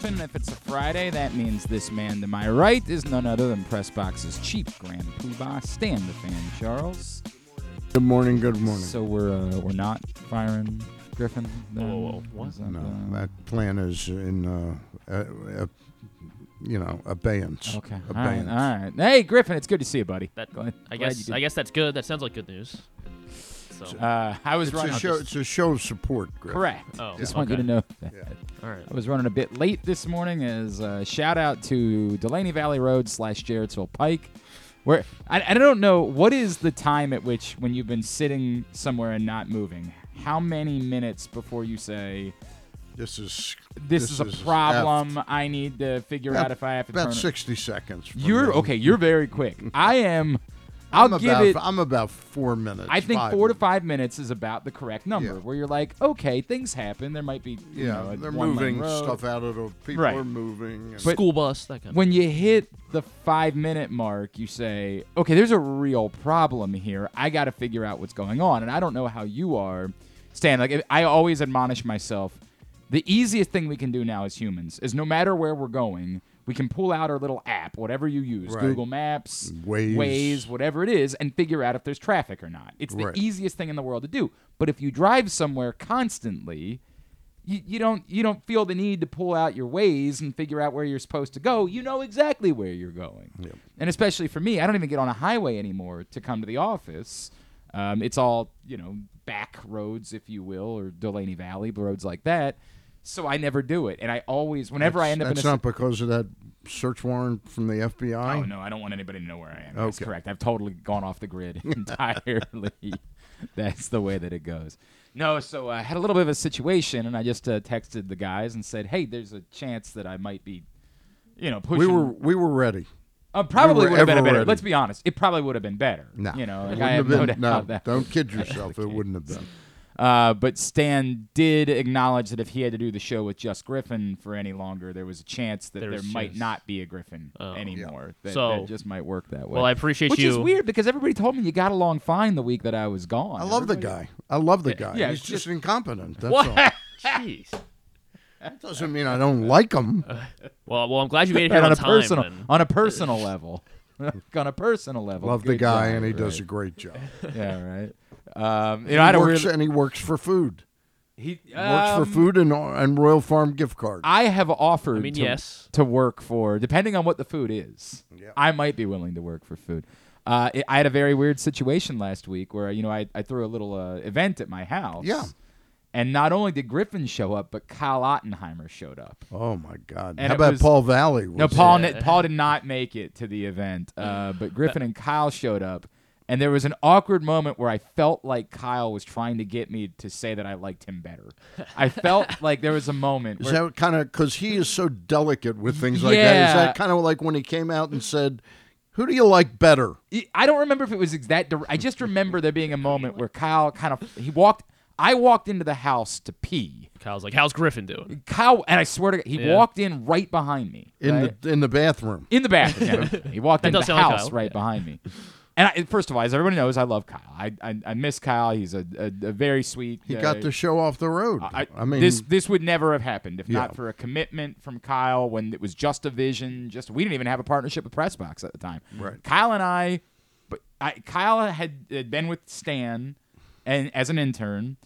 Griffin. If it's a Friday, that means this man to my right is none other than Pressbox's chief grand poobah, Stan the Fan Charles. Good morning. Good morning. So we're uh, we're not firing Griffin. Then? Whoa, whoa, what? Is that, no, uh, that plan is in, uh, uh, uh, you know, abeyance. Okay. All right. Abeyance. All right. Hey, Griffin, it's good to see you, buddy. That Glad- I glad guess did- I guess that's good. That sounds like good news. So Uh, I was It's running. a show. It's a show of support. Griff. Correct. Oh, Just yeah. want you to know that. All right. I was running a bit late this morning as a shout out to Dulaney Valley Road slash Jarrettsville Pike. Where I, I don't know what is the time at which when you've been sitting somewhere and not moving, how many minutes before you say This is this, This is a is problem? I need to figure About- out if I have to about turn. it." sixty seconds. You're now. okay. You're very quick. I am. I'll I'm give about, it. I'm about four minutes. I think five four to five minutes is about the correct number. Yeah. Where you're like, okay, things happen. There might be, you Yeah, know, they're moving stuff out of the people Right. are moving. and- School bus, that kind of. when you hit the five minute mark, you say, okay, there's a real problem here. I got to figure out what's going on. And I don't know how you are, Stan. Like, I always admonish myself the easiest thing we can do now as humans is no matter where we're going, we can pull out our little app, whatever you use, Right. Google Maps, Waze. Waze, whatever it is, and figure out if there's traffic or not. It's the Right. easiest thing in the world to do. But if you drive somewhere constantly, you, you don't you don't feel the need to pull out your ways and figure out where you're supposed to go. You know exactly where you're going. Yep. And especially for me, I don't even get on a highway anymore to come to the office. Um, it's all you know back roads, if you will, or Dulaney Valley roads like that. So I never do it, and I always, whenever I end up that's in a not because of that search warrant from the FBI. Oh no, I don't want anybody to know where I am. That's correct. I've totally gone off the grid entirely. That's the way that it goes. No, so I had a little bit of a situation, and I just uh, texted the guys and said, "Hey, there's a chance that I might be, you know, pushing." we were we were ready. uh, probably we would have been better. ready. Let's be honest. It probably would have been better. No, you know, like I have wouldn't no doubt been, that. Don't kid yourself. it wouldn't have been. Uh, but Stan did acknowledge that if he had to do the show with just Griffin for any longer, there was a chance that There there might chance. not be a Griffin Oh. anymore. That, So- that just might work that way. well, I appreciate Which you. Which is weird because everybody told me you got along fine the week that I was gone. I love the guy. I love the guy. yeah, He's just, just- incompetent. That's What? all. Jeez. That doesn't mean I don't like him. Well, well, I'm glad you made it here on on a time. personal then. on a personal level. on a personal level. love the guy, job, and he does a great job. Yeah, right. Um, you he know, I had a works, weird. and he works for food. He Works um, for food and and Royal Farm gift cards. I have offered I mean, to, yes. to work for, depending on what the food is. Yeah. I might be willing to work for food. Uh, it, I had a very weird situation last week where you know I, I threw a little uh, event at my house. Yeah. And not only did Griffin show up, but Kyle Ottenheimer showed up. oh my God! And How about was- Paul Valley? No, Paul. Yeah. ne- Paul did not make it to the event, uh, but Griffin and Kyle showed up, and there was an awkward moment where I felt like Kyle was trying to get me to say that I liked him better. I felt like there was a moment. Is Where, that kind of because he is so delicate with things like that? Is that kind of like when he came out and said, "Who do you like better?" I don't remember if it was exact. I just remember there being a moment where Kyle kind of he walked. I walked into the house to pee. Kyle's like, "How's Griffin doing?" Kyle and I swear to God, he Yeah. walked in right behind me. In right? the in the bathroom. in the bathroom. Yeah, he walked That into the sound like house right Yeah. behind me. And I, first of all, as everybody knows, I love Kyle. I I, I miss Kyle. He's a, a, a very sweet. He uh, got the show off the road. I, I, mean, this this would never have happened if Yeah. not for a commitment from Kyle when it was just a vision. Just we didn't even have a partnership with Pressbox at the time. Right. Kyle and I, but I, Kyle had, had been with Stan, and as an intern,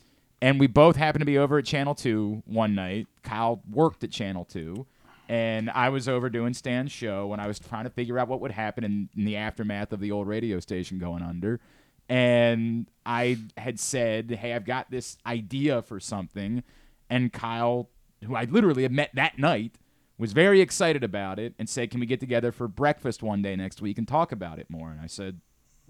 and we both happened to be over at Channel Two one night. Kyle worked at Channel Two. And I was over doing Stan's show, and I was trying to figure out what would happen in, in the aftermath of the old radio station going under and I had said, "Hey, I've got this idea for something," and Kyle, who I literally had met that night, was very excited about it and said, "Can we get together for breakfast one day next week and talk about it more?" And I said,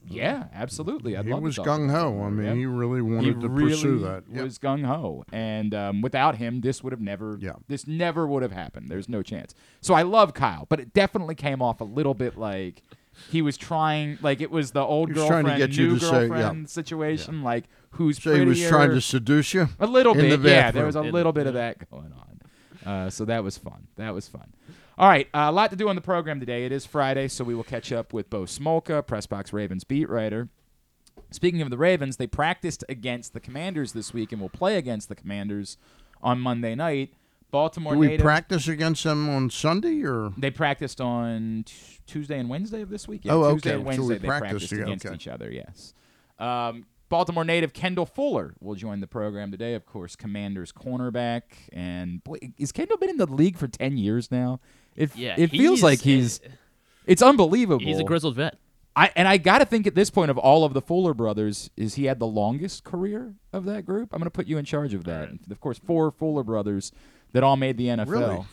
"Yeah, absolutely. I'd he love was gung ho. I mean, Yeah. he really He wanted to really pursue that. Yep. was gung ho, and um, without him, this would have never. Yeah. This never would have happened. There's no chance. So I love Kyle, but it definitely came off a little bit like he was trying, like it was the old He was girlfriend, to get you new to say- yeah. girlfriend situation, like who's so he was trying to seduce you. A little bit, the yeah. There was a little bit of that going on. Uh, so that was fun. That was fun. All right, uh, a lot to do on the program today. It is Friday, so we will catch up with Bo Smolka, Pressbox Ravens beat writer. Speaking of the Ravens, they practiced against the Commanders this week and will play against the Commanders on Monday night. Baltimore Do we native. practice against them on Sunday or? they practiced on t- Tuesday and Wednesday of this week. Yeah, Oh, Tuesday okay. and So we Wednesday they practiced practiced against okay. each other. Yes. Um, Baltimore native Kendall Fuller will join the program today. Of course, Commanders cornerback, and boy, has Kendall been in the league for ten years now? It Yeah, it feels like he's. It's unbelievable. He's a grizzled vet. I and I got to think at this point of all of the Fuller brothers, is he had the longest career of that group? I'm going to put you in charge of that. Of course, four Fuller brothers that all made the NFL. Really?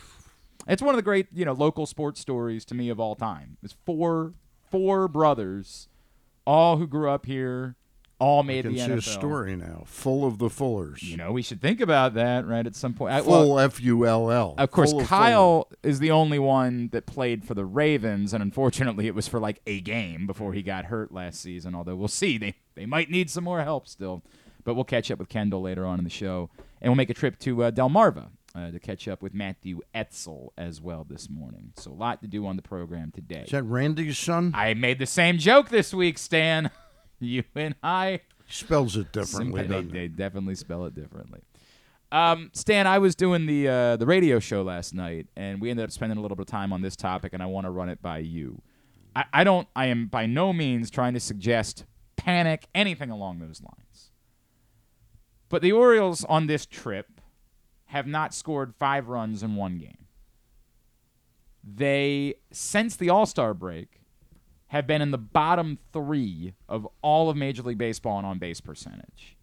It's one of the great, you know, local sports stories to me of all time. It's four four brothers, all who grew up here, all I made can the see NFL. a story now, full of the Fullers. You know, we should think about that right at some point. I- full F U L L. of course, Full. Kyle is the only one that played for the Ravens, and unfortunately, it was for like a game before he got hurt last season. Although we'll see, they they might need some more help still. But we'll catch up with Kendall later on in the show, and we'll make a trip to uh, Delmarva uh, to catch up with Matthew Etzel as well this morning. So a lot to do on the program today. Is that Randy's son? I made the same joke this week, Stan. you and I. Spells it differently. They, they definitely spell it differently. Um, Stan, I was doing the uh, the radio show last night, and we ended up spending a little bit of time on this topic, and I want to run it by you. I, I don't. I am by no means trying to suggest panic, anything along those lines. But the Orioles on this trip have not scored five runs in one game. They, since the All Star break, have been in the bottom three of all of Major League Baseball in on base percentage.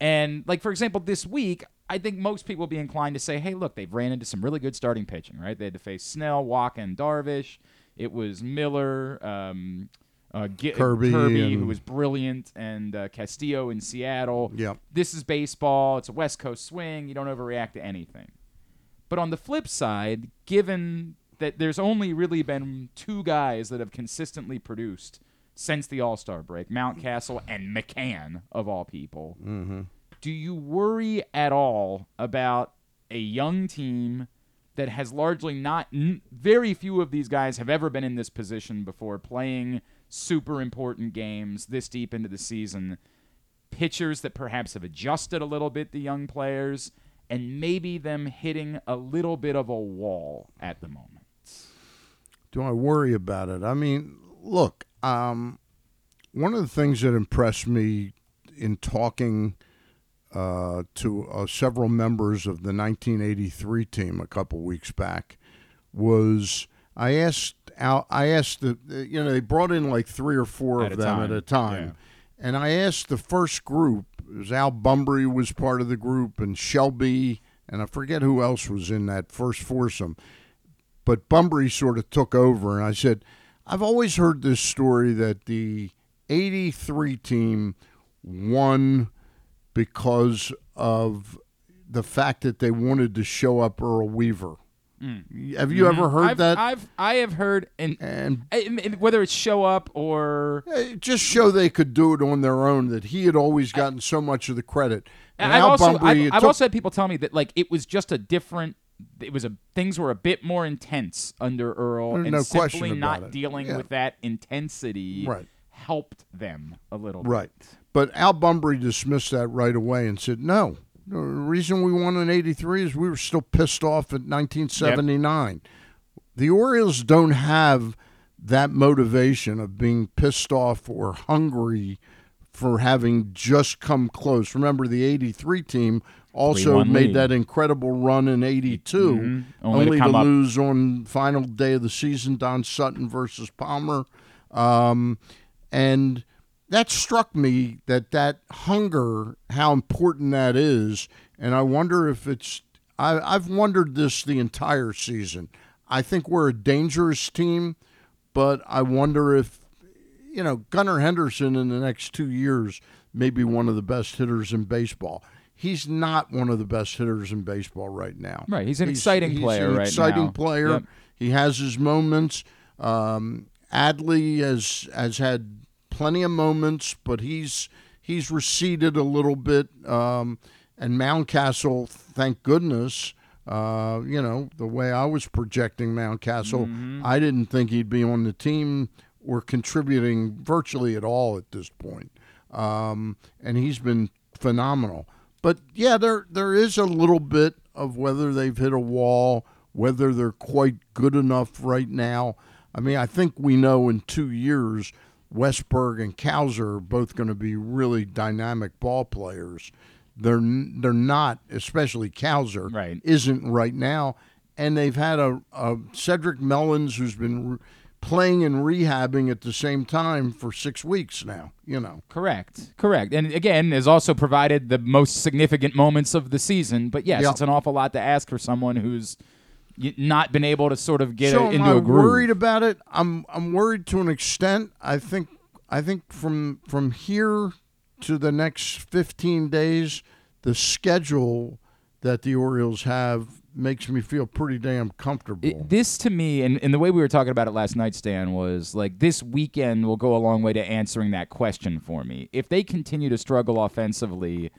And, like, for example, this week, I think most people would be inclined to say, hey, look, they've ran into some really good starting pitching, right? They had to face Snell, Walker, and Darvish. It was Miller, um, uh, Gi- Kirby Kirby who was brilliant, and uh, Castillo in Seattle. Yep. This is baseball. It's a West Coast swing. You don't overreact to anything. But on the flip side, given that there's only really been two guys that have consistently produced since the All Star break, Mountcastle and McCann, of all people, Mm-hmm. do you worry at all about a young team that has largely not, n- very few of these guys have ever been in this position before, playing super important games this deep into the season? pitchers that perhaps have adjusted a little bit, the young players, and maybe them hitting a little bit of a wall at the moment. Do I worry about it? I mean, look, um, one of the things that impressed me in talking uh, to uh, several members of the 1983 team a couple weeks back was I asked Al, I asked the you know they brought in like three or four At of them time, at a time, and I asked the first group. It was Al Bumbry was part of the group, and Shelby, and I forget who else was in that first foursome but Bumbry sort of took over, and I said, I've always heard this story that the 83 team won because of the fact that they wanted to show up Earl Weaver. Have you ever heard Mm. I've, that? I've I have heard, and and I- whether it's show up or just show they could do it on their own. That he had always gotten so much of the credit. And I've also Bumbry, I've, I've took- also had people tell me that like it was just a different. It was a things were a bit more intense under Earl, There's and no simply not it. dealing Yeah. with that intensity Right. helped them a little Right. bit. But Al Bumbry dismissed that right away and said, no. The reason we won in 83 is we were still pissed off at 1979. The Orioles don't have that motivation of being pissed off or hungry for having just come close. Remember, the 83 team also made lead. that incredible run in 82, Mhm. Only only, to to, lose on final day of the season, Don Sutton versus Palmer. Um, and that struck me that that hunger, how important that is, and I wonder if it's. I, I've wondered this the entire season. I think we're a dangerous team, but I wonder if you know Gunnar Henderson in the next two years may be one of the best hitters in baseball. He's not one of the best hitters in baseball right now. Right, he's an exciting he's player an right exciting now. player. Yep. He has his moments. Um, Adley has has had plenty of moments, but he's he's receded a little bit. Um, and Mountcastle, thank goodness. Uh, you know the way I was projecting Mountcastle, Mm-hmm. I didn't think he'd be on the team or contributing virtually at all at this point. Um, and he's been phenomenal. But yeah, there there is a little bit of whether they've hit a wall, whether they're quite good enough right now. I mean, I think we know in two years, Westburg and Cowser are both going to be really dynamic ball players. They're they're not, especially Cowser, Right. isn't right now. And they've had a, a Cedric Mullins who's been playing and rehabbing at the same time for six weeks now. You know, Correct. Correct. And again, has also provided the most significant moments of the season. But yes, Yeah. it's an awful lot to ask for someone who's not been able to sort of get so a, am into I a groove. worried about it? I'm I'm worried to an extent. I think I think from from here to the next 15 days, the schedule that the Orioles have makes me feel pretty damn comfortable. It- this to me, and, and the way we were talking about it last night, Stan, was like this weekend will go a long way to answering that question for me. If they continue to struggle offensively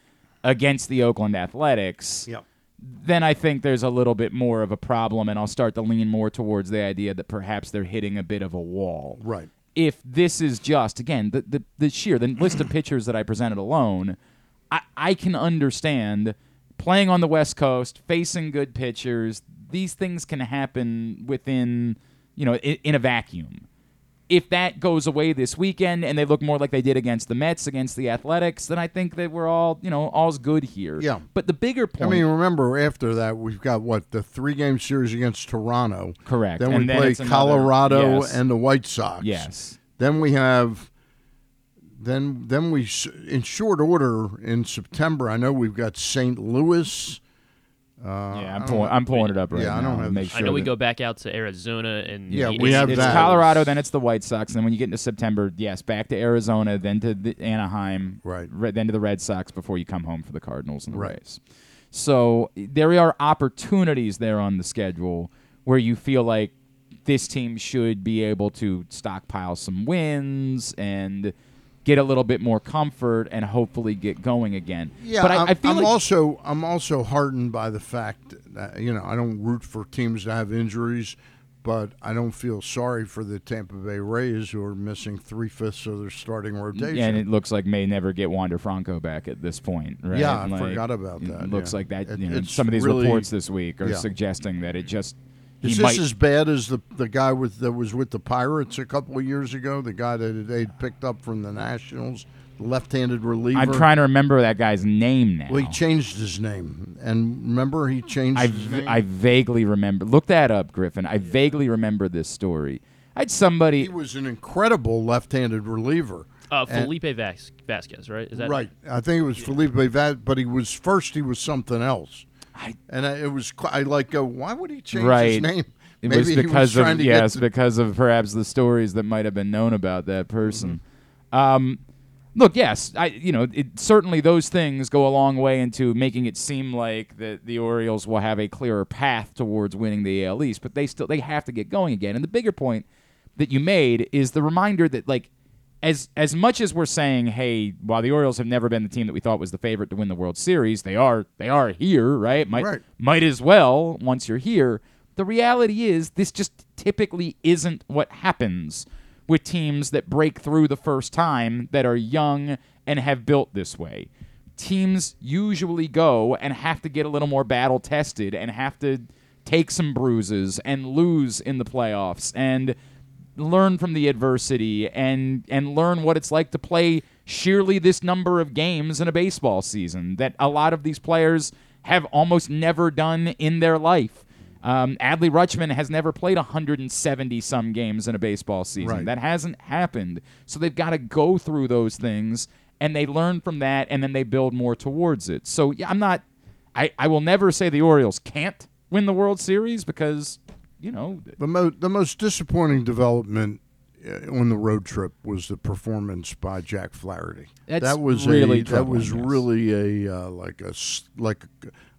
against the Oakland Athletics, Yep. then I think there's a little bit more of a problem, and I'll start to lean more towards the idea that perhaps they're hitting a bit of a wall. Right. If this is just again the the, the sheer the list of pitchers that I presented alone, I, I can understand playing on the West Coast, facing good pitchers. These things can happen within you know in, in a vacuum. If that goes away this weekend and they look more like they did against the Mets, against the Athletics, then I think that we're all, you know, all's good here. Yeah. But the bigger point. I mean, remember after that we've got what the three game series against Toronto. Correct. Then And we then play it's another- Colorado yes. and the White Sox. Yes. Then we have. Then then we in short order in September. I know we've got St. Louis. Uh, yeah, I'm I pulling, I'm pulling it up right Yeah, I now. don't have make the- I know we go back out to Arizona and Yeah, we have it's that. Colorado, then it's the White Sox, and then when you get into September, yes, back to Arizona, then to the Anaheim, Right. re- then to the Red Sox before you come home for the Cardinals and the Right. Rays. So there are opportunities there on the schedule where you feel like this team should be able to stockpile some wins and get a little bit more comfort and hopefully get going again. Yeah, but I, I'm, I feel I'm like also I'm also heartened by the fact that you know I don't root for teams to have injuries, but I don't feel sorry for the Tampa Bay Rays who are missing three fifths of their starting rotation. and it looks like may never get Wander Franco back at this point, right? Yeah, I Like, forgot about it that, looks yeah. like that. It- you know, some of these really- reports this week are yeah. suggesting that it just Is this might. as bad as the the guy with that was with the Pirates a couple of years ago? The guy that they'd picked up from the Nationals, the left-handed reliever. I'm trying to remember that guy's name now. Well, he changed his name, and remember he changed I, his name. I vaguely remember. Look that up, Griffin. I vaguely remember this story. I had somebody. he was an incredible left-handed reliever. uh, And- Felipe Vas- Vasquez, right? Is that Right. I think it was Felipe Vaz, but he was first. He was something else. I- and I, it was. I like go. Why would he change right. his name? It Maybe was because trying of yes, the- because of perhaps the stories that might have been known about that person. Mm-hmm. Um, look, yes, I you know it, certainly those things go a long way into making it seem like that the Orioles will have a clearer path towards winning the AL East, but they still they have to get going again. And the bigger point that you made is the reminder that like as as much as we're saying, hey, while the Orioles have never been the team that we thought was the favorite to win the World Series, they are they are here, right? Might Right. might as well once you're here. The reality is this just typically isn't what happens with teams that break through the first time that are young and have built this way. Teams usually go and have to get a little more battle tested and have to take some bruises and lose in the playoffs and learn from the adversity and and learn what it's like to play sheerly this number of games in a baseball season that a lot of these players have almost never done in their life. Um, Adley Rutschman has never played 170 some games in a baseball season. Right. That hasn't happened. So they've got to go through those things and they learn from that and then they build more towards it. So yeah, I'm not I, I will never say the Orioles can't win the World Series because, you know, the mo- the most disappointing development uh, on the road trip was the performance by Jack Flaherty. That's that was really a, that was yes. really a uh, like a like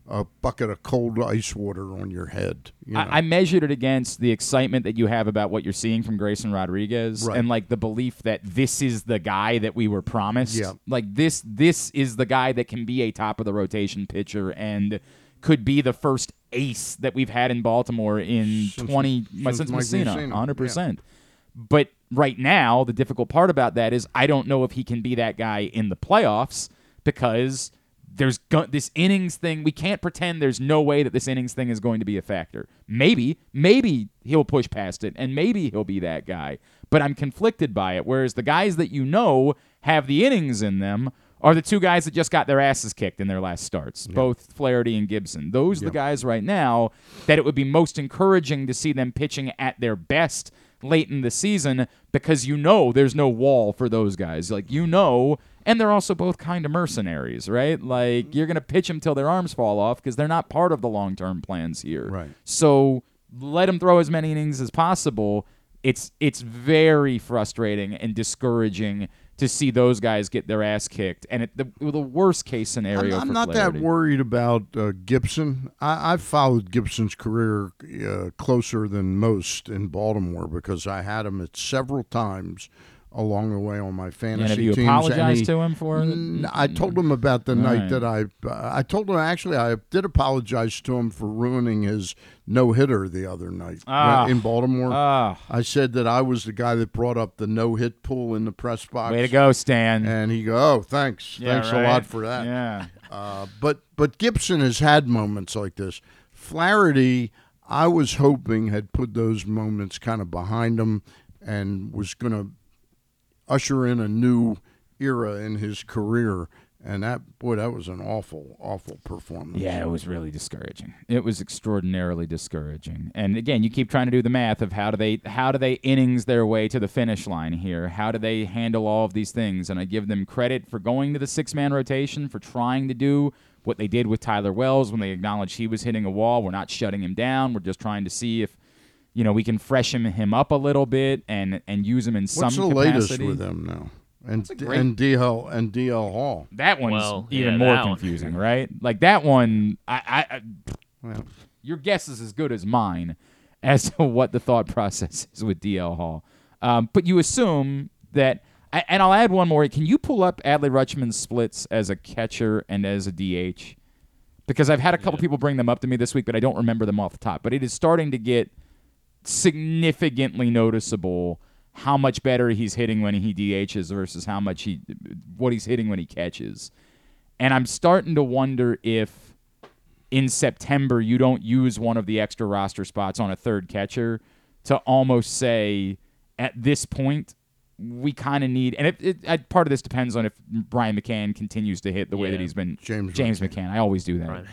a, a bucket of cold ice water on your head. You know? I, I measured it against the excitement that you have about what you're seeing from Grayson Rodriguez, Right. and like the belief that this is the guy that we were promised. Yeah. Like this, this is the guy that can be a top of the rotation pitcher and could be the first ace that we've had in Baltimore in Since- 20 since since Messina, Mussina, 100. percent But right now, the difficult part about that is I don't know if he can be that guy in the playoffs because there's go- this innings thing. We can't pretend there's no way that this innings thing is going to be a factor. Maybe, maybe he'll push past it and maybe he'll be that guy. But I'm conflicted by it. Whereas the guys that you know have the innings in them are the two guys that just got their asses kicked in their last starts, both Flaherty and Gibson. Those are the guys right now that it would be most encouraging to see them pitching at their best late in the season because you know there's no wall for those guys. Like you know, and they're also both kind of mercenaries, right? Like you're gonna pitch them till their arms fall off because they're not part of the long term plans here. Right. So let them throw as many innings as possible. It's it's very frustrating and discouraging to see those guys get their ass kicked, and it, the the worst case I'm, scenario. I'm for not that worried about uh, Gibson. I, I've followed Gibson's career uh, closer than most in Baltimore because I had him at several times along the way on my fantasy And have you teams. apologized he- to him for it? I told him about the night Right. that I. Uh, I told him actually I did apologize to him for ruining his no hitter the other night Ah. in Baltimore. Ah, I said that I was the guy that brought up the no hit pool in the press box. way to go, Stan. And he go, oh, thanks, Yeah, thanks right. a lot for that. Yeah. Uh, but but Gibson has had moments like this. Flaherty, I was hoping had put those moments kind of behind him and was going to usher in a new era in his career. And that boy, that was an awful, awful performance. Yeah, it was really discouraging. It was extraordinarily discouraging. And again, you keep trying to do the math of how do they how do they innings their way to the finish line here? How do they handle all of these things? And I give them credit for going to the six man rotation, for trying to do what they did with Tyler Wells when they acknowledged he was hitting a wall. We're not shutting him down. We're just trying to see if you know we can freshen him up a little bit and and use him in some What's the capacity. latest with them now? And great- and DL and DL Hall. That one's Well, even yeah, more that one. confusing, right? Like that one, I, I, I Well, your guess is as good as mine as to what the thought process is with DL Hall. Um, but you assume that, and I'll add one more. Can you pull up Adley Rutschman's splits as a catcher and as a DH? Because I've had a couple people bring them up to me this week, but I don't remember them off the top. But it is starting to get significantly noticeable how much better he's hitting when he DHs versus how much he what he's hitting when he catches. And I'm starting to wonder if in September you don't use one of the extra roster spots on a third catcher to almost say at this point we kind of need and it, it, uh, part of this depends on if Brian McCann continues to hit the way that he's been James James McCann. McCann. I always do that. Right.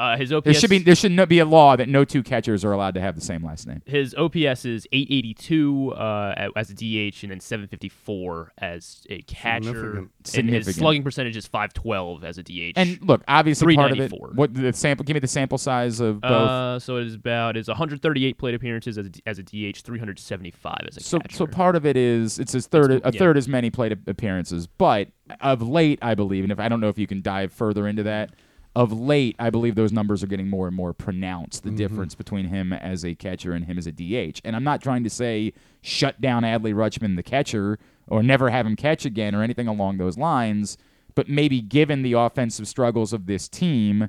Uh, his OPS There should be there should not be a law that no two catchers are allowed to have the same last name. his OPS is 882 uh, as a DH and then 754 as a catcher. Significant. And his slugging percentage is 512 as a DH. And look, obviously part of it. What the sample? Give me the sample size of both. uh, so it is about is 138 plate appearances as a, as a DH, 375 as a so catcher. so part of it is it's a third It's- a yeah. third as many plate appearances, but of late I believe, and if I don't know if you can dive further into that, of late I believe those numbers are getting more and more pronounced. The mm-hmm. difference between him as a catcher and him as a DH, and I'm not trying to say shut down Adley Rutschman the catcher or never have him catch again or anything along those lines, but maybe given the offensive struggles of this team,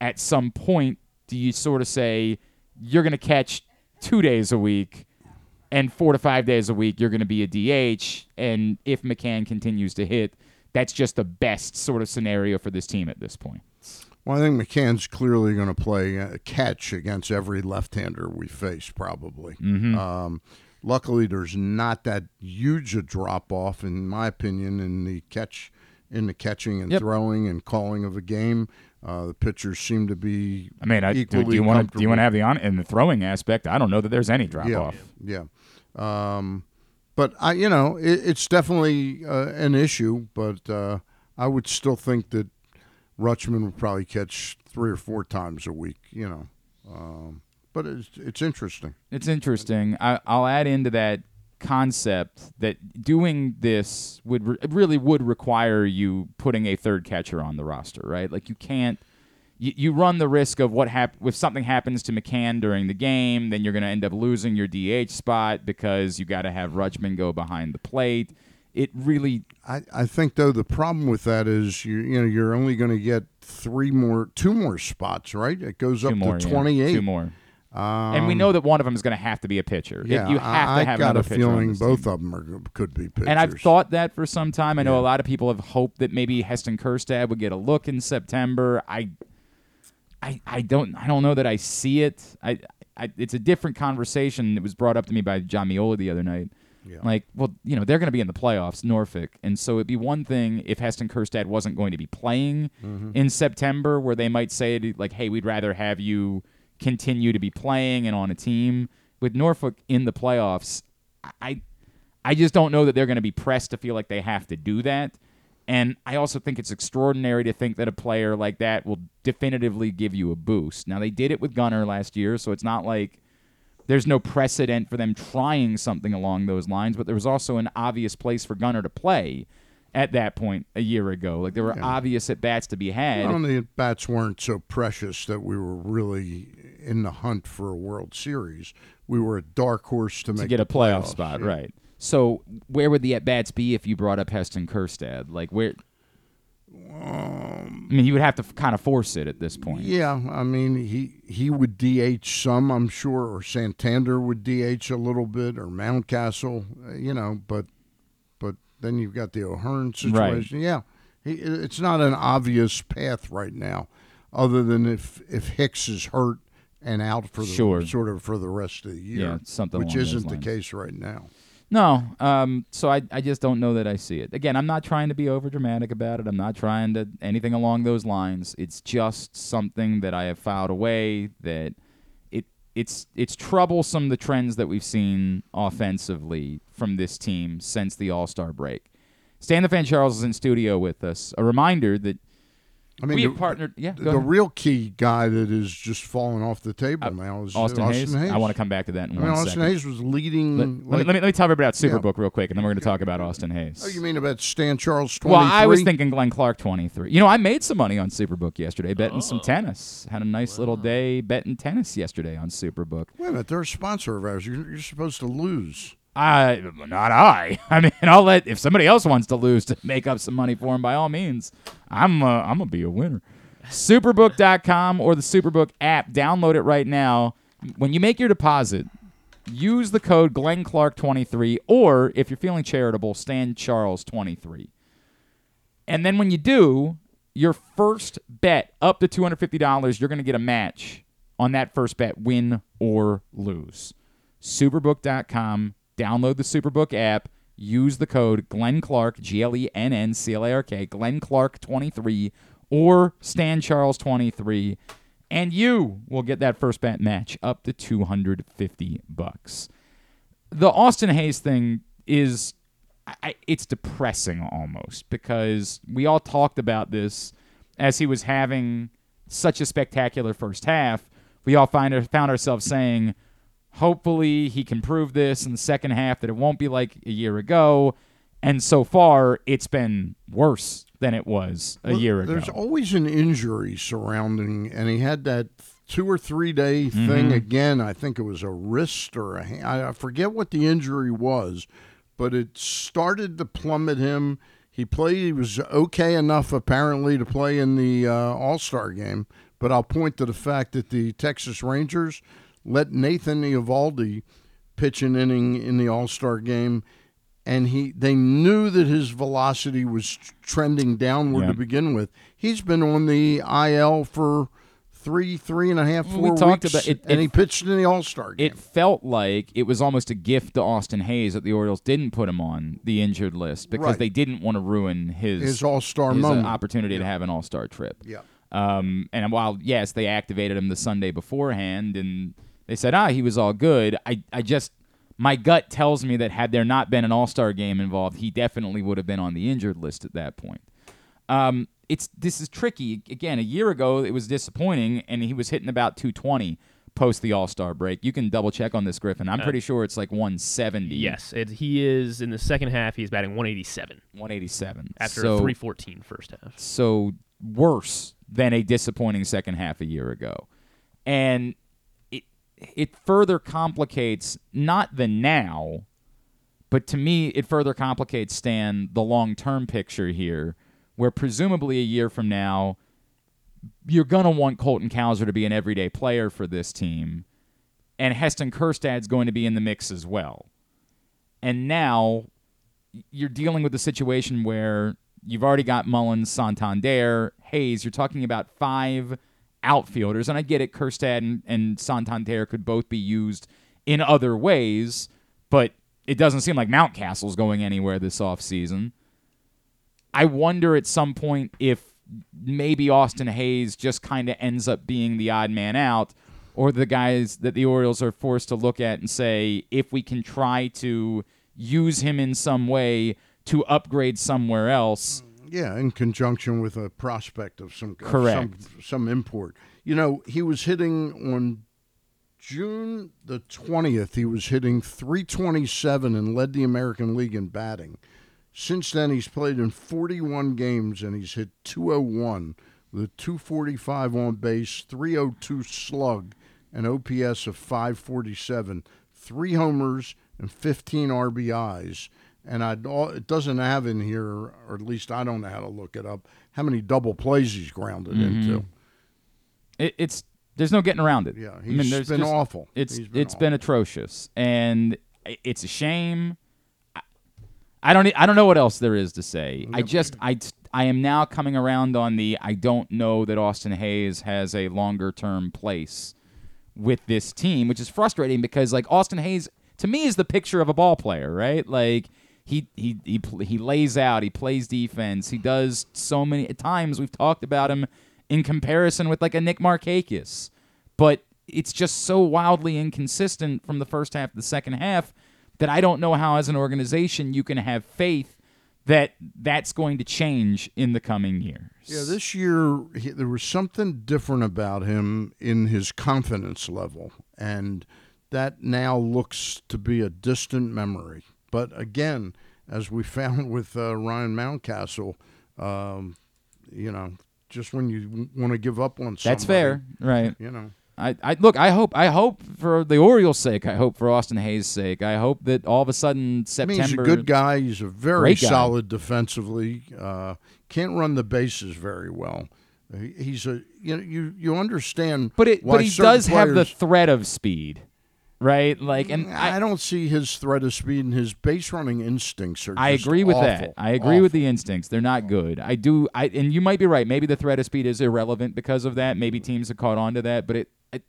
at some point do you sort of say you're going to catch two days a week and four to five days a week you're going to be a DH. And if McCann continues to hit, that's just the best sort of scenario for this team at this point. Well, I think McCann's clearly going to play uh, catch against every left-hander we face, probably. Mm-hmm. Um, luckily, there's not that huge a drop-off, in my opinion, in the catch, in the catching and Yep. throwing and calling of a game. Uh, the pitchers seem to be. I mean, I, do, do you want to do you want to have the on in the throwing aspect? I don't know that there's any drop yeah, off. yeah. Um, but I, you know, it, it's definitely uh, an issue. But uh, I would still think that Rutschman would probably catch three or four times a week. You know, um, but it's it's interesting. It's interesting. I, I'll add into that concept that doing this would re- really would require you putting a third catcher on the roster, right? Like you can't. You, you run the risk of what hap- if something happens to McCann during the game, then you're going to end up losing your DH spot because you got to have Rutschman go behind the plate. It really I, I think though the problem with that is you you know you're only going to get three more two more spots right it goes up more to yeah, 28 two more. and we Um, know that one of them is going to have to be a pitcher. If Yeah, you have I, to have I got a feeling both team. of them are could be pitchers. And I've thought that for some time. I know Yeah. a lot of people have hoped that maybe Heston Kjerstad would get a look in September. I, I, I don't, I don't know that I see it. I, I, it's a different conversation. It was brought up to me by Jon Meoli the other night. Yeah. Like, well, you know, they're going to be in the playoffs, Norfolk, and so it'd be one thing if Heston Kjerstad wasn't going to be playing Mm-hmm. in September, where they might say to- like, "Hey, we'd rather have you continue to be playing and on a team." With Norfolk in the playoffs, I, I just don't know that they're going to be pressed to feel like they have to do that. And I also think it's extraordinary to think that a player like that will definitively give you a boost. Now they did it with Gunnar last year, so it's not like there's no precedent for them trying something along those lines, but there was also an obvious place for Gunnar to play at that point a year ago. Like there were Yeah. obvious at bats to be had. Well, the bats weren't so precious that we were really in the hunt for a World Series. We were a dark horse to, to make get a playoff playoffs, spot, yeah. right? So where would the at bats be if you brought up Heston Kjerstad? Like where? I mean, you would have to kind of force it at this point. Yeah, I mean he he would DH some, I'm sure, or Santander would DH a little bit, or Mountcastle, uh, you know. But but then you've got the O'Hearn situation. Yeah, he, it's not an obvious path right now, other than if if Hicks is hurt and out for the Sure. sort of for the rest of the year. Yeah, something which isn't the case right now. No, um, so I, I just don't know that I see it. Again, I'm not trying to be over dramatic about it. I'm not trying to anything along those lines. It's just something that I have filed away that it it's it's troublesome the trends that we've seen offensively from this team since the All Star break. Stan the Fan Charles is in studio with us. A reminder that I mean, we the, partnered. Yeah, go the ahead. real key guy that is just falling off the table now is uh, Austin, Austin Hays. I want to come back to that in I mean, one Austin second. Hays was leading. Let, let me, like- let, me, let me tell everybody about Yeah. Superbook real quick, and then we're going to talk about Austin Hays. Oh, you mean about Stan Charles? 23? Well, I was thinking Glenn Clark 23. You know, I made some money on Superbook yesterday betting some tennis. Had a nice little day betting tennis yesterday on Superbook. Wait a minute, they're a sponsor of ours. You're, you're supposed to lose. I, not I. I mean, I'll let if somebody else wants to lose to make up some money for him. By all means, I'm uh, I'm gonna be a winner. Superbook.com or the Superbook app. Download it right now. When you make your deposit, use the code Glenn Clark 23 or if you're feeling charitable, Stan Charles 23. And then when you do, your first bet up to $250, you're going to get a match on that first bet, win or lose. Superbook.com, download the Superbook app, use the code Glenn Clark, G L E N N C L A R K, Glenn Clark 23 or Stan Charles 23, and you will get that first bet match up to 250 bucks the Austin Hays thing is I, it's depressing almost because we all talked about this as he was having such a spectacular first half. We all find found ourselves saying, hopefully he can prove this in the second half that it won't be like a year ago. And so far, it's been worse than it was a Well, year ago. There's always an injury surrounding, and he had that two or three day thing Mm-hmm. again. I think it was a wrist or a hand. I I forget what the injury was, but it started to plummet him. He played. He was okay enough apparently to play in the uh, All Star game. But I'll point to the fact that the Texas Rangers let Nathan Eovaldi pitch an inning in the All Star game, and he they knew that his velocity was trending downward Yeah. to begin with. He's been on the IL for three, three and a half, We four talked weeks, about it- and it- he pitched in the All Star game. it felt like it was almost a gift to Austin Hays that the Orioles didn't put him on the injured list because Right. they didn't want to ruin his his All Star uh, moment. opportunity to have an All Star trip. yeah. Um, and while yes, they activated him the Sunday beforehand, and they said ah he was all good. I I just my gut tells me that had there not been an All Star game involved, he definitely would have been on the injured list at that point. Um, it's this is tricky. Again, a year ago it was disappointing, and he was hitting about 220 post the All Star break. You can double check on this, Griffin. I'm pretty sure it's like 170. Yes, it, he is in the second half. He's batting 187 187 after so, a 314 first half. so worse than a disappointing second half a year ago. And it further complicates not the now, but to me it further complicates Stan the long-term picture here where presumably a year from now you're to want Colton Cowser to be an everyday player for this team. and Heston Kjerstad's going to be in the mix as well. And now you're dealing with a situation where you've already got Mullins, Santander, Hays. You're talking about five outfielders, and I get it. Kjerstad and, and Santander could both be used in other ways, but it doesn't seem like Mountcastle's going anywhere this offseason. I wonder at some point if maybe Austin Hays just kind of ends up being the odd man out, or the guys that the Orioles are forced to look at and say, if we can try to use him in some way to upgrade somewhere else. Yeah, in conjunction with a prospect of some of some, some import. You know, he was hitting on June the twentieth. He was hitting three twenty seven and led the American League in batting. Since then, he's played in forty one games and he's hit two oh one with a two forty five on base, three oh two slug, an OPS of five forty seven, three homers and fifteen RBIs and I it doesn't have in here, or at least I don't know how to look it up, how many double plays he's grounded mm-hmm. into. It, it's there's no getting around it. Yeah, I he's mean, there's been just- awful. It's He's it's awful. been atrocious, and it's a shame. I- I don't I don't know what else there is to say. I just I I am now coming around on the I don't know that Austin Hays has a longer term place with this team, which is frustrating because like Austin Hays to me is the picture of a ball player, right? Like he he he he lays out, he plays defense, he does so many times we've talked about him in comparison with like a Nick Markakis. But it's just so wildly inconsistent from the first half to the second half that I don't know how as an organization you can have faith that that's going to change in the coming years. Yeah, this year he, there was something different about him in his confidence level, and that now looks to be a distant memory. But again, as we found with uh, Ryan Mountcastle, um, you know, just when you want to give up on somebody, That's fair, right? You know, I, I look. I hope. I hope for the Orioles' sake. I hope for Austin Hays' sake. I hope that all of a sudden I September. mean, he's a good guy. He's a very solid defensively. Uh, can't run the bases very well. He's a you know you you understand, but it. But he does have the threat of speed, right? Like, and mm, I, I, don't see his threat of speed and his base running instincts are. I just agree with awful, that. I agree with the instincts. They're not good. I do. I and you might be right. Maybe the threat of speed is irrelevant because of that. Maybe teams have caught on to that. But it, it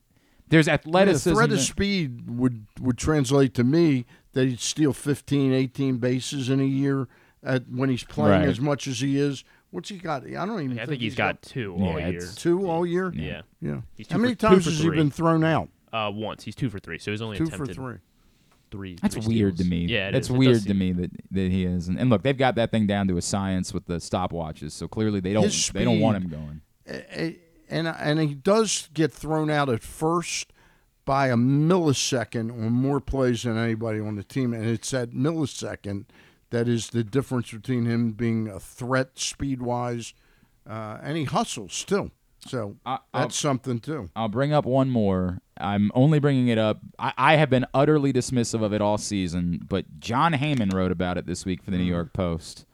there's Yeah, the threat of speed would would translate to me that he'd steal 15, 18 bases in a year at when he's playing Right. as much as he is. What's he got? I don't even. I think he's got two Yeah, all year. two all year. Yeah. yeah. He's How many for- times for has he been thrown out? Uh, once he's two for three, so he's only Two for attempted three. three. That's three weird to me. Yeah, it that's is. It does weird to seem- me that, that he is. And, and look, they've got that thing down to a science with the stopwatches. So clearly they don't His they don't want speed- him going. A- and and he does get thrown out at first by a millisecond on more plays than anybody on the team, and it's that millisecond that is the difference between him being a threat speed wise, uh, and he hustles still. So I- I'll- that's something too. I'll bring up one more. I'm only bringing it up. I, I have been utterly dismissive of it all season, but Jon Heyman wrote about it this week for the New mm. York Post.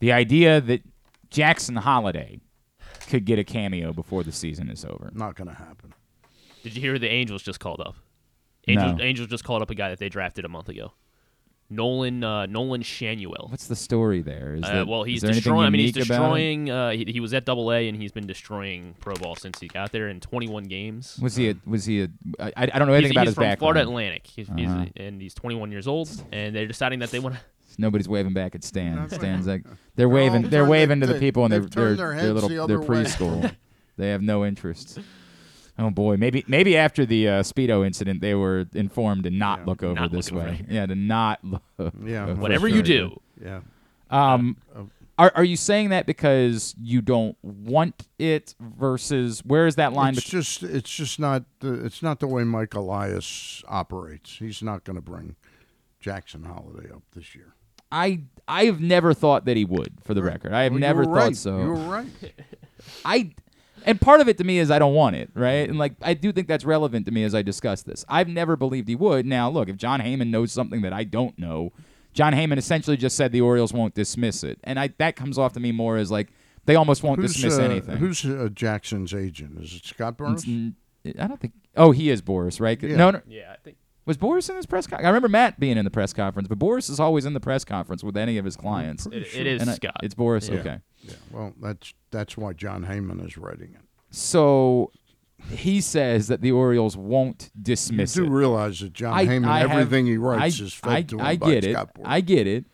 The idea that Jackson Holliday could get a cameo before the season is over. Not going to happen. Did you hear the Angels just called up? Angels, No. Angels just called up a guy that they drafted a month ago. Nolan uh, Nolan Schanuel. What's the story there? Is Uh, that- well, is he's there destroying. I mean, he's unique about it? destroying. Uh, he, he was at Double A, and he's been destroying pro ball since he got there in 21 games. Was he? A, was he? A, I, I don't know anything he's, about he's his from background. Florida Atlantic, he's, he's- Uh-huh. and he's 21 years old. And they're deciding that they want to. Nobody's waving back at Stan. Stan's like they're all waving. They're waving to the they- people in their they've their, turned their their little the their preschool. they have no interest. Oh boy, maybe maybe after the uh, speedo incident, they were informed to not Yeah, look over not this look over way. Yeah, to not look. Yeah, over Whatever this you do, Yeah. Um, Uh, are are you saying that because you don't want it versus where is that line? It's between just it's just not the, it's not the way Mike Elias operates. He's not going to bring Jackson Holliday up this year. I I've never thought that he would. For the record, I have Well, never thought right. so. You were right. I and part of it to me is I don't want it, right? And like I do think that's relevant to me as I discuss this. I've never believed he would. Now, look, if Jon Heyman knows something that I don't know, Jon Heyman essentially just said the Orioles won't dismiss it, and I that comes off to me more as like they almost won't Who's, dismiss uh, anything. Who's uh, Jackson's agent? Is it Scott It's I don't think Oh, he is Boras, right? Yeah. No, no, Yeah, I think. Was Boras in his press conference? I remember Matt being in the press conference, but Boras is always in the press conference with any of his clients. pretty It, it is And I- Scott. it's Boras. Yeah. Okay. Yeah. Well, that's that's why Jon Heyman is writing it. So he says that the Orioles won't dismiss. You dismiss do it. realize that Jon I- Heyman, I have- everything he writes I, is fed I, to him I by get it. Scott Boras. I get it.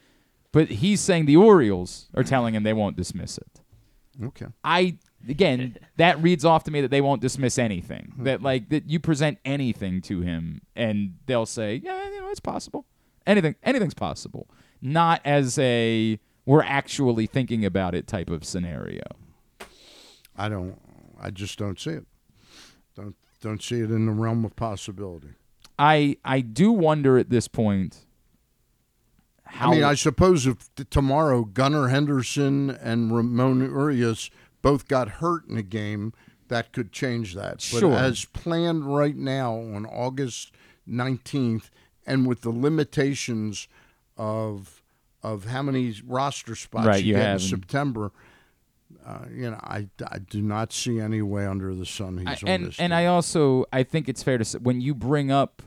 But he's saying the Orioles are telling him they won't dismiss it. okay. I again, that reads off to me that they won't dismiss anything. Hmm. That like that you present anything to him and they'll say, yeah, you know, it's possible. Anything, anything's possible. Not as a we're actually thinking about it type of scenario. I don't. I just don't see it. Don't don't see it in the realm of possibility. I I do wonder at this point. How I mean, I suppose if t- tomorrow Gunnar Henderson and Ramon Urias both got hurt in a game, that could change that. But Sure. as planned right now on August 19th, and with the limitations of of how many roster spots Right, you, you get in September, uh, you know, I, I do not see any way under the sun he's I- on and this. and team. I also I think it's fair to say when you bring up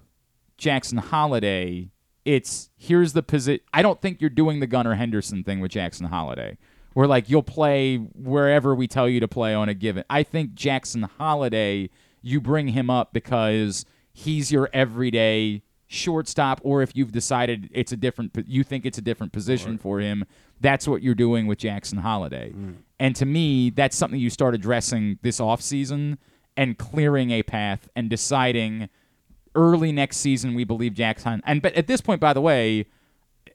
Jackson Holliday, it's here's the position. I don't think you're doing the Gunnar Henderson thing with Jackson Holliday, where like you'll play wherever we tell you to play on a given. I think Jackson Holliday, you bring him up because he's your everyday shortstop, or if you've decided it's a different, you think it's a different position for him. That's what you're doing with Jackson Holliday. Mm. And to me, that's something you start addressing this offseason and clearing a path and deciding early next season we believe Jackson and but at this point by the way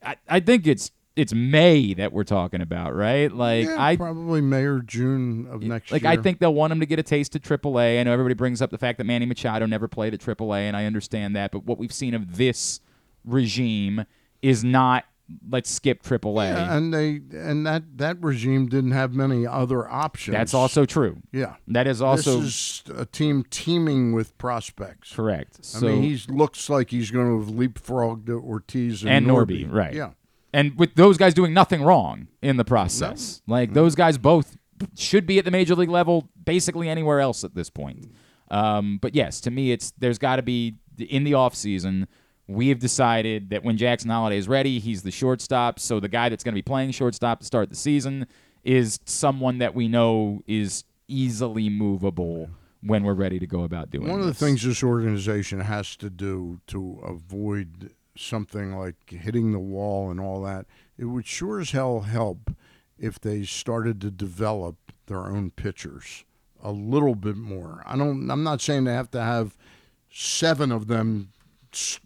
I, I think it's it's May that we're talking about right like yeah, I probably May or June of next like year. I think they'll want him to get a taste of AAA. I know everybody brings up the fact that Manny Machado never played at AAA, and I understand that. But what we've seen of this regime is not let's skip AAA. Yeah, and they and that that regime didn't have many other options. That's also true. yeah. That is also this is a team teeming with prospects. correct. I So mean, he looks like he's going to have leapfrogged Ortiz and, And Norby, right. Yeah, and with those guys doing nothing wrong in the process. Like those guys both should be at the major league level, basically anywhere else at this point. Um, but yes, to me, it's there's got to be in the off season. We have decided that when Jackson Holliday is ready, he's the shortstop. So the guy that's going to be playing shortstop to start the season is someone that we know is easily movable when we're ready to go about doing. one of the things this organization has to do to avoid something like hitting the wall and all that, it would sure as hell help if they started to develop their own pitchers a little bit more. I don't. I'm not saying they have to have seven of them,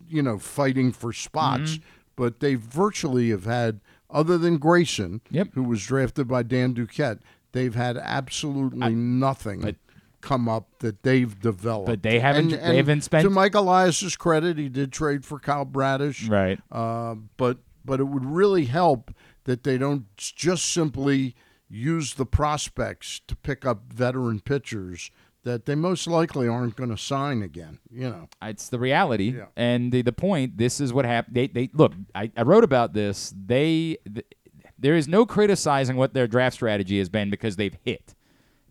you know, fighting for spots, Mm-hmm. but they virtually have had, other than Grayson, Yep. who was drafted by Dan Duquette, they've had absolutely nothing. but- come up that they've developed, But they haven't- And, they haven't spent- To Mike Elias's credit, he did trade for Kyle Bradish, right. uh, but but it would really help that they don't just simply use the prospects to pick up veteran pitchers that they most likely aren't going to sign again. You know, It's the reality, Yeah. and the, the point. This is what happened. They, they look. I, I wrote about this. They, th- there is no criticizing what their draft strategy has been because they've hit.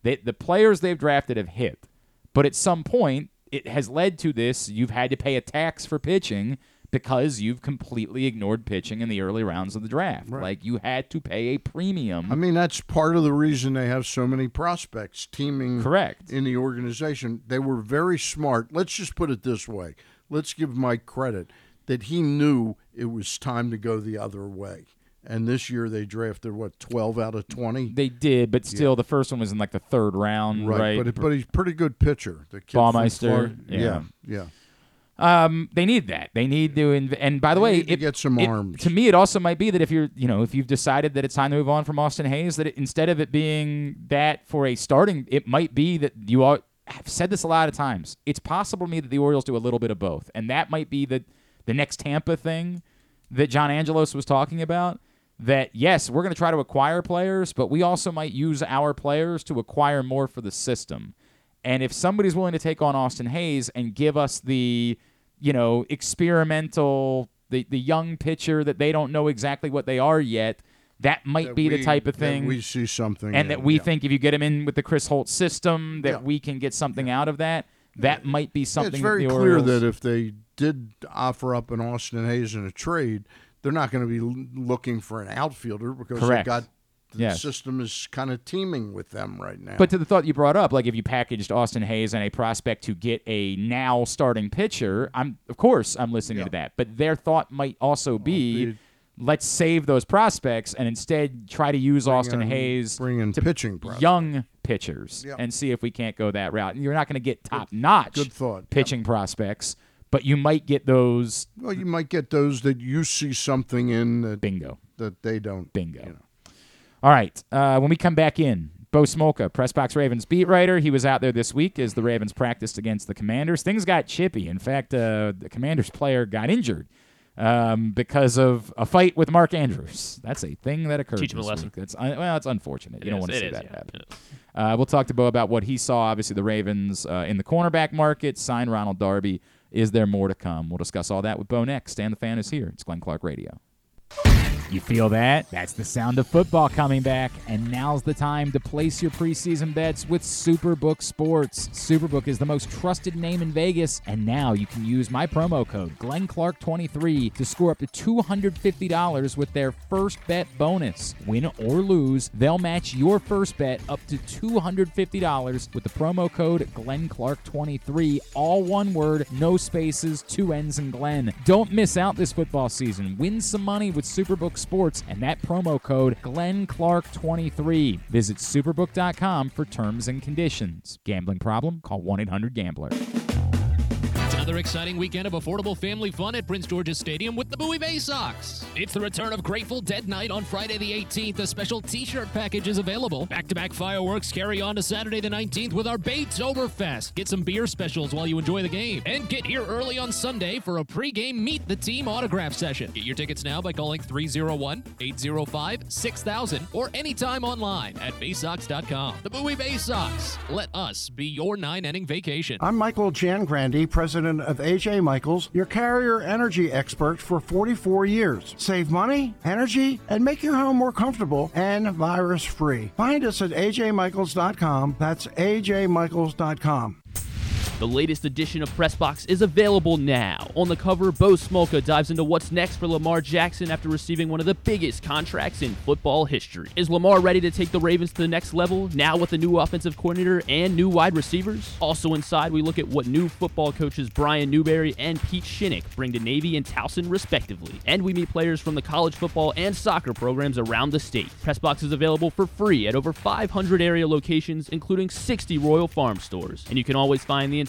They, the players they've drafted have hit, but at some point it has led to this. You've had to pay a tax for pitching because you've completely ignored pitching in the early rounds of the draft. Like you had to pay a premium. I mean that's part of the reason they have so many prospects teeming Correct. in the organization. They were very smart. Let's just put it this way. Let's give Mike credit that he knew it was time to go the other way. And this year they drafted what twelve out of twenty. They did, but still, the first one was in like the third round, right? But but he's a pretty good pitcher. The kid Baumeister, yeah. yeah, yeah. Um, they need that. They need to, inv- and by the They way, it- get some it- arms. To me, it also might be that if you're, you know, if you've decided that it's time to move on from Austin Hays, that it, instead of it being that for a starting, it might be that you all have said this a lot of times. It's possible to me that the Orioles do a little bit of both, and that might be the the next Tampa thing that John Angelos was talking about. That yes, we're going to try to acquire players, but we also might use our players to acquire more for the system. And if somebody's willing to take on Austin Hays and give us the, you know, experimental, the, the young pitcher that they don't know exactly what they are yet, that might That be the type of thing. we see something, and in, that we yeah. think if you get him in with the Chris Holt system, that Yeah. we can get something out of that. that might be something. it's very clear that if they did offer up an Austin Hays in a trade, they're not going to be looking for an outfielder because Correct. they got the Yes. system is kind of teeming with them right now. But to the thought you brought up, like if you packaged Austin Hays and a prospect to get a now starting pitcher, I'm of course I'm listening to that. But their thought might also be, be- let's save those prospects and instead try to use Austin in- Hays bring in to pitching prospects. young pitchers and see if we can't go that route. And You're not going to get top notch good thought. Yep. pitching prospects, but you might get those well, you might get those that you see something in that, bingo. that they don't. Bingo. you know. All right. Uh, when we come back in, Bo Smolka, Press Box Ravens beat writer. He was out there this week as the Ravens practiced against the Commanders. Things got chippy. In fact, uh, the Commanders player got injured um, because of a fight with Mark Andrews. That's a thing that occurred. Teach him a lesson. week. That's un- well, it's unfortunate. you don't is, want to see is, that yeah, happen. Uh, we'll talk to Bo about what he saw. Obviously, the Ravens uh, in the cornerback market signed Ronald Darby. Is there more to come? We'll discuss all that with Bo next. Stan the Fan is here. It's Glenn Clark Radio. You feel that? That's the sound of football coming back, and now's the time to place your preseason bets with Superbook Sports. Superbook is the most trusted name in Vegas, and now you can use my promo code GlennClark23 to score up to $250 with their first bet bonus. Win or lose, they'll match your first bet up to $250 with the promo code GlennClark23. All one word, no spaces, two N's and Glenn. Don't miss out this football season. Win some money with Superbook Sports and that promo code GlennClark23. Visit superbook.com for terms and conditions. Gambling problem? Call 1 800 Gambler. Another exciting weekend of affordable family fun at Prince George's Stadium with the Bowie Bay Sox. It's the return of Grateful Dead Night on Friday the 18th. A special t-shirt package is available. Back-to-back fireworks carry on to Saturday the 19th with our Baytoberfest. Get some beer specials while you enjoy the game. And get here early on Sunday for a pre-game Meet the Team autograph session. Get your tickets now by calling 301-805-6000 or anytime online at baysox.com. The Bowie Bay Sox. Let us be your nine-inning vacation. I'm Michael Jangrandy, president of AJ Michaels, your carrier energy expert for 44 years. Save money, energy, and make your home more comfortable and virus free. Find us at ajmichaels.com. That's ajmichaels.com. The latest edition of Pressbox is available now. On the cover, Bo Smolka dives into what's next for Lamar Jackson after receiving one of the biggest contracts in football history. Is Lamar ready to take the Ravens to the next level, now with a new offensive coordinator and new wide receivers? Also inside, we look at what new football coaches Brian Newberry and Pete Shinnick bring to Navy and Towson, respectively. And we meet players from the college football and soccer programs around the state. Pressbox is available for free at over 500 area locations, including 60 Royal Farm stores. And you can always find the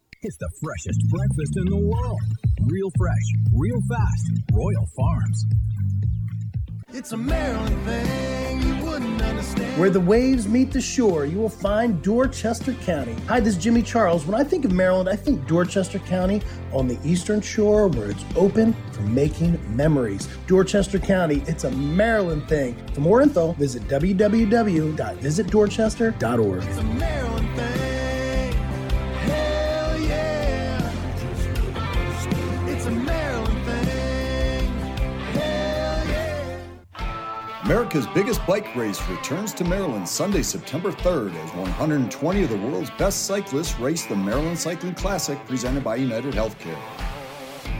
It's the freshest breakfast in the world. Real fresh, real fast. Royal Farms. It's a Maryland thing you wouldn't understand. Where the waves meet the shore, you will find Dorchester County. Hi, this is Jimmy Charles. When I think of Maryland, I think Dorchester County on the eastern shore where it's open for making memories. Dorchester County, it's a Maryland thing. For more info, visit www.visitdorchester.org. It's a Maryland thing. America's biggest bike race returns to Maryland Sunday, September 3rd as 120 of the world's best cyclists race the Maryland Cycling Classic presented by United Healthcare.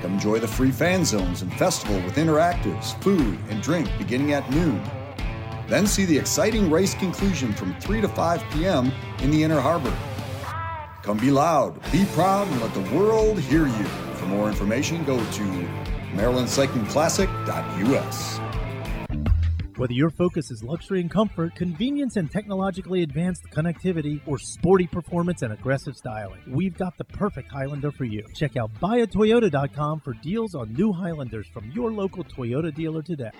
Come enjoy the free fan zones and festival with interactives, food, and drink beginning at noon. Then see the exciting race conclusion from 3 to 5 p.m. in the Inner Harbor. Come be loud, be proud, and let the world hear you. For more information, go to marylandcyclingclassic.us. Whether your focus is luxury and comfort, convenience and technologically advanced connectivity, or sporty performance and aggressive styling, we've got the perfect Highlander for you. Check out buyatoyota.com for deals on new Highlanders from your local Toyota dealer today.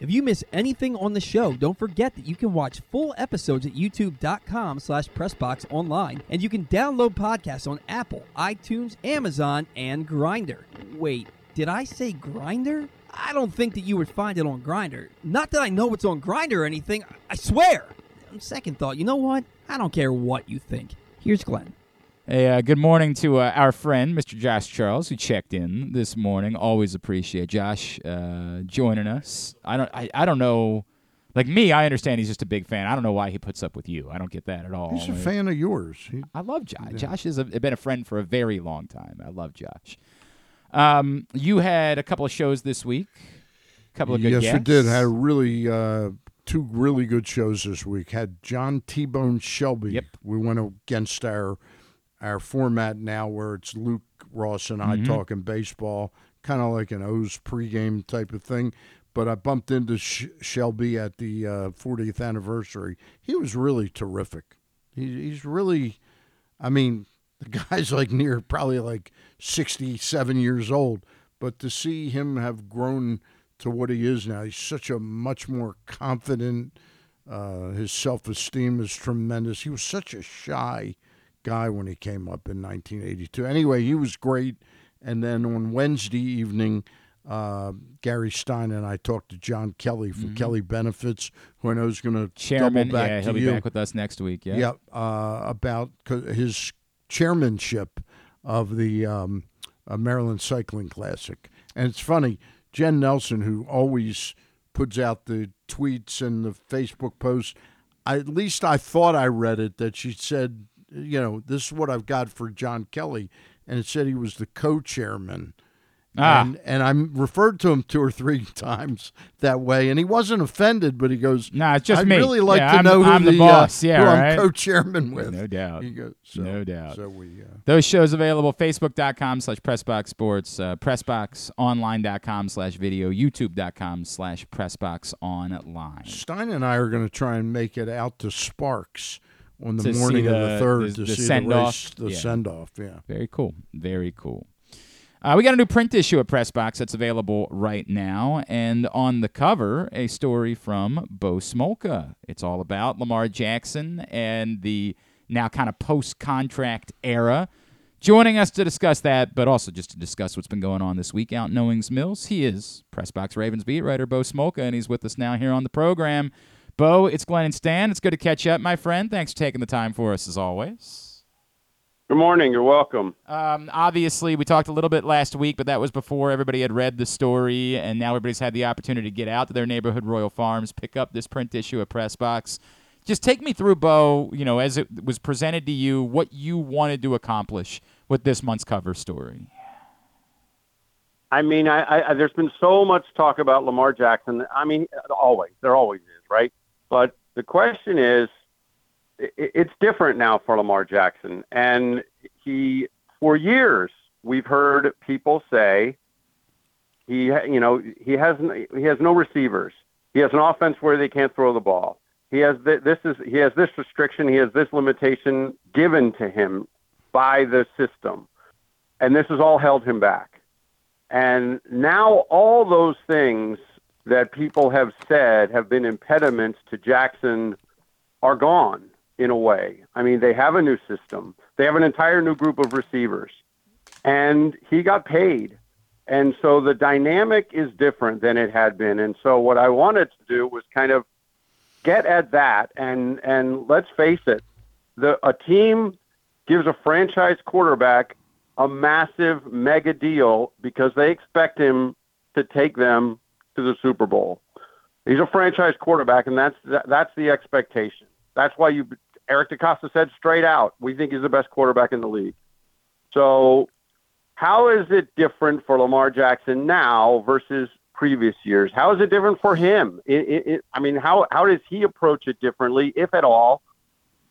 If you miss anything on the show, don't forget that you can watch full episodes at youtube.com slash pressbox online, and you can download podcasts on Apple, iTunes, Amazon, and Grinder. Wait, did I say Grinder? I don't think that you would find it on Grinder. Not that I know it's on Grinder or anything, I swear. Second thought, you know what? I don't care what you think. Here's Glenn. Hey, uh, good morning to uh, our friend, Mr. Josh Charles, who checked in this morning. Always appreciate Josh uh, joining us. I don't, I, I don't know. Like me, I understand he's just a big fan. I don't know why he puts up with you. I don't get that at all. He's a fan of yours. He, I love Josh. Josh has a, been a friend for a very long time. I love Josh. Um, you had a couple of shows this week. A couple of good yes, guests. we did. Had really uh, two really good shows this week. Had John T Bone Shelby. Yep. We went against our our format now, where it's Luke Ross and I Mhm. talking baseball, kind of like an O's pregame type of thing. But I bumped into Sh- Shelby at the uh, 40th anniversary. He was really terrific. He, he's really, I mean, the guy's like near probably like 67 years old, but to see him have grown to what he is now, he's such a much more confident. Uh, his self esteem is tremendous. He was such a shy guy when he came up in 1982. Anyway, he was great. And then on Wednesday evening, uh, Gary Stein and I talked to John Kelly from Kelly Benefits, who I know is going to double back yeah, to he'll be back with us next week. Yeah. Yep, uh, about his chairmanship of the um, uh, Maryland Cycling Classic. And it's funny, Jen Nelson, who always puts out the tweets and the Facebook posts, I, at least I thought I read it that she said, you know, this is what I've got for John Kelly. And it said he was the co chairman. Ah. And, and I referred to him two or three times that way, and he wasn't offended. But he goes, Nah, it's just I'd me. really like Yeah, to I'm- know who I'm the the, boss. uh, Yeah, who right. I'm co-chairman with." No doubt. He goes, so, no doubt. So we, uh, Those shows available Facebook.com slash Pressbox Sports, uh, PressboxOnline.com slash video, YouTube.com slash Pressbox Online. Stein and I are going to try and make it out to Sparks on the morning of the- the third the- to the see the race, the Yeah. send off. Yeah. Very cool. Very cool. Uh, we got a new print issue of Pressbox that's available right now. And on the cover, a story from Bo Smolka. It's all about Lamar Jackson and the now kind of post contract era. Joining us to discuss that, but also just to discuss what's been going on this week out in Owings Mills, he is Pressbox Ravens beat writer Bo Smolka, and he's with us now here on the program. Bo, it's Glenn and Stan. It's good to catch up, my friend. Thanks for taking the time for us as always. Good morning. You're welcome. Um, obviously, we talked a little bit last week, but that was before everybody had read the story, and now everybody's had the opportunity to get out to their neighborhood Royal Farms, pick up this print issue of Pressbox. Just take me through, Bo, you know, as it was presented to you, what you wanted to accomplish with this month's cover story. I mean, I, I, there's been so much talk about Lamar Jackson. I mean, always, there always is, right? But the question is, it's different now for Lamar Jackson, and he, for years, we've heard people say he, you know, he has he has no receivers. He has an offense where they can't throw the ball. He has th- this is he has this restriction. He has this limitation given to him by the system, and this has all held him back. And now all those things that people have said have been impediments to Jackson are gone in a way. I mean, they have a new system. They have an entire new group of receivers. And he got paid. And so the dynamic is different than it had been. And so what I wanted to do was kind of get at that and and let's face it, the a team gives a franchise quarterback a massive mega deal because they expect him to take them to the Super Bowl. He's a franchise quarterback, and that's that, that's the expectation. That's why you Eric DeCosta said straight out, we think he's the best quarterback in the league. So, how is it different for Lamar Jackson now versus previous years? How is it different for him? It, it, it, I mean, how how does he approach it differently, if at all?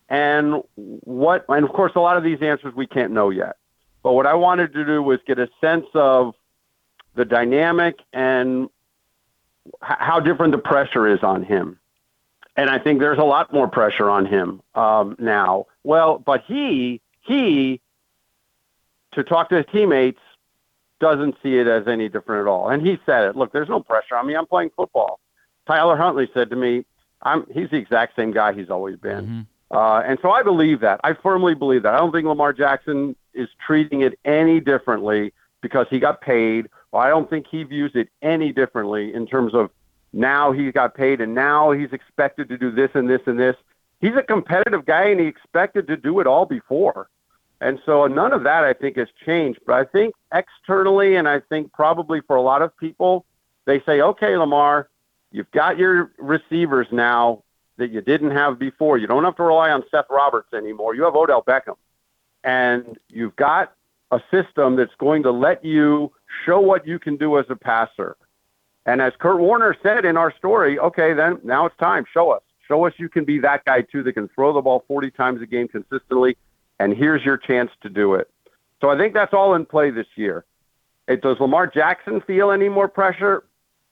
And what? And of course, a lot of these answers we can't know yet. But what I wanted to do was get a sense of the dynamic and how different the pressure is on him. And I think there's a lot more pressure on him um, now. Well, but he he to talk to his teammates doesn't see it as any different at all. And he said it. Look, there's no pressure on me. I'm playing football. Tyler Huntley said to me, "I'm he's the exact same guy he's always been." Uh, and so I believe that. I firmly believe that. I don't think Lamar Jackson is treating it any differently because he got paid. I don't think he views it any differently in terms of now he's got paid and now he's expected to do this and this and this. He's a competitive guy and he expected to do it all before. And so uh, none of that I think has changed. But I think externally, and I think probably for a lot of people, they say, okay, Lamar, you've got your receivers now that you didn't have before. You don't have to rely on Seth Roberts anymore. You have Odell Beckham. And you've got a system that's going to let you show what you can do as a passer. And as Kurt Warner said in our story, okay, then now it's time. Show us. Show us you can be that guy too that can throw the ball 40 times a game consistently. And here's your chance to do it. So I think that's all in play this year. It, does Lamar Jackson feel any more pressure?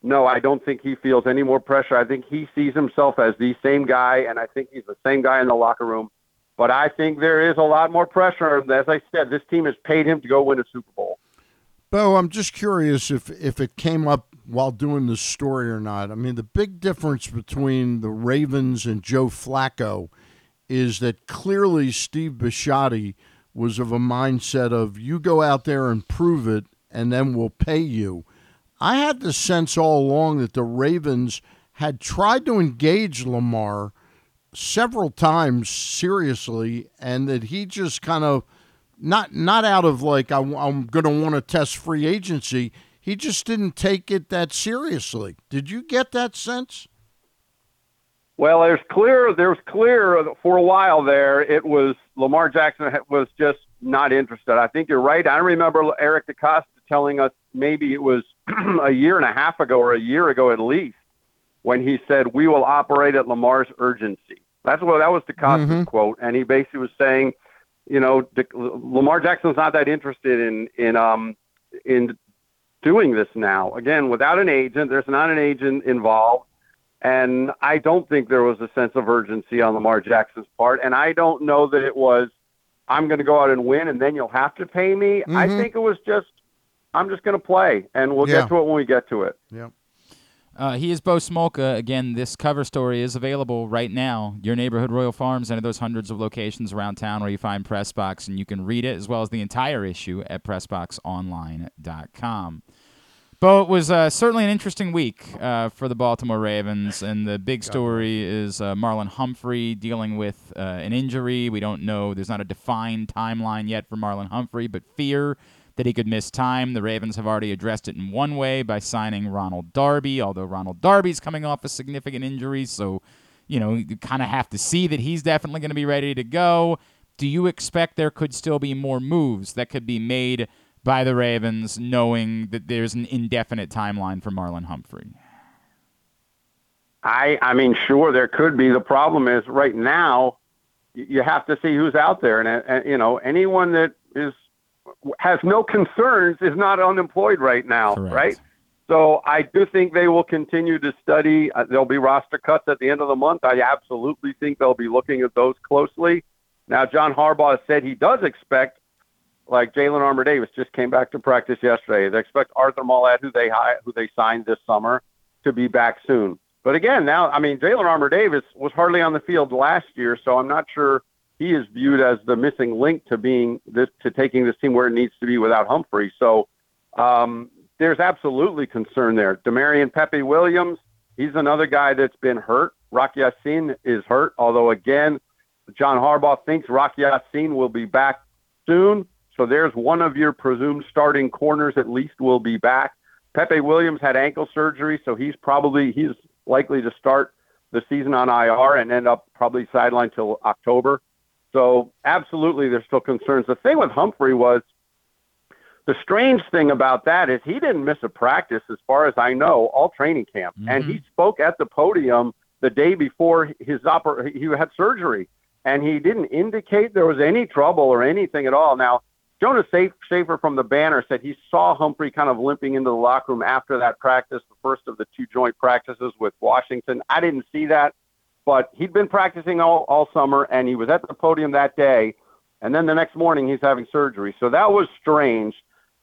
No, I don't think he feels any more pressure. I think he sees himself as the same guy, and I think he's the same guy in the locker room. But I think there is a lot more pressure. As I said, this team has paid him to go win a Super Bowl. Bo, I'm just curious if if it came up while doing the story or not. I mean, the big difference between the Ravens and Joe Flacco is that clearly Steve Bisciotti was of a mindset of you go out there and prove it, and then we'll pay you. I had the sense all along that the Ravens had tried to engage Lamar several times seriously, and that he just kind of not not out of like I, am going to want to test free agency. He just didn't take it that seriously. Did you get that sense? Well, there's clear. There's clear for a while there. It was Lamar Jackson was just not interested. I think you're right. I remember Eric DeCosta telling us maybe it was a year and a half ago or a year ago at least when he said we will operate at Lamar's urgency. That's what that was DeCosta's mm-hmm. quote, and he basically was saying, you know, Lamar Jackson's not that interested in in um in doing this now. Again, without an agent, there's not an agent involved. And I don't think there was a sense of urgency on Lamar Jackson's part. And I don't know that it was, I'm going to go out and win and then you'll have to pay me. Mm-hmm. I think it was just, I'm just going to play and we'll yeah. get to it when we get to it. Yeah. Uh, he is Bo Smolka. Again, this cover story is available right now. Your neighborhood Royal Farms, any of those hundreds of locations around town where you find Pressbox, and you can read it as well as the entire issue at PressBoxOnline.com. Bo, it was uh, certainly an interesting week uh, for the Baltimore Ravens, and the big story is uh, Marlon Humphrey dealing with uh, an injury. We don't know; there's not a defined timeline yet for Marlon Humphrey, but fear that he could miss time. The Ravens have already addressed it in one way by signing Ronald Darby, although Ronald Darby's coming off a significant injury, so you know you kind of have to see that he's definitely going to be ready to go. Do you expect there could still be more moves that could be made? by the Ravens, knowing that there's an indefinite timeline for Marlon Humphrey? I I mean, sure, there could be. The problem is right now, you have to see who's out there, and, and you know, anyone that is has no concerns is not unemployed right now, Correct. right? So I do think they will continue to study. Uh, there'll be roster cuts at the end of the month. I absolutely think they'll be looking at those closely. Now, John Harbaugh said he does expect like Jalyn Armour Davis just came back to practice yesterday. They expect Arthur Maulet, who they who they signed this summer, to be back soon. But again, now I mean Jalyn Armour Davis was hardly on the field last year, so I'm not sure he is viewed as the missing link to being this to taking this team where it needs to be without Humphrey. So um, there's absolutely concern there. Damarion Pepe Williams, he's another guy that's been hurt. Rock Ya-Sin is hurt, although again, John Harbaugh thinks Rock Ya-Sin will be back soon. So there's one of your presumed starting corners at least will be back. Pepe Williams had ankle surgery, so he's probably he's likely to start the season on IR and end up probably sidelined till October. So absolutely, there's still concerns. The thing with Humphrey was the strange thing about that is he didn't miss a practice, as far as I know, all training camp, mm-hmm. and he spoke at the podium the day before his oper- he had surgery, and he didn't indicate there was any trouble or anything at all. Now Jonas Shaffer from the Banner said he saw Humphrey kind of limping into the locker room after that practice, the first of the two joint practices with Washington. I didn't see that, but he'd been practicing all, all summer and he was at the podium that day. And then the next morning he's having surgery. So that was strange.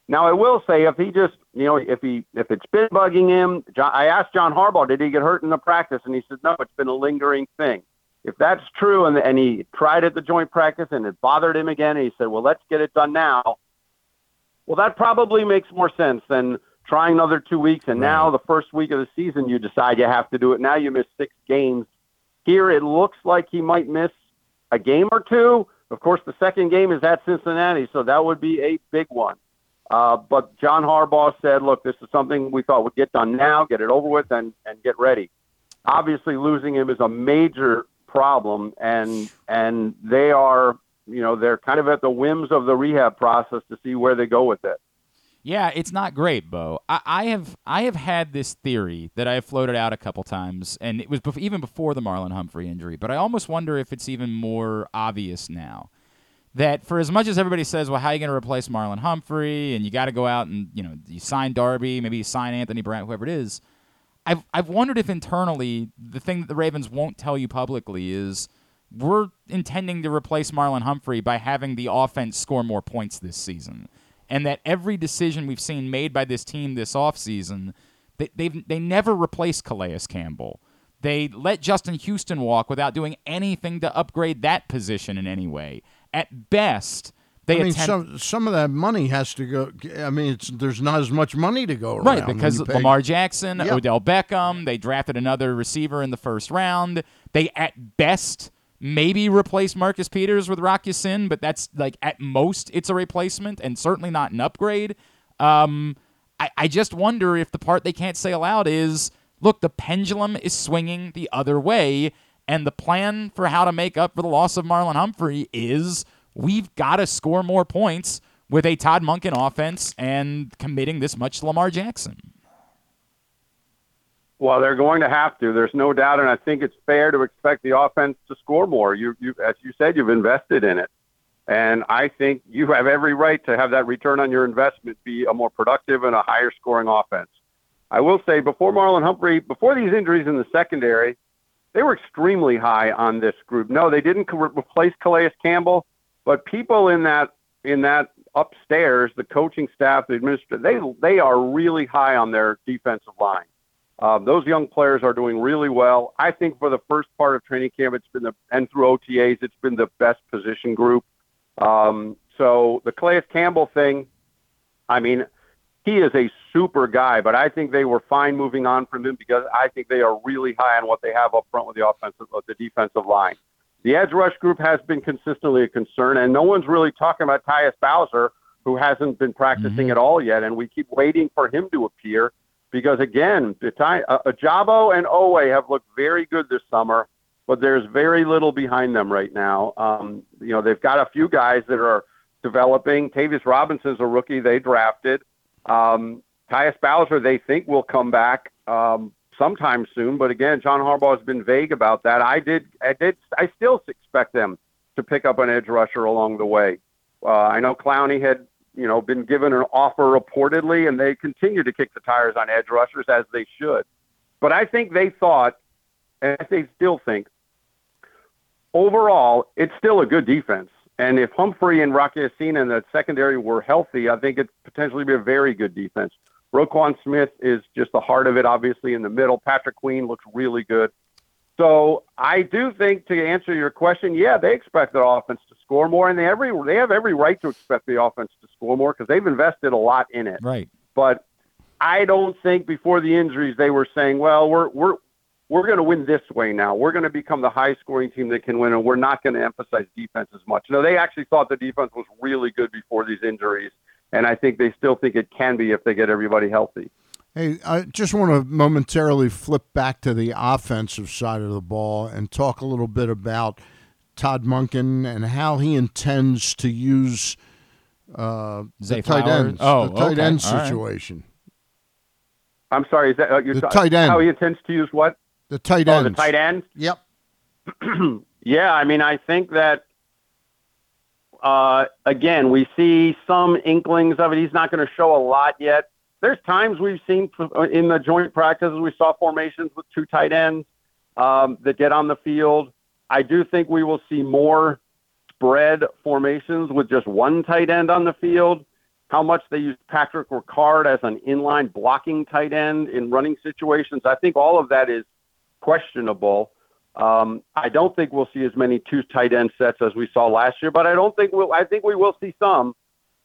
Now I will say if he just you know if he if it's been bugging him, John, I asked John Harbaugh, did he get hurt in the practice, and he said no, it's been a lingering thing. If that's true, and and he tried at the joint practice and it bothered him again, and he said, well, let's get it done now. Well, that probably makes more sense than trying another two weeks, and now the first week of the season you decide you have to do it. Now you miss six games. Here it looks like he might miss a game or two. Of course, the second game is at Cincinnati, so that would be a big one. Uh, but John Harbaugh said, look, this is something we thought would get done now, get it over with, and, and get ready. Obviously, losing him is a major problem, and and they are, you know, they're kind of at the whims of the rehab process to see where they go with it. Yeah, it's not great, Bo. I, I have I have had this theory that I have floated out a couple times, and it was bef- even before the Marlon Humphrey injury. But I almost wonder if it's even more obvious now that for as much as everybody says, well, how are you going to replace Marlon Humphrey, and you got to go out and you know you sign Darby, maybe you sign Anthony Brown, whoever it is. I've I've wondered if internally the thing that the Ravens won't tell you publicly is we're intending to replace Marlon Humphrey by having the offense score more points this season. And that every decision we've seen made by this team this offseason, they they've they never replaced Calais Campbell. They let Justin Houston walk without doing anything to upgrade that position in any way. At best, they I mean, attempt some some of that money has to go. I mean, it's there's not as much money to go around. Right, because Lamar Jackson, Yeah. Odell Beckham, they drafted another receiver in the first round. They at best maybe replace Marcus Peters with Rock Sin, but that's like at most it's a replacement and certainly not an upgrade. Um, I, I just wonder if the part they can't say aloud is look, the pendulum is swinging the other way, and the plan for how to make up for the loss of Marlon Humphrey is we've got to score more points with a Todd Monken offense and committing this much to Lamar Jackson. Well, they're going to have to. There's no doubt, and I think it's fair to expect the offense to score more. You, you, as you said, you've invested in it, and I think you have every right to have that return on your investment be a more productive and a higher scoring offense. I will say, before Marlon Humphrey, before these injuries in the secondary, they were extremely high on this group. No, they didn't replace Calais Campbell, but people in that in that upstairs, the coaching staff, the administrator, they they are really high on their defensive line. Um, those young players are doing really well. I think for the first part of training camp, it's been the and through OTAs, it's been the best position group. Um, so the Calais Campbell thing, I mean, he is a super guy, but I think they were fine moving on from him because I think they are really high on what they have up front with the offensive, uh, the defensive line. The edge rush group has been consistently a concern, and no one's really talking about Tyus Bowser, who hasn't been practicing at all yet, and we keep waiting for him to appear because again, Ty, uh, Ojabo and Oweh have looked very good this summer, but there's very little behind them right now. Um, you know, they've got a few guys that are developing. Tavius Robinson's a rookie they drafted. Um, Tyus Bowser, they think will come back um, sometime soon, but again, John Harbaugh has been vague about that. I did, I did, I still expect them to pick up an edge rusher along the way. Uh, I know Clowney had, you know, been given an offer reportedly, and they continue to kick the tires on edge rushers as they should. But I think they thought, and they still think, overall, it's still a good defense. And if Humphrey and Rock Ya-Sin and the secondary were healthy, I think it'd potentially be a very good defense. Roquan Smith is just the heart of it, obviously, in the middle. Patrick Queen looks really good. So I do think to answer your question, yeah, they expect the offense to score more, and they every they have every right to expect the offense to score more because they've invested a lot in it. Right. But I don't think before the injuries they were saying, well, we're we're we're going to win this way now. We're going to become the high scoring team that can win, and we're not going to emphasize defense as much. No, they actually thought the defense was really good before these injuries, and I think they still think it can be if they get everybody healthy. Hey, I just want to momentarily flip back to the offensive side of the ball and talk a little bit about Todd Monken and how he intends to use uh, the tight Flowers? ends, Oh, the tight okay. end All right. situation. I'm sorry, is that uh, you're The ta- tight end. How he intends to use what? The tight Oh, the tight end. Yep. yeah, I mean, I think that uh, again, we see some inklings of it. He's not going to show a lot yet. There's times we've seen in the joint practices we saw formations with two tight ends um, that get on the field. I do think we will see more spread formations with just one tight end on the field. how much they use Patrick Ricard as an inline blocking tight end in running situations. I think all of that is questionable. Um, I don't think we'll see as many two tight end sets as we saw last year, but I don't think we'll. I think we will see some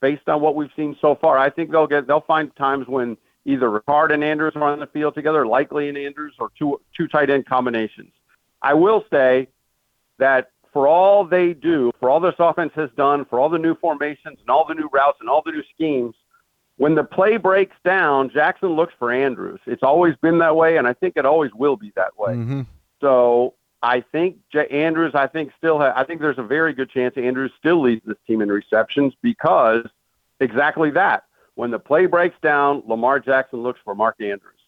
based on what we've seen so far. I think they'll get. They'll find times when either Ricard and Andrews are on the field together, likely in Andrews, or two two tight end combinations. I will say that for all they do, for all this offense has done, for all the new formations and all the new routes and all the new schemes, when the play breaks down, Jackson looks for Andrews. It's always been that way, and I think it always will be that way. Mm-hmm. So I think J- Andrews, I think still, ha- I think there's a very good chance Andrews still leads this team in receptions because exactly that. When the play breaks down, Lamar Jackson looks for Mark Andrews,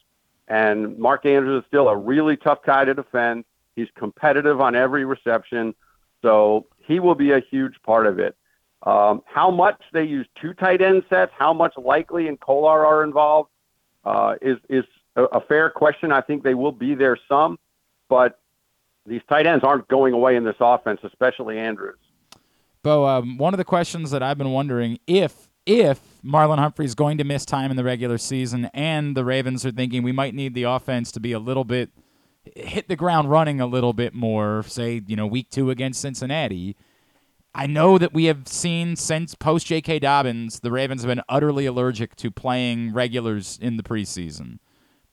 and Mark Andrews is still a really tough guy to defend. He's competitive on every reception, so he will be a huge part of it. Um, how much they use two tight end sets, how much Likely and Kolar are involved, uh, is is a, a fair question. I think they will be there some, but these tight ends aren't going away in this offense, especially Andrews. Bo, um, one of the questions that I've been wondering if if Marlon Humphrey is going to miss time in the regular season, and the Ravens are thinking we might need the offense to be a little bit hit the ground running a little bit more, say you know week two against Cincinnati. I know that we have seen since post J.K. Dobbins, the Ravens have been utterly allergic to playing regulars in the preseason.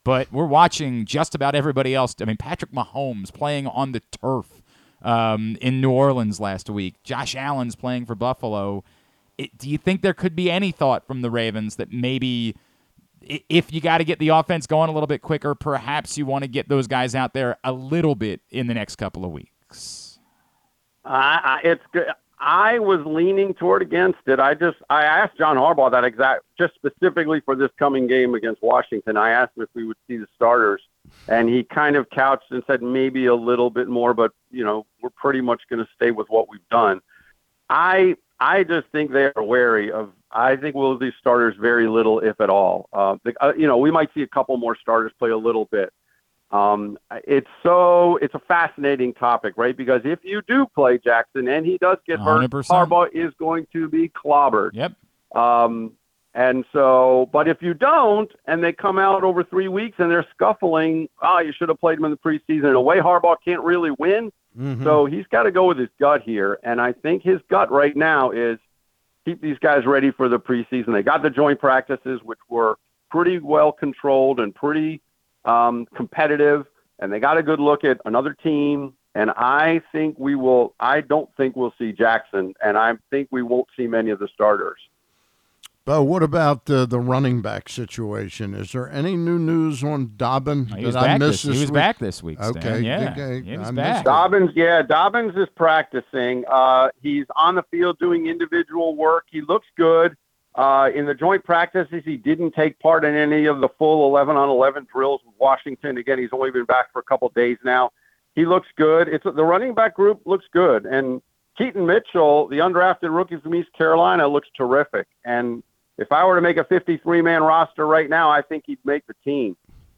But we're watching just about everybody else. I mean, Patrick Mahomes playing on the turf um, in New Orleans last week. Josh Allen's playing for Buffalo. It, do you think there could be any thought from the Ravens that maybe if you got to get the offense going a little bit quicker, perhaps you want to get those guys out there a little bit in the next couple of weeks? I, it's good. I was leaning toward against it. I just I asked John Harbaugh that exact just specifically for this coming game against Washington. I asked him if we would see the starters, and he kind of couched and said maybe a little bit more, but you know we're pretty much going to stay with what we've done. I I just think they are wary of. I think we'll see starters very little, if at all. Uh, the, uh, you know, we might see a couple more starters play a little bit. Um, it's so it's a fascinating topic, right? Because if you do play Jackson and he does get hurt, 100%. Harbaugh is going to be clobbered. Yep. Um, and so, but if you don't, and they come out over three weeks and they're scuffling, oh, you should have played him in the preseason. In a way, Harbaugh can't really win. Mhm. So he's got to go with his gut here. And I think his gut right now is keep these guys ready for the preseason. They got the joint practices, which were pretty well controlled and pretty um, competitive, and they got a good look at another team. And I think we will. I don't think we'll see Jackson, and I think we won't see many of the starters. Bo, what about uh, the running back situation? Is there any new news on Dobbin He that was I back missed this- he was back this week, Stan. Okay, Yeah, okay, he was I back. Dobbins, yeah, Dobbins is practicing. Uh, he's on the field doing individual work. He looks good. Uh, in the joint practices, he didn't take part in any of the full 11 on 11 drills with Washington. Again, he's only been back for a couple days now. He looks good. It's the running back group looks good, and Keaton Mitchell, the undrafted rookie from East Carolina, looks terrific. And if I were to make a 53 man roster right now, I think he'd make the team.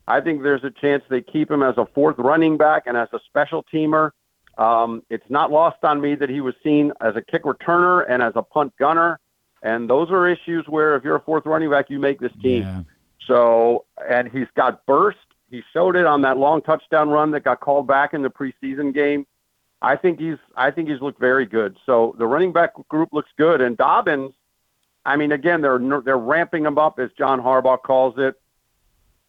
I think there's a chance they keep him as a fourth running back and as a special teamer. Um, it's not lost on me that he was seen as a kick returner and as a punt gunner. And those are issues where if you're a fourth running back, you make this team. So, and he's got burst. He showed it on that long touchdown run that got called back in the preseason game. I think he's, I think he's looked very good. So the running back group looks good. And Dobbins, I mean, again, they're they're ramping him up as John Harbaugh calls it.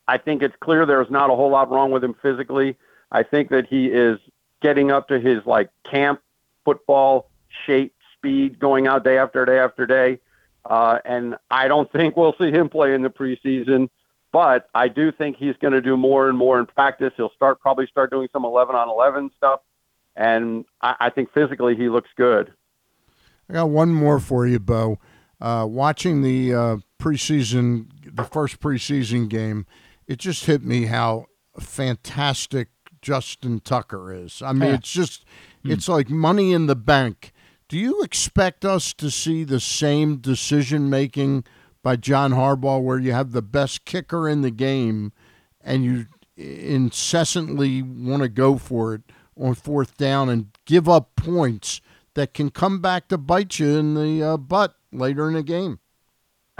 I think it's clear there's not a whole lot wrong with him physically. I think that he is getting up to his like camp football shape, speed, going out day after day after day. Uh, and I don't think we'll see him play in the preseason, but I do think he's going to do more and more in practice. He'll start probably start doing some 11 on 11 stuff, and I, I think physically he looks good. I got one more for you, Bo. Uh, watching the uh, preseason, the first preseason game, it just hit me how fantastic Justin Tucker is. I mean, Yeah. it's just, Hmm. it's like money in the bank. Do you expect us to see the same decision making by John Harbaugh, where you have the best kicker in the game, and you incessantly want to go for it on fourth down and give up points that can come back to bite you in the uh, butt later in the game.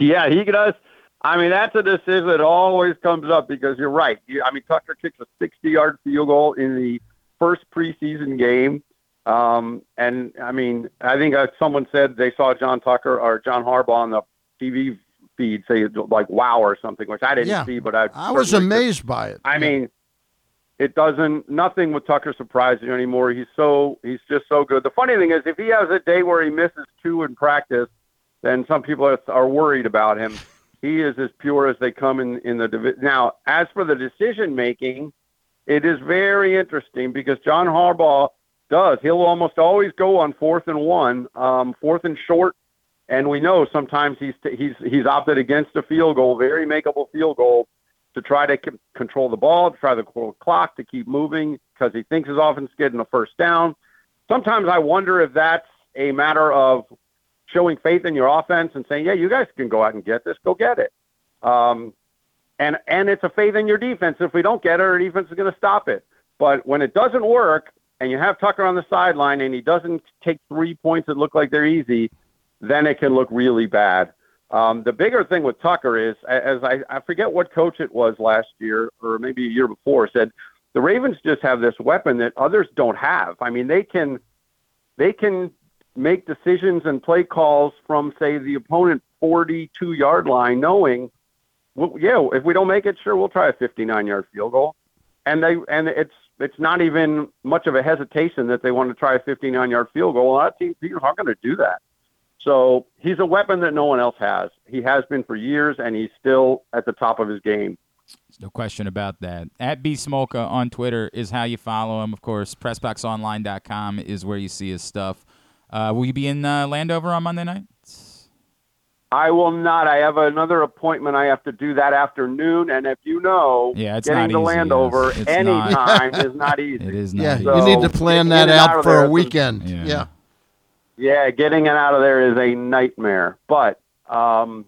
yeah, he does. I mean, that's a decision that always comes up because you're right. You, I mean, Tucker kicks a 60-yard field goal in the first preseason game, um, and I mean, I think uh, someone said they saw John Tucker or John Harbaugh on the TV feed say like "wow" or something, which I didn't Yeah. see, but I I was certainly could- amazed by it. I mean, it doesn't. Nothing with Tucker surprises you anymore. He's so he's just so good. The funny thing is, if he has a day where he misses two in practice, then some people are, are worried about him. He is as pure as they come in in the division. Now, as for the decision making, it is very interesting because John Harbaugh does. He'll almost always go on fourth and one, um, fourth and short, and we know sometimes he's he's he's opted against a field goal, very makeable field goal, to try to c- control the ball, to try to the clock, to keep moving because he thinks his offense is getting a first down. Sometimes I wonder if that's a matter of showing faith in your offense and saying, "Yeah, you guys can go out and get this. Go get it." Um, and and it's a faith in your defense. If we don't get it, our defense is going to stop it. But when it doesn't work, and you have Tucker on the sideline, and he doesn't take three points that look like they're easy, then it can look really bad. Um, the bigger thing with Tucker is, as I, I forget what coach it was last year or maybe a year before, said the Ravens just have this weapon that others don't have. I mean, they can they can make decisions and play calls from say the opponent 42 yard line, knowing, well, yeah, if we don't make it, sure, we'll try a 59 yard field goal, and they and it's it's not even much of a hesitation that they want to try a 59 yard field goal. Lot of teams aren't going to do that. So he's a weapon that no one else has. He has been for years, and he's still at the top of his game. There's no question about that. At B Smolka on Twitter is how you follow him. Of course, PressBoxOnline.com is where you see his stuff. Uh, will you be in uh, Landover on Monday night? I will not. I have another appointment I have to do that afternoon, and if you know, Yeah, it's getting not to easy. Landover It's- it's anytime not. is not easy. It is Yeah, not. you need to plan that and out for a is- weekend. Yeah. yeah. Yeah, getting it out of there is a nightmare. But um,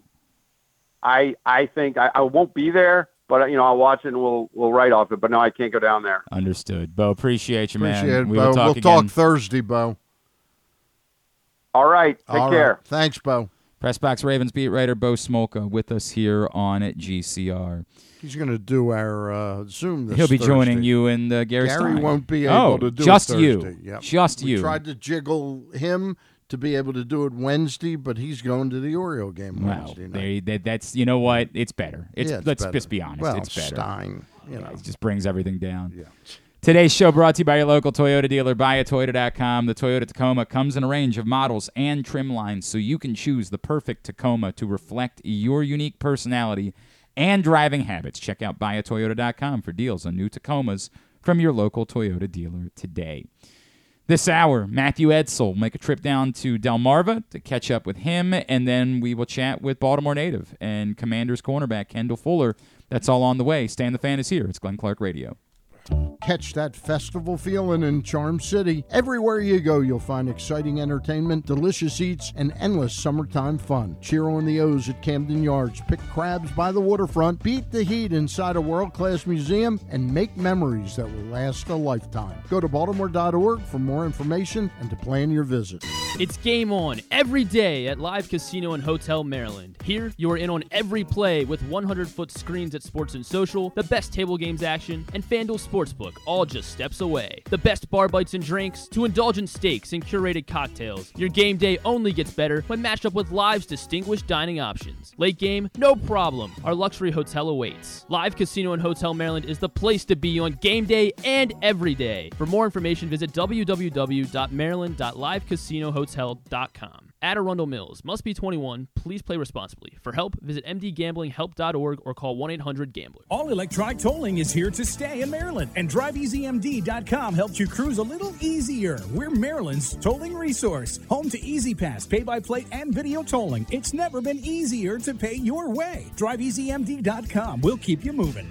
I I think I, I won't be there, but you know I'll watch it and we'll we'll write off it. But no, I can't go down there. Understood. Bo, appreciate you, man. It, we Bo. will talk we'll again. talk Thursday, Bo. All right, take All right. care. Thanks, Bo. Pressbox Ravens beat writer Bo Smolka with us here on at GCR. He's going to do our uh, Zoom this He'll be joining you and uh, Gary Gary Stein. won't be able oh, to do just it you. Thursday. Yep. Just we you. tried to jiggle him to be able to do it Wednesday, but he's going to the Oriole game Wow, Wednesday night. they, that, that's you know what? It's better. It's, Yeah, it's let's better. just be honest. Well, it's better. Stein, you know. it just brings everything down. Yeah. Today's show brought to you by your local Toyota dealer, buyatoyota.com. The Toyota Tacoma comes in a range of models and trim lines, so you can choose the perfect Tacoma to reflect your unique personality and driving habits. Check out buyatoyota.com for deals on new Tacomas from your local Toyota dealer today. This hour, Matthew Etzel will make a trip down to Delmarva to catch up with him, and then we will chat with Baltimore native and Commanders cornerback Kendall Fuller. That's all on the way. Stan the fan is here. It's Glenn Clark Radio. Catch that festival feeling in Charm City. Everywhere you go, you'll find exciting entertainment, delicious eats, and endless summertime fun. Cheer on the O's at Camden Yards, pick crabs by the waterfront, beat the heat inside a world class museum, and make memories that will last a lifetime. Go to baltimore.org for more information and to plan your visit. It's game on every day at Live Casino and Hotel Maryland. Here, you are in on every play with 100 foot screens at Sports and Social, the best table games action, and FanDuel Sportsbook, all just steps away. The best bar bites and drinks to indulgent steaks and curated cocktails. Your game day only gets better when matched up with Live's distinguished dining options. Late game, no problem. Our luxury hotel awaits. Live Casino and Hotel Maryland is the place to be on game day and every day. For more information, visit www.maryland.livecasinohotel.com. At Arundel Mills, must be 21. Please play responsibly. For help, visit mdgamblinghelp.org or call 1 800 Gambler. All electronic tolling is here to stay in Maryland, and DriveEasyMD.com helps you cruise a little easier. We're Maryland's tolling resource, home to E-ZPass, pay by plate, and video tolling. It's never been easier to pay your way. DriveEasyMD.com will keep you moving.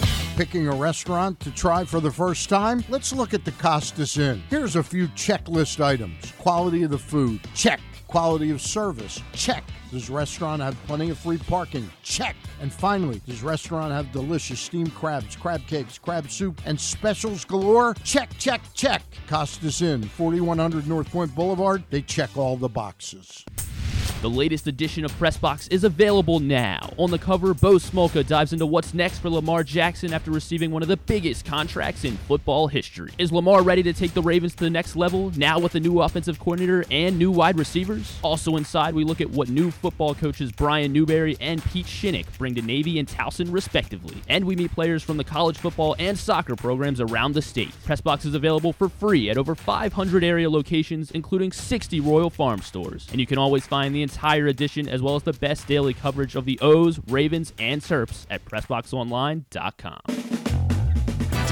Picking a restaurant to try for the first time? Let's look at the Costas Inn. Here's a few checklist items quality of the food, check. Quality of service, check. Does restaurant have plenty of free parking? Check. And finally, does restaurant have delicious steamed crabs, crab cakes, crab soup, and specials galore? Check, check, check. Costas Inn, 4100 North Point Boulevard. They check all the boxes. The latest edition of Pressbox is available now. On the cover, Bo Smolka dives into what's next for Lamar Jackson after receiving one of the biggest contracts in football history. Is Lamar ready to take the Ravens to the next level, now with a new offensive coordinator and new wide receivers? Also inside, we look at what new football coaches Brian Newberry and Pete Shinnick bring to Navy and Towson, respectively. And we meet players from the college football and soccer programs around the state. Pressbox is available for free at over 500 area locations, including 60 Royal Farm stores. And you can always find the entire edition as well as the best daily coverage of the O's, Ravens, and Terps at PressBoxOnline.com.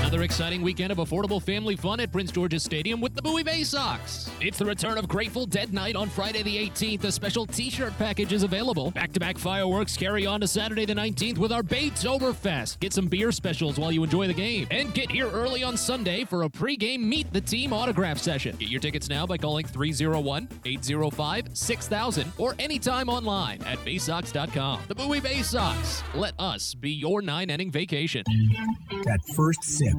Another exciting weekend of affordable family fun at Prince George's Stadium with the Bowie Bay Sox. It's the return of Grateful Dead Night on Friday the 18th. A special t-shirt package is available. Back-to-back fireworks carry on to Saturday the 19th with our Baytoberfest. Get some beer specials while you enjoy the game. And get here early on Sunday for a pregame Meet the Team autograph session. Get your tickets now by calling 301-805-6000 or anytime online at baysox.com. The Bowie Bay Sox. Let us be your nine-inning vacation. That first sip.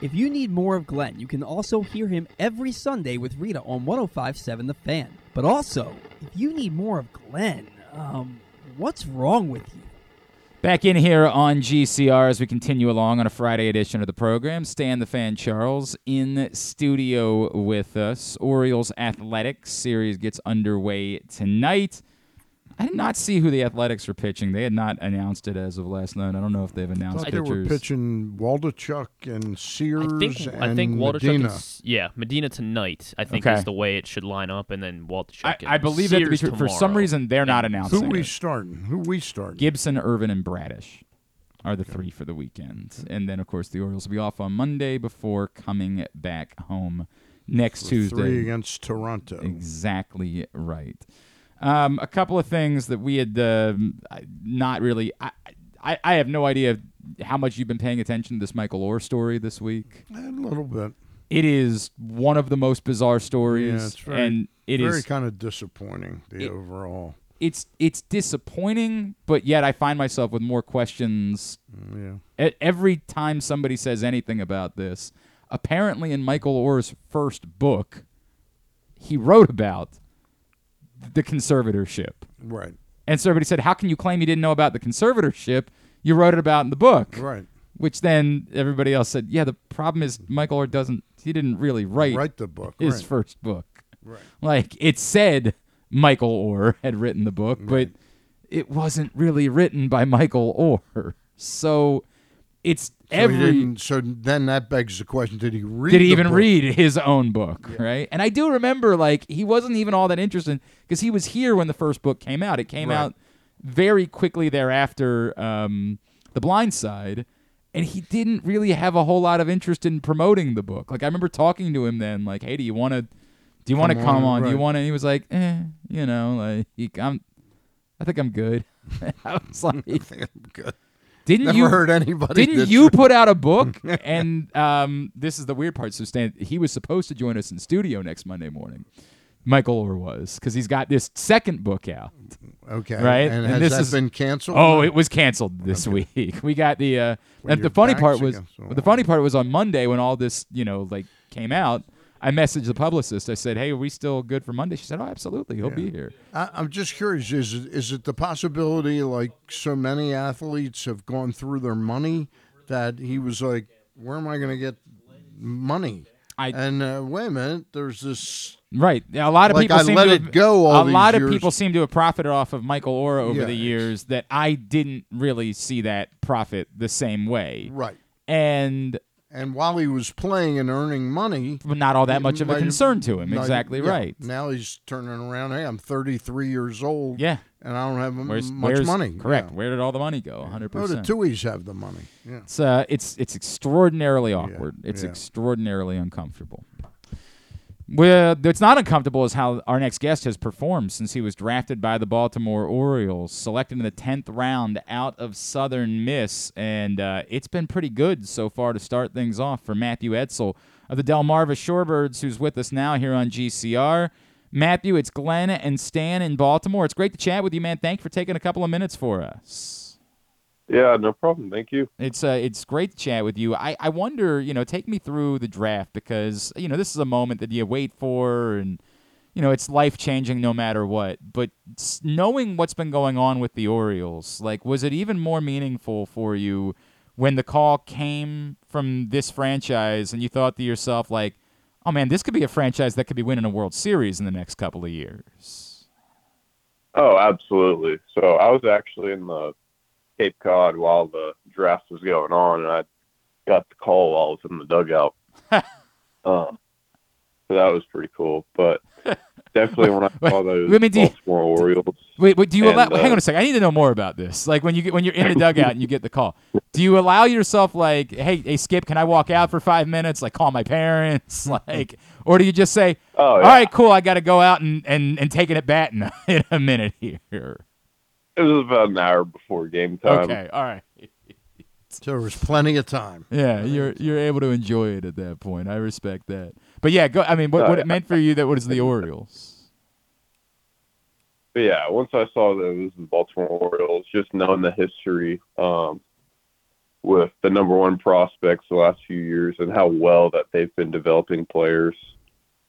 If you need more of Glenn, you can also hear him every Sunday with Rita on 1057 The Fan. But also, if you need more of Glenn, um, what's wrong with you? Back in here on GCR as we continue along on a Friday edition of the program. Stan the Fan Charles in studio with us. Orioles Athletics series gets underway tonight. I did not see who the Athletics were pitching. They had not announced it as of last night. I don't know if they've announced I thought they were pitching I Waldichuk and Sears think and I think Walter Medina. is yeah Medina tonight. I think Okay. is the way it should line up, and then Walter. I, I believe that to be. For some reason, they're not announcing Who we it. starting? Who we starting? Gibson, Irvin, and Bradish are the three for the weekend. And then, of course, the Orioles will be off on Monday before coming back home next For Tuesday. Three against Toronto. Exactly right. Um, a couple of things that we had I- not really. I, I, I have no idea how much you've been paying attention to this Michael Oher story this week. A little bit. It is one of the most bizarre stories, Yeah, it's very, and it is very kind of disappointing. The It- overall. it's it's disappointing, but yet I find myself with more questions. Yeah. At every time somebody says anything about this, apparently in Michael Oher's first book, he wrote about the conservatorship. Right. And so everybody said, "How can you claim you didn't know about the conservatorship? You wrote it about in the book." Right. Which then everybody else said, "Yeah, the problem is Michael Oher doesn't. He didn't really write Write the book, His right. first book. Right. Like it said Michael Oher had written the book, but it wasn't really written by Michael Oher. So it's every. didn't- so then that begs the question: Did he read? did he even book? read his own book, right? And I do remember, like, he wasn't even all that interested because he was here when the first book came out. It came Right. out very quickly thereafter, um, The Blind Side, and he didn't really have a whole lot of interest in promoting the book. Like, I remember talking to him then, like, hey, do you want to. Do you want to Come come on, on? Do you want to? He was like, eh, you know, like I'm, I think I'm good. I was like, I think I'm good. Didn't Never you heard anybody Didn't you put out a book? and um, this is the weird part. So Stan, he was supposed to join us in studio next Monday morning. Michael Oher was because he's got this second book out. Okay. Right. And this has been canceled? Oh, it was canceled this week. We got the. Uh, When and the funny part was against the funny part was on Monday when all this you know like came out. I messaged the publicist. I said, "Hey, are we still good for Monday?" She said, "Oh, absolutely. He'll be here." I, I'm just curious. Is it, is it the possibility, like so many athletes have gone through their money, that he was like, "Where am I going to get money?" I, and uh, wait a minute, there's this. Right. Yeah, a lot of like people I seem let to it have, go. All a lot of people seem to have profited off of Michael Oher over Yeah. the years that I didn't really see that profit the same way. Right. And And while he was playing and earning money, not all that much of a concern to him. not- Exactly yeah. right. Now he's turning around. Hey, I'm 33 years old. Yeah. and I don't have Where's, much where's- money. Correct. Yeah. Where did all the money go? 100%. Oh, the Tuohys have the money. Yeah. It's uh, it's it's extraordinarily awkward. Yeah. it's extraordinarily uncomfortable. Well, it's not uncomfortable is how our next guest has performed since he was drafted by the Baltimore Orioles, selected in the tenth round out of Southern Miss, and uh, it's been pretty good so far to start things off for Matthew Etzel of the Delmarva Shorebirds, who's with us now here on GCR. Matthew, it's Glenn and Stan in Baltimore. It's great to chat with you, man. Thank you for taking a couple of minutes for us. Yeah, no problem. Thank you. It's uh, it's great to chat with you. I, I wonder, you know, take me through the draft because you know this is a moment that you wait for, and you know it's life changing no matter what. But knowing what's been going on with the Orioles, like, was it even more meaningful for you when the call came from this franchise, and you thought to yourself, like, oh man, this could be a franchise that could be winning a World Series in the next couple of years. Oh, absolutely. So I was actually in the Cape Cod while the draft was going on, and I got the call while I was in the dugout. um, so that was pretty cool. But definitely when I saw those Wait, I mean, do you- Baltimore Orioles. Wait, wait. Do you and, allow? uh, hang on a second. I need to know more about this. Like when you get when you're in the dugout and you get the call, do you allow yourself like, hey, hey, Skip, can I walk out for five minutes? Like call my parents, like, or do you just say, Oh, yeah. right, cool, I got to go out and and and take it at bat in in a minute here. It was about an hour before game time. Okay, all right. So there was plenty of time. Yeah, you're you're able to enjoy it at that point. I respect that. But yeah, go. I mean, what what it meant for you that what is the Orioles? But yeah, once I saw that it was the Baltimore Orioles, just knowing the history um, with the number one prospects the last few years and how well that they've been developing players,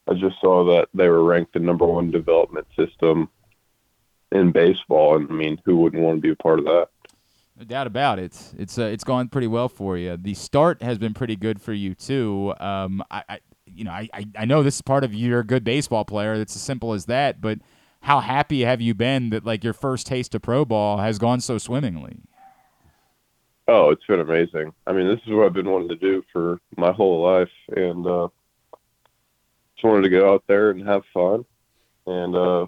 I just saw that they were ranked the number one development system in baseball, and I mean, who wouldn't want to be a part of that? No doubt about it. It's uh, it's gone pretty well for you. The start has been pretty good for you too. Um, I, I you know I, I I know this is part of you're a good baseball player. It's as simple as that. But how happy have you been that like your first taste of pro ball has gone so swimmingly? Oh, it's been amazing. I mean, this is what I've been wanting to do for my whole life, and uh, just wanted to go out there and have fun, and uh,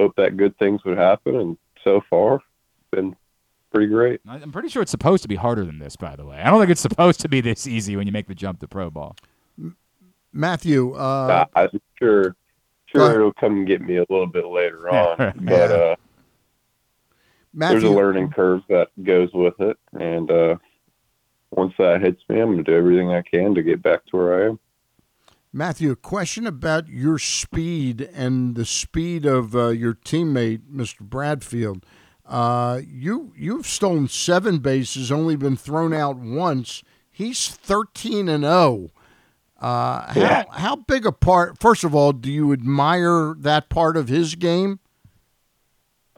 hope that good things would happen. And so far, it's been pretty great. I- I'm pretty sure it's supposed to be harder than this. By the way, I don't think it's supposed to be this easy when you make the jump to pro ball. Matthew, uh, I- I'm sure, Go ahead. sure it'll come and get me a little bit later on, Yeah. but uh, there's a learning curve that goes with it, and uh, once that hits me, I'm gonna do everything I can to get back to where I am. Matthew, a question about your speed and the speed of uh, your teammate, Mr. Bradfield. Uh, you you've stolen seven bases, only been thrown out once. He's thirteen and zero. Uh, Yeah. how how big a part? First of all, do you admire that part of his game?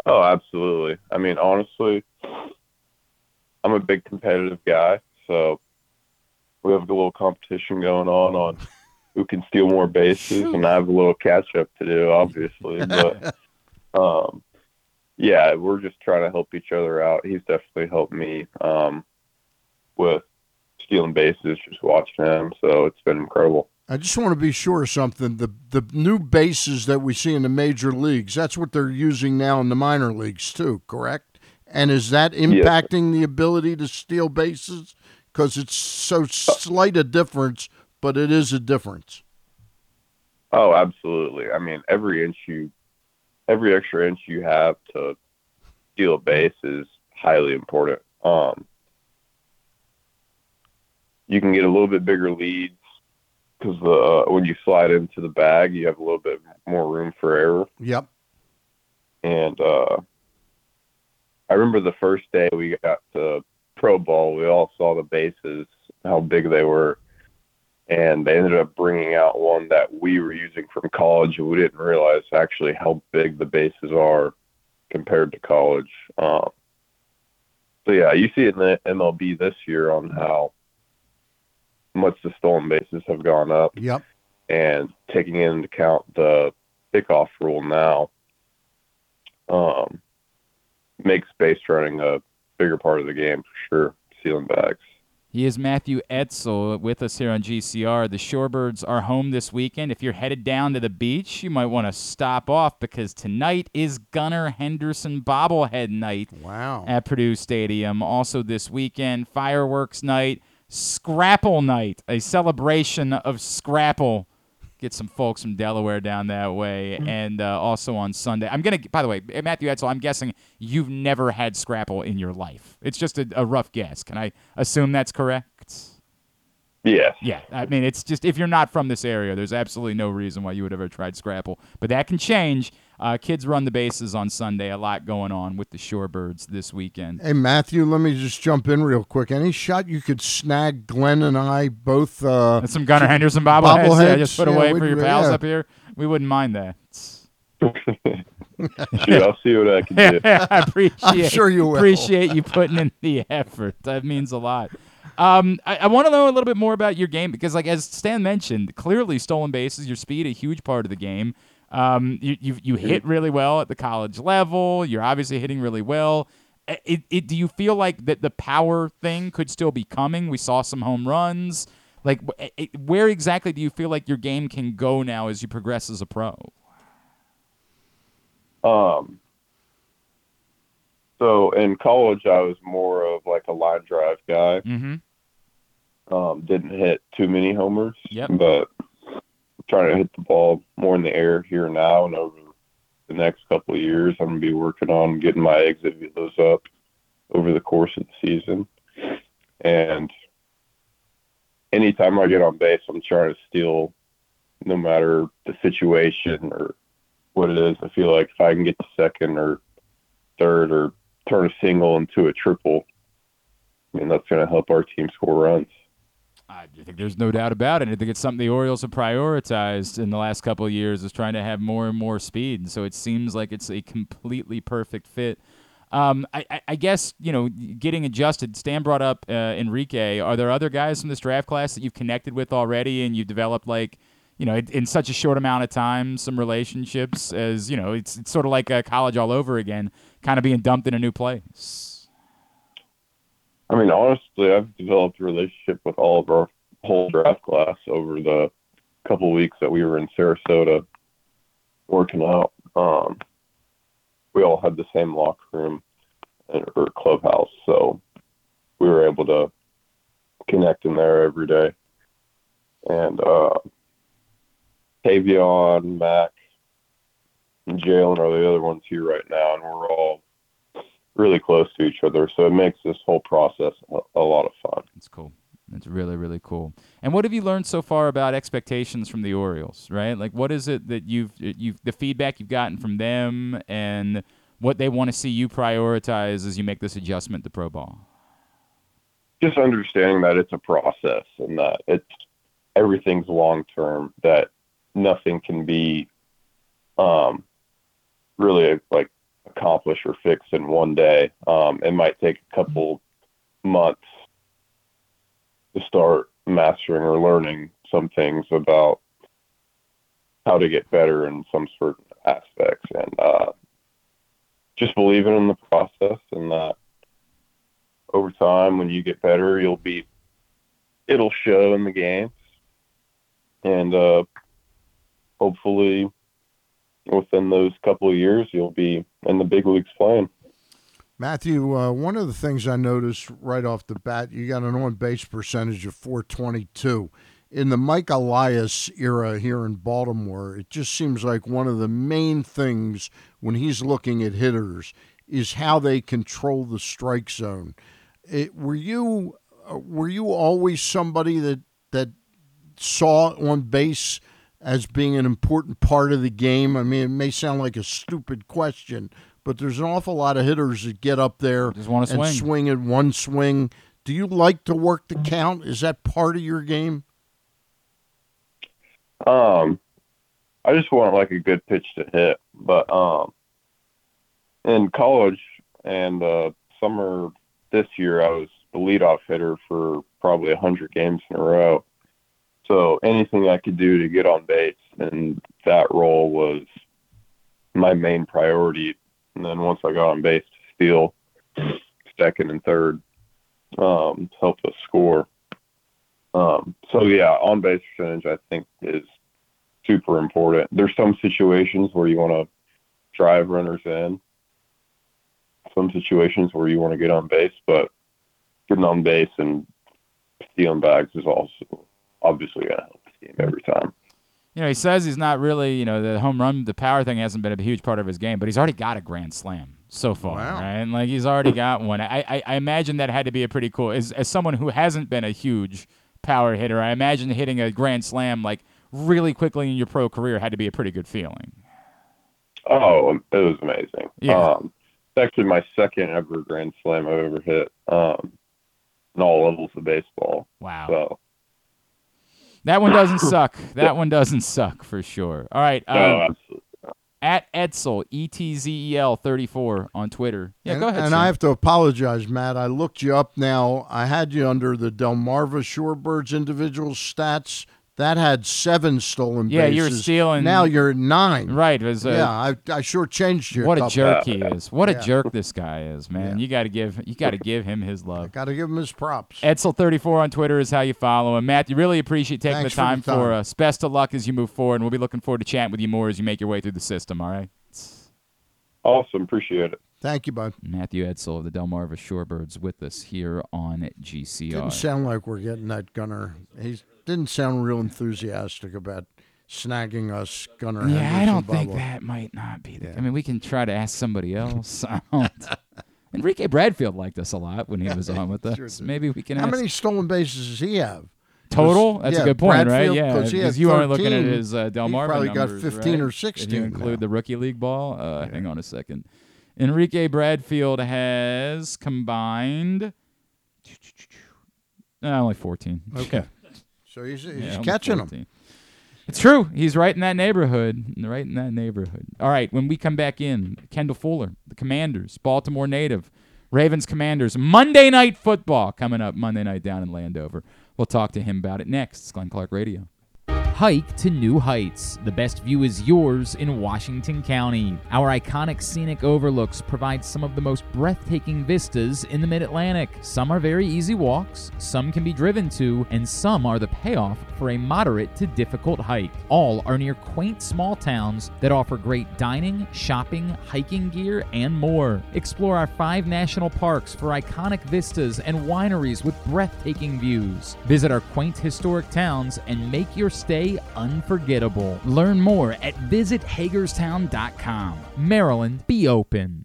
Oh, absolutely. I mean, honestly, I'm a big competitive guy, so we have a little competition going on on who can steal more bases, and I have a little catch up to do, obviously. But um, yeah, we're just trying to help each other out. He's definitely helped me um, with stealing bases, just watching him. So it's been incredible. I just want to be sure of something. The the new bases that we see in the major leagues, that's what they're using now in the minor leagues too, correct? And is that impacting the ability to steal bases? Because it's so slight a difference, but it is a difference. Oh, absolutely. I mean, every inch you, every extra inch you have to steal a base is highly important. Um, you can get a little bit bigger leads because the uh, when you slide into the bag, you have a little bit more room for error. Yep. And uh, I remember the first day we got to pro ball, we all saw the bases, how big they were, and they ended up bringing out one that we were using from college, and we didn't realize actually how big the bases are compared to college. Um, so yeah, you see it in the MLB this year on how much the stolen bases have gone up. Yep. And taking into account the pickoff rule now, um, makes base running a bigger part of the game for sure. Sealing bags. He is Matthew Etzel with us here on GCR. The Shorebirds are home this weekend. If you're headed down to the beach, you might want to stop off because tonight is Gunnar Henderson bobblehead night Wow. at Perdue Stadium. Also this weekend, fireworks night, Scrapple night, a celebration of Scrapple. Get some folks from Delaware down that way, and uh, also on Sunday. I'm gonna. By the way, Matthew Etzel, I'm guessing you've never had Scrapple in your life. It's just a, a rough guess. Can I assume that's correct? Yes. Yeah, I mean, it's just if you're not from this area, there's absolutely no reason why you would ever tried Scrapple. But that can change. Uh, kids run the bases on Sunday. A lot going on with the Shorebirds this weekend. Hey Matthew, let me just jump in real quick. Any shot you could snag Glenn and I both uh And some Gunnar Henderson bobbleheads, bobbleheads? yeah, just put Yeah, away for your pals yeah. up here. We wouldn't mind that. Shoot, I'll see what I can do. I appreciate. I'm sure you will. Appreciate you putting in the effort. That means a lot. Um, I, I want to know a little bit more about your game because, like as Stan mentioned, clearly stolen bases, your speed, a huge part of the game. Um, you you you hit really well at the college level. You're obviously hitting really well. It, it, do you feel like that the power thing could still be coming? We saw some home runs. Like, it, where exactly do you feel like your game can go now as you progress as a pro? Um, so in college, I was more of like a line drive guy. Mm-hmm. Um, didn't hit too many homers, Yep. but trying to hit the ball more in the air here now and over the next couple of years. I'm gonna be working on getting my exit velos up over the course of the season. And anytime I get on base, I'm trying to steal, no matter the situation or what it is. I feel like if I can get to second or third or turn a single into a triple, I mean that's going to help our team score runs. I think there's no doubt about it. I think it's something the Orioles have prioritized in the last couple of years is trying to have more and more speed. And so it seems like it's a completely perfect fit. Um, I, I, guess you know getting adjusted. Stan brought up uh, Enrique. Are there other guys from this draft class that you've connected with already, and you've developed like you know in, in such a short amount of time some relationships? As you know, it's it's sort of like uh, college all over again, kind of being dumped in a new place. I mean, honestly, I've developed a relationship with all of our whole draft class over the couple weeks that we were in Sarasota working out. Um, we all had the same locker room or clubhouse, so we were able to connect in there every day. And uh, Tavian, Mac, and Jalen are the other ones here right now, and we're all really close to each other. So it makes this whole process a, lot of fun. It's cool. It's really really cool. And what have you learned so far about expectations from the Orioles? Right, like what is it that you've you've the feedback you've gotten from them and what they want to see you prioritize as you make this adjustment to pro ball. Just understanding that it's a process and that it's everything's long term. That nothing can be um, really like accomplish or fix in one day. Um, it might take a couple months to start mastering or learning some things about how to get better in some certain aspects and uh, just believing in the process and that over time when you get better you'll be it'll show in the games and uh, hopefully within those couple of years you'll be in the big leagues playing Matthew, uh, one of the things I noticed right off the bat, you got an on base percentage of 422. In the Mike Elias era here in Baltimore, it just seems like one of the main things when he's looking at hitters is how they control the strike zone. It, were you uh, were you always somebody that that saw on base as being an important part of the game? I mean, it may sound like a stupid question, but there's an awful lot of hitters that get up there Just wanna and swing. swing in one swing. Do you like to work the count? Is that part of your game? Um, I just want like a good pitch to hit, but um, in college and uh, summer this year, I was the leadoff hitter for probably a hundred games in a row. So anything I could do to get on base, and that role was my main priority. And then once I got on base to steal second and third, um, help us score. Um, so yeah, on base percentage I think is super important. There's some situations where you want to drive runners in. Some situations where you want to get on base, but getting on base and stealing bags is also obviously going to help the team every time. You know, he says he's not really, you know, the home run, the power thing hasn't been a huge part of his game, but he's already got a grand slam so far, Wow. right? Like he's already got one. I, I, I imagine that had to be a pretty cool. As, as someone who hasn't been a huge power hitter, I imagine hitting a grand slam like really quickly in your pro career had to be a pretty good feeling. Oh, it was amazing. Yeah. Um, it's actually my second ever grand slam I've ever hit um, in all levels of baseball. Wow. So That one doesn't suck. That one doesn't suck for sure. All right. no, um, absolutely. at Etzel E T Z E L thirty four on Twitter. Yeah, and, go ahead. And Sam. I have to apologize, Matt. I looked you up now. I had you under the Delmarva Shorebirds individual stats. That had seven stolen Yeah, bases. you're stealing- Now you're nine. right. Was, uh, yeah, I, I sure changed you. What a jerk he is! What a jerk this guy is, man. You got to give you got to give him his love. Got to give him his props. Etzel34 on Twitter is how you follow him. Matt, you really appreciate taking Thanks the for the time for, us. Best of luck as you move forward, and we'll be looking forward to chatting with you more as you make your way through the system. All right. Awesome. Appreciate it. Thank you, bud. Matthew Etzel of the Delmarva Shorebirds with us here on GCR. Didn't sound like we're getting that Gunnar. He didn't sound real enthusiastic about snagging us Gunnar. yeah, I don't think that might not be. The, I mean, we can try to ask somebody else. Enrique Bradfield liked us a lot when he was on with us. Sure. Maybe we can How ask many stolen bases does he have? total. That's yeah, a good point, Bradfield, right? Yeah, 'cause he had you are looking at his uh, He Delmarva probably got 15 right? or If 16 you include now. the rookie league ball, uh, hang on a second. Enrique Bradfield has combined uh, only 14. Okay. So he's, he's Yeah, catching them. It's true. He's right in that neighborhood. Right in that neighborhood. All right. When we come back in, Kendall Fuller, the Commanders, Baltimore native, Ravens Commanders, Monday Night Football coming up Monday night down in Landover. We'll talk to him about it next. It's Glenn Clark Radio. Hike to new heights. The best view is yours in Washington County. Our iconic scenic overlooks provide some of the most breathtaking vistas in the mid Atlantic. Some are very easy walks, some can be driven to, and some are the payoff for a moderate to difficult hike. All are near quaint small towns that offer great dining, shopping, hiking gear, and more. Explore our five national parks for iconic vistas and wineries with breathtaking views. Visit our quaint historic towns and make your stay unforgettable. Learn more at visithagerstown.com. Maryland, be open.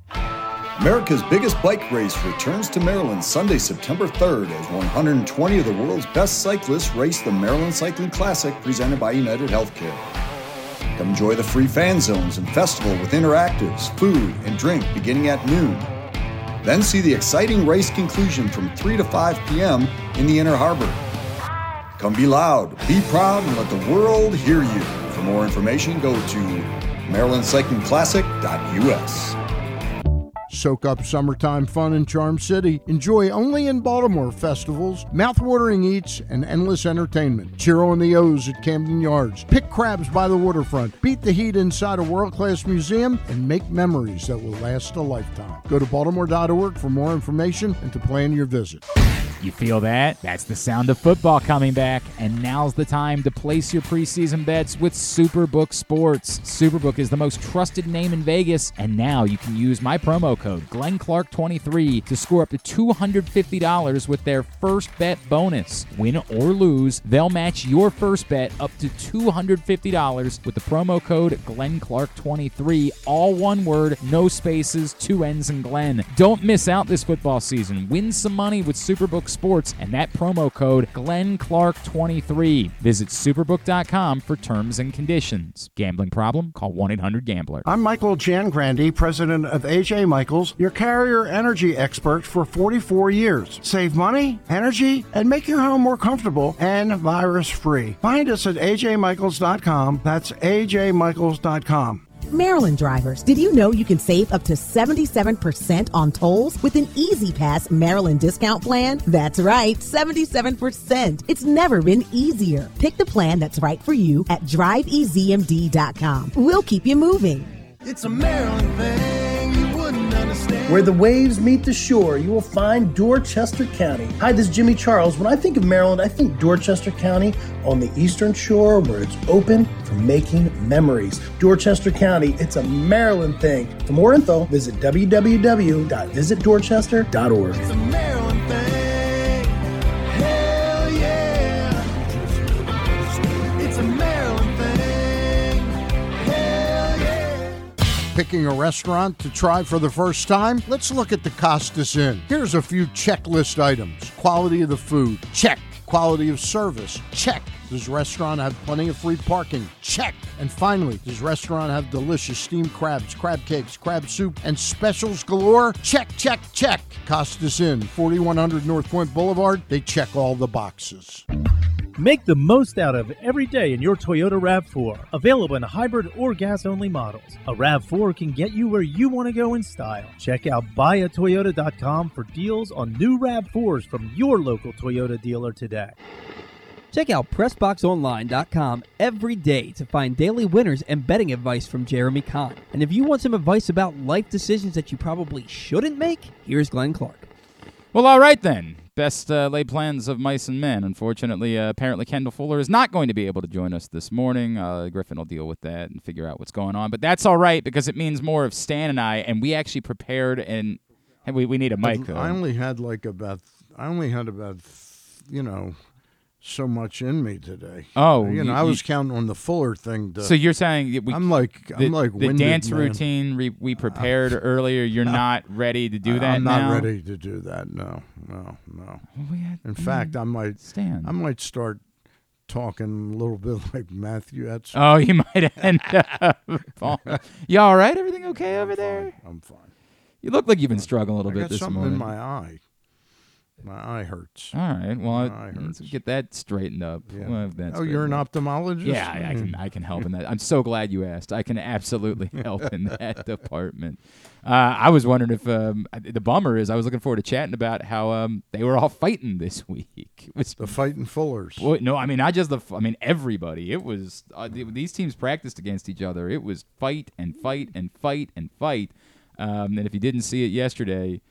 America's biggest bike race returns to Maryland Sunday, September 3rd as 120 of the world's best cyclists race the Maryland Cycling Classic presented by United Healthcare. Come enjoy the free fan zones and festival with interactives, food, and drink beginning at noon. Then see the exciting race conclusion from 3 to 5 p.m. in the Inner Harbor. Come be loud, be proud, and let the world hear you. For more information, go to marylandcyclingclassic.us. Soak up summertime fun in Charm City. Enjoy only in Baltimore festivals, mouthwatering eats, and endless entertainment. Cheer on the O's at Camden Yards. Pick crabs by the waterfront. Beat the heat inside a world class museum and make memories that will last a lifetime. Go to baltimore.org for more information and to plan your visit. You feel that? That's the sound of football coming back, and now's the time to place your preseason bets with Superbook Sports. Superbook is the most trusted name in Vegas, and now you can use my promo code GlennClark23 to score up to $250 with their first bet bonus. Win or lose, they'll match your first bet up to $250 with the promo code GlennClark23. All one word, no spaces, two N's, and Glenn. Don't miss out this football season. Win some money with Superbook Sports and that promo code GlennClark23. Visit superbook.com for terms and conditions. Gambling problem? Call 1-800-GAMBLER. I'm Michael Jangrandy, president of AJ Michaels, your carrier energy expert for 44 years. Save money, energy, and make your home more comfortable and virus free. Find us at ajmichaels.com. That's ajmichaels.com. Maryland drivers, did you know you can save up to 77% on tolls with an E-ZPass Maryland discount plan? That's right, 77%. It's never been easier. Pick the plan that's right for you at driveezmd.com. We'll keep you moving. It's a Maryland thing. Where the waves meet the shore, you will find Dorchester County. Hi, this is Jimmy Charles. When I think of Maryland, I think Dorchester County on the eastern shore where it's open for making memories. Dorchester County, it's a Maryland thing. For more info, visit www.visitdorchester.org. Picking a restaurant to try for the first time? Let's look at the Costas Inn. Here's a few checklist items quality of the food, check. Quality of service, check. Does restaurant have plenty of free parking? Check. And finally, does restaurant have delicious steamed crabs, crab cakes, crab soup, and specials galore? Check, check, check. Costas Inn, 4100 North Point Boulevard. They check all the boxes. Make the most out of every day in your Toyota RAV4. Available in hybrid or gas only models. A RAV4 can get you where you want to go in style. Check out buyatoyota.com for deals on new RAV4s from your local Toyota dealer today. Check out PressBoxOnline.com every day to find daily winners and betting advice from Jeremy Kahn. And if you want some advice about life decisions that you probably shouldn't make, here's Glenn Clark. Well, all right then. Best uh, laid plans of mice and men. Unfortunately, uh, apparently Kendall Fuller is not going to be able to join us this morning. Uh, Griffin will deal with that and figure out what's going on. But that's all right because it means more of Stan and I, and we actually prepared and, and we, we need a mic. though. I only had like about, I only had about, you know, so much in me today. Oh, you know, you- I was you- counting on the Fuller thing. To, So you're saying we, I'm like, the, I'm like the winded, dance man. routine we, we uh, prepared earlier. You're not ready to do I- that I'm not now? ready to do that. No, no, no. we had- In fact, I might stand. I might start talking a little bit like Matthew. That's Oh, you might end up. you all right? Everything okay over there? I'm fine. You look like you've been struggling a little I bit this something morning. in my eye. My eye hurts. All right. Well, eye let's get that straightened up. Yeah. We'll have that Oh, you're an ophthalmologist? Yeah, I, I can. I can help in that. I'm so glad you asked. I can absolutely help in that department. Uh, I was wondering if um, the bummer is I was looking forward to chatting about how um, they were all fighting this week. Was the fighting Fullers. Well, no, I mean not just the. I mean everybody. It was uh, th- these teams practiced against each other. It was fight and fight and fight and fight. Um, and if you didn't see it yesterday,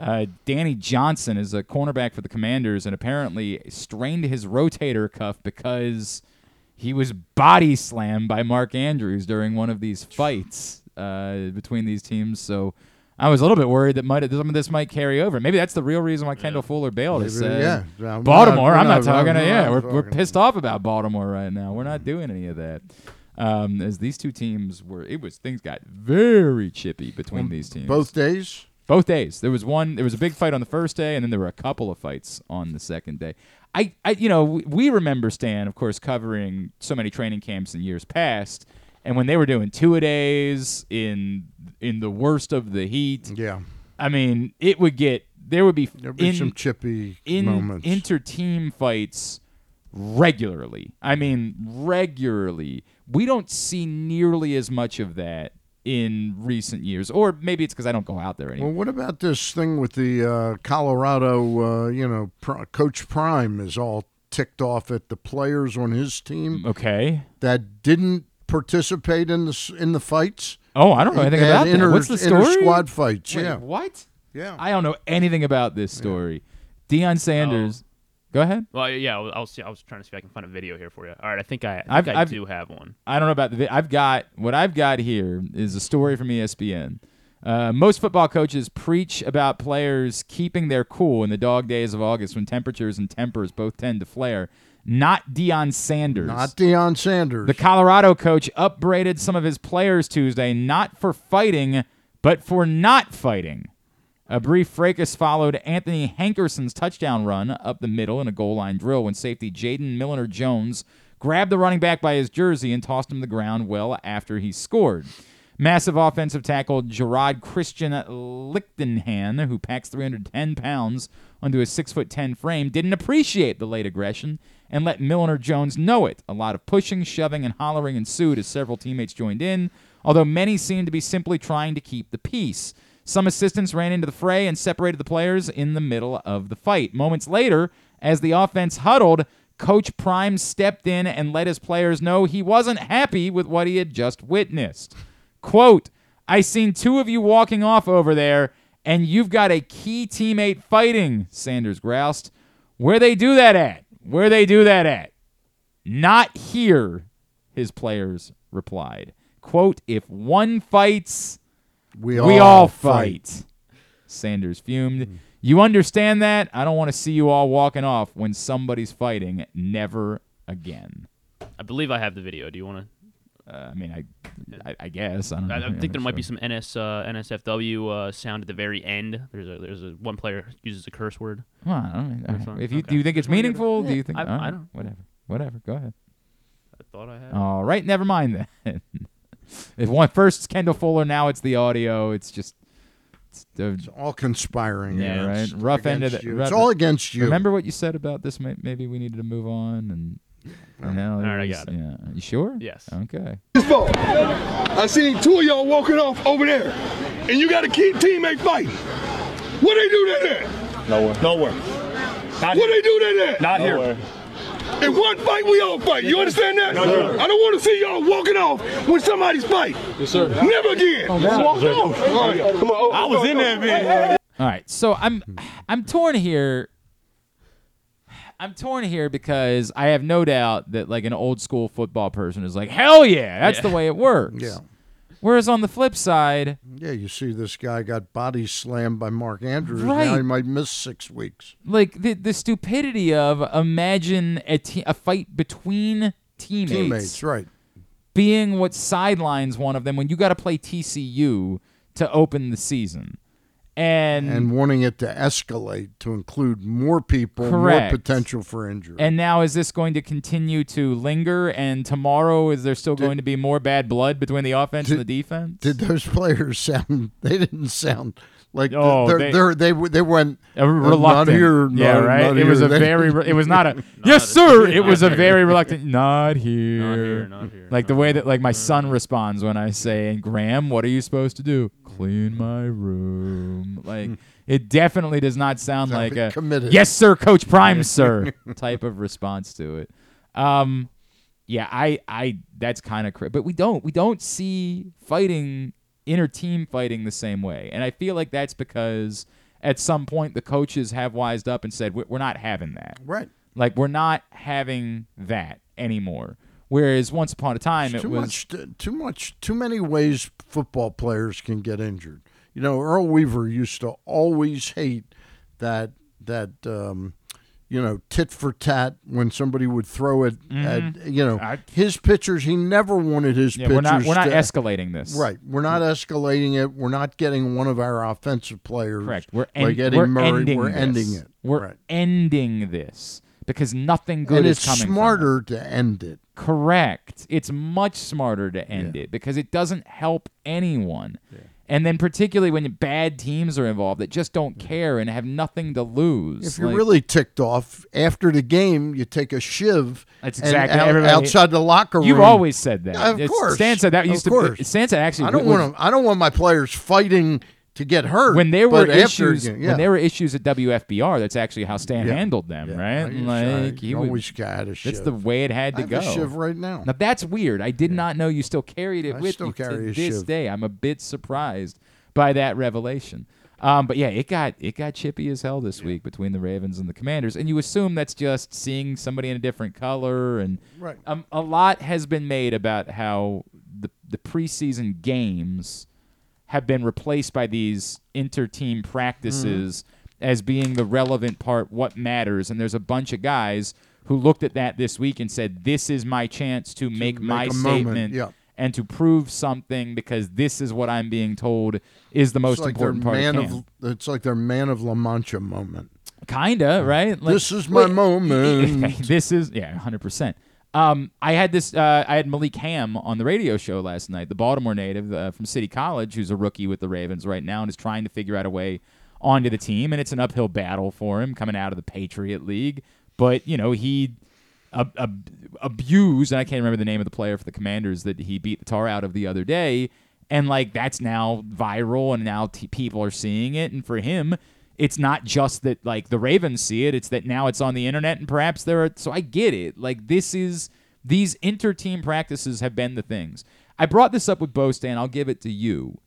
uh, Danny Johnson is a cornerback for the Commanders, and apparently strained his rotator cuff because he was body slammed by Mark Andrews during one of these fights uh, between these teams. So. I was a little bit worried that might some of this might carry over. Maybe that's the real reason why Kendall Fuller bailed. Is, Maybe, uh, yeah. Yeah, we're Baltimore. not- I'm not not- talking. we're yeah, not we're, we're pissed off about Baltimore right now. We're not doing any of that. Um, as these two teams were, it was things got very chippy between On these teams. both days? Both days. There was one. There was a big fight on the first day, and then there were a couple of fights on the second day. I, I you know, we, we remember Stan, of course, covering so many training camps in years past, and when they were doing two a days in in the worst of the heat. Yeah. I mean, it would get there would be There'd be in, some chippy in moments. inter-team fights regularly. I mean, regularly. We don't see nearly as much of that in recent years, or maybe it's because I don't go out there anymore. Well, what about this thing with the uh, Colorado? Uh, you know, Pr- Coach Prime is all ticked off at the players on his team. Okay. That didn't participate in the in the fights. Oh, I don't know anything about inter- that. What's the story? Inter-squad fights. Wait, yeah. What? Yeah. I don't know anything about this story. Deion Sanders. Go ahead. Well, yeah, I was, I was I was trying to see if I can find a video here for you. All right, I think I, I, think I've- I I've- do have one. I don't know about the. vi- I've got what I've got here is a story from ESPN. Uh, most football coaches preach about players keeping their cool in the dog days of August when temperatures and tempers both tend to flare. Not Deion Sanders. Not Deion Sanders. The Colorado coach upbraided some of his players Tuesday not for fighting, but for not fighting. A brief fracas followed Anthony Hankerson's touchdown run up the middle in a goal line drill when safety Jaden Milliner Jones grabbed the running back by his jersey and tossed him to the ground well after he scored. Massive offensive tackle Gerad Christian Lichtenhan, who packs 310 pounds onto a 6'10 frame, didn't appreciate the late aggression and let Milliner Jones know it. A lot of pushing, shoving, and hollering ensued as several teammates joined in, although many seemed to be simply trying to keep the peace. Some assistants ran into the fray and separated the players in the middle of the fight. Moments later, as the offense huddled, Coach Prime stepped in and let his players know he wasn't happy with what he had just witnessed. Quote, I seen two of you walking off over there, and you've got a key teammate fighting, Sanders groused. Where they do that at? Where they do that at? Not here, his players replied. Quote, if one fights, We we all all fight." fight. Sanders fumed. You understand that? I don't want to see you all walking off when somebody's fighting. Never again. I believe I have the video. Do you want to? Uh, I mean, I, I, I guess. I, don't I, know. I think there might be some NS uh, NSFW uh, sound at the very end. There's a there's a one player uses a curse word. Well, I don't know. If you Okay. do you think it's Just wanna get it- meaningful? Do you think? I, all I don't. Whatever. Whatever. Go ahead. I thought I had. All right. Never mind then. if one first it's Kendall Fuller, now it's the audio. It's just. It's, the, It's all conspiring. yeah, right. Rough end of against the. you. rough- It's all against you. Remember what you said about this? Maybe we needed to move on and. and now All right, I got it. Yeah. You sure? Yes. Okay. I seen two of y'all walking off over there, and you got a key teammate fighting. What they do that at? Nowhere. Nowhere. What they do that at? Not here. In one fight, we all fight. You understand that? No, sir. I don't want to see y'all walking off when somebody's fight. Yes, sir. Never again. Oh, God. Walk Sir. off. All right, come on. I was in that man. All right, so I'm I'm torn here. I'm torn here because I have no doubt that like an old school football person is like, hell yeah, that's Yeah. the way it works. Yeah. Whereas on the flip side, Yeah, you see this guy got body slammed by Mark Andrews. Right. Now he might miss six weeks. like the the stupidity of imagine a te- a fight between teammates, Teammates, right. being what sidelines one of them when you got to play TCU to open the season, and And wanting it to escalate to include more people, Correct. more potential for injury. And now is this going to continue to linger? And tomorrow is there still going to be more bad blood between the offense and the defense? Did those players sound? They didn't sound like Oh, they're, they- they're, they they went A uh, reluctant. Not here. yeah, right. not It was here. a They- very. Re- it was not a yes, sir. It was a very reluctant. Not here. not here, Like the way that like my son responds when I say, "Graham, what are you supposed to do? Clean my room." Like it definitely does not sound like a committed. "Yes, sir, Coach Prime, sir" type of response to it. Um, yeah, I, I, that's kind of, but we don't, we don't see fighting inner team fighting the same way, and I feel like that's because at some point the coaches have wised up and said we're not having that, Right. Like we're not having that anymore. Whereas once upon a time It's it too was much, too much, too many ways football players can get injured. You know, Earl Weaver used to always hate that that um, you know tit for tat when somebody would throw it at Mhm. you know I- his pitchers. He never wanted his Yeah, pitchers. we're not- we're not to- escalating this. Right, we're not escalating it. We're not getting one of our offensive players. correct. We're, like end- Eddie we're Murray. ending we're this. ending it. We're Right. ending this because nothing good and is it's coming. from it. smarter to end it. Correct. It's much smarter to end it because it doesn't help anyone. And then particularly when bad teams are involved that just don't care and have nothing to lose. If you're Like- really ticked off after the game, you take a shiv. That's and exactly out- everybody- outside the locker room. You've always said that. Of It's- course, Stan said that Of used to. course. Stan said actually. I don't was- want. I don't want my players fighting to get hurt. when there were but after issues yeah. when there were issues at WFBR, that's actually how Stan Yeah. handled them, Yeah. right? Like he would, always had a That's the way it had to have go. shiv right now. Now that's weird. I did not know you still carried it I with you to this shiv. day. I'm a bit surprised by that revelation. Um, but yeah, it got it got chippy as hell this week between the Ravens and the Commanders, and you assume that's just seeing somebody in a different color, and Right. um, a lot has been made about how the the preseason games have been replaced by these inter-team practices as being the relevant part, what matters, and there's a bunch of guys who looked at that this week and said, "This is my chance to make, make my statement." yeah. and to prove something because this is what I'm being told is the most like important part man of of, It's like their man of La Mancha moment. Kinda, right? Like- this is my Wait, moment. this is yeah, hundred percent. Um, I had this. Uh, I had Malik Hamm on the radio show last night, the Baltimore native uh, from City College, who's a rookie with the Ravens right now and is trying to figure out a way onto the team, and it's an uphill battle for him coming out of the Patriot League. But you know he ab- ab- abused, and I can't remember the name of the player for the Commanders that he beat the tar out of the other day, and like that's now viral, and now t- people are seeing it, and for him, it's not just that like the Ravens see it; it's that now it's on the internet, and perhaps there are. So I get it. Like this is these inter-team practices have been the things. I brought this up with Bo Stan. I'll give it to you.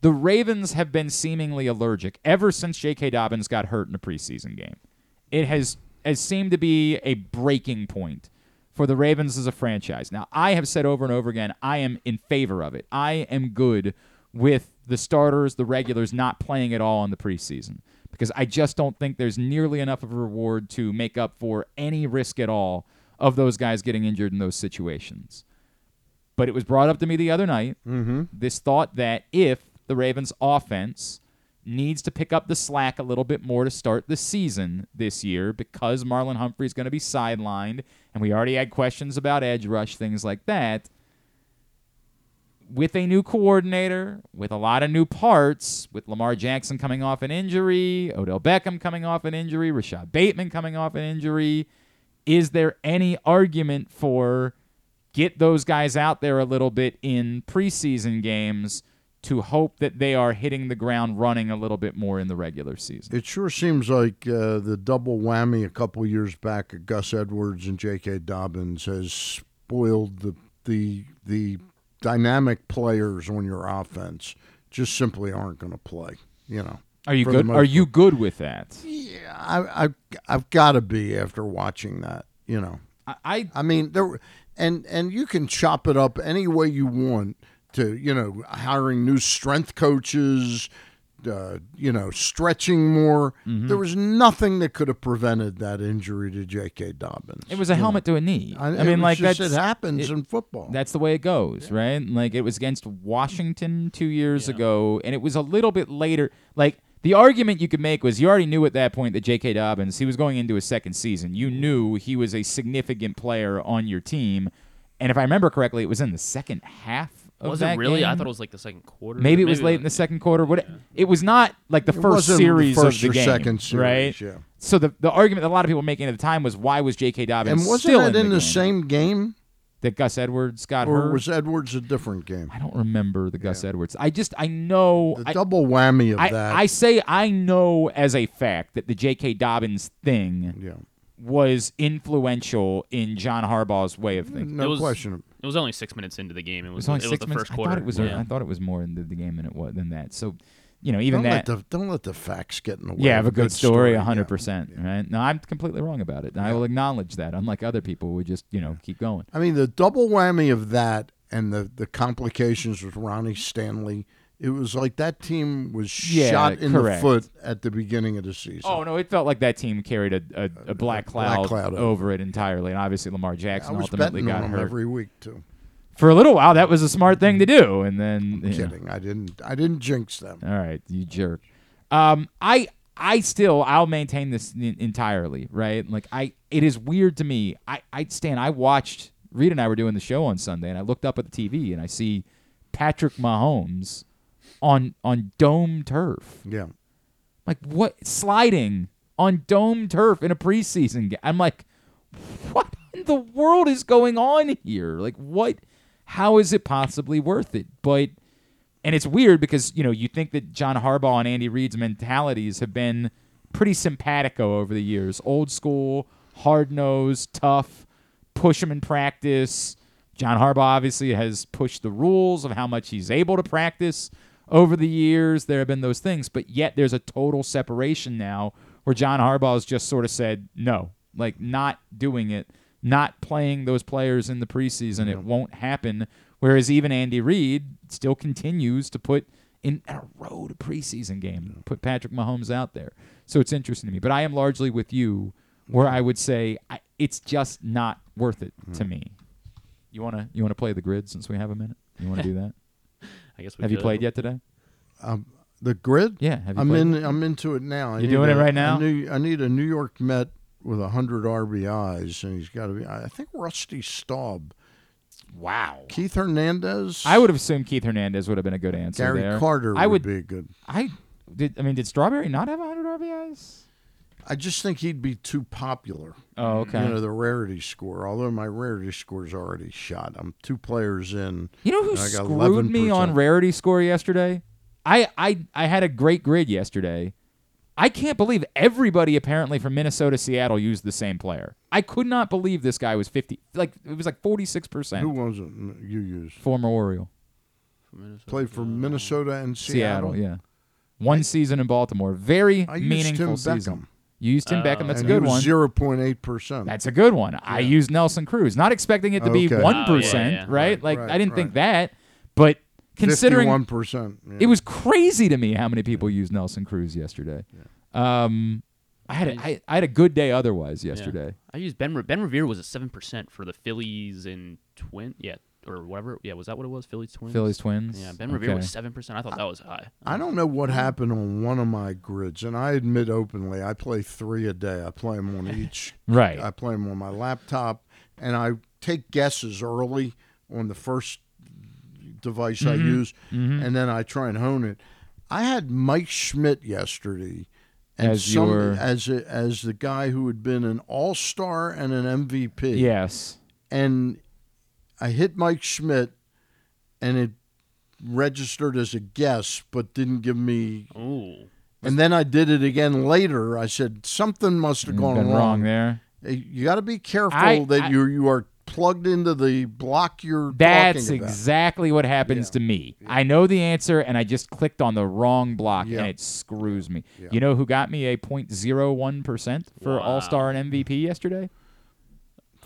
The Ravens have been seemingly allergic ever since J.K. Dobbins got hurt in a preseason game. It has has seemed to be a breaking point for the Ravens as a franchise. Now, I have said over and over again, I am in favor of it. I am good with the starters, the regulars not playing at all in the preseason because I just don't think there's nearly enough of a reward to make up for any risk at all of those guys getting injured in those situations. But it was brought up to me the other night Mhm. this thought that if the Ravens offense needs to pick up the slack a little bit more to start the season this year because Marlon Humphrey's going to be sidelined and we already had questions about edge rush things like that with a new coordinator, with a lot of new parts, with Lamar Jackson coming off an injury, Odell Beckham coming off an injury, Rashod Bateman coming off an injury, is there any argument for get those guys out there a little bit in preseason games to hope that they are hitting the ground running a little bit more in the regular season? It sure seems like uh, the double whammy a couple years back of Gus Edwards and J.K. Dobbins has spoiled the the the dynamic players on your offense. Just simply aren't going to play. You know. Are you good? Are you good with that? Yeah, I, I I've got to be after watching that. You know. I I mean there and and you can chop it up any way you want to you know hiring new strength coaches uh, you know stretching more Mm-hmm. there was nothing that could have prevented that injury to J.K. Dobbins It was a you know. helmet to a knee. I, I, mean, like just, that's it happens it- in football That's the way it goes, right? Like it was against Washington two years ago, and it was a little bit later. Like the argument you could make was you already knew at that point that J.K. Dobbins he was going into his second season. You knew he was a significant player on your team, and if I remember correctly, it was in the second half. Of Was that it really? I thought it was like the second quarter. Maybe it was late in the second quarter. What? It was not like the It first wasn't the series first of or the game, second series, right? yeah. So the the argument that a lot of people were making at the time was why was J.K. Dobbins and wasn't still that in, in the, the game? same game that Gus Edwards got or hurt? was Edwards a different game I don't remember the Gus Edwards. I just I know the I, double whammy of I, that I say I know as a fact that the J.K. Dobbins thing yeah was influential in John Harbaugh's way of thinking. no was, question It was only six minutes into the game. It It was, was only it was six the minutes. first I thought it was. yeah. I thought it was more into the game than it was than that. So, you know, even don't that. let the don't let the facts get in the way yeah, of of a good story, yeah. hundred percent. Right? No, I'm completely wrong about it. and I will acknowledge that. Unlike other people, we just you know keep going. I mean, the double whammy of that and the, the complications with Ronnie Stanley, it was like that team was Yeah, shot in correct. the foot at the beginning of the season. Oh no, it felt like that team carried a, a, a black, cloud cloud over it entirely, and obviously Lamar Jackson ultimately got hurt every week too. for a little while. That was a smart thing to do, and then I'm you know. kidding. I didn't. I didn't jinx them. All right, you jerk. Um, I I still I'll maintain this en- entirely, right? Like I, it is weird to me. I I stand. I watched Reed and I were doing the show on Sunday, and I looked up at the TV and I see Patrick Mahomes on on dome turf. Yeah. Like what sliding on dome turf in a preseason game? I'm like, what in the world is going on here? Like what? How is it possibly worth it? But and it's weird because you know you think that John Harbaugh and Andy Reid's mentalities have been pretty simpatico over the years. Old school, hard nosed, tough, push him in practice. John Harbaugh obviously has pushed the rules of how much he's able to practice over the years. There have been those things, but yet there's a total separation now where John Harbaugh has just sort of said no, like not doing it, not playing those players in the preseason. It won't happen. Whereas even Andy Reid still continues to put in a road preseason game, put Patrick Mahomes out there. So it's interesting to me. But I am largely with you, where I would say I, it's just not worth it to hmm. me. You wanna you wanna play the grid since we have a minute? You want to do that? I guess we Have you could. played yet today? Um, the grid? Yeah, have you I'm played in. I'm into it now. I You're need doing it a- right I now? need- I need a New York Met with hundred RBIs, and he's got to be. I think Rusty Staub. Wow. Keith Hernandez. I would have assumed Keith Hernandez would have been a good answer. Gary there. Carter I would would be good. I did. I mean, did Strawberry not have 100 RBIs? I just think he'd be too popular. Oh, okay. You know the rarity score. Although my rarity score's already shot. I'm two players in. You know who I got screwed me 11%. on rarity score yesterday? I, I I had a great grid yesterday. I can't believe everybody apparently from Minnesota, Seattle used the same player. I could not believe this guy was 50 like it was like 46%. Who was it you used? Former Oriole. Played for Minnesota and Seattle, Seattle. yeah. One season in Baltimore. Very I used meaningful Tim season. Beckham. You used Tim Beckham. That's a good one. Zero point eight percent. That's a good one. I used Nelson Cruz, not expecting it to be Okay. one Oh, yeah, yeah. right? Right, Like right, I didn't think that, but considering 51%, yeah. it was crazy to me how many people used Nelson Cruz yesterday. Um, I had a, I, I had a good day otherwise Yeah. yesterday. I used Ben. Re- Ben Revere was a seven percent for the Phillies and Twin. Yeah, or whatever. Yeah, was that what it was? Phillies Twins. Phillies Twins? Yeah, Ben Revere was seven percent. I thought that was high. I don't know what happened on one of my grids, and I admit openly, I play three a day. I play them on each. Right. I play them on my laptop, and I take guesses early on the first device I Mhm. use, Mhm. and then I try and hone it. I had Mike Schmidt yesterday, and As some, your- as a, as the guy who had been an All Star and an MVP. Yes. and I hit Mike Schmidt, and it registered as a guess, but didn't give me. Ooh. And then I did it again later. I said something must have gone wrong. wrong there. You got to be careful I- that I- you you are plugged into the block you're That's talking about. That's exactly what happens to me. I know the answer, and I just clicked on the wrong block, Yeah. and it screws me. Yeah. You know who got me a 0.01 percent for All Star and MVP yesterday?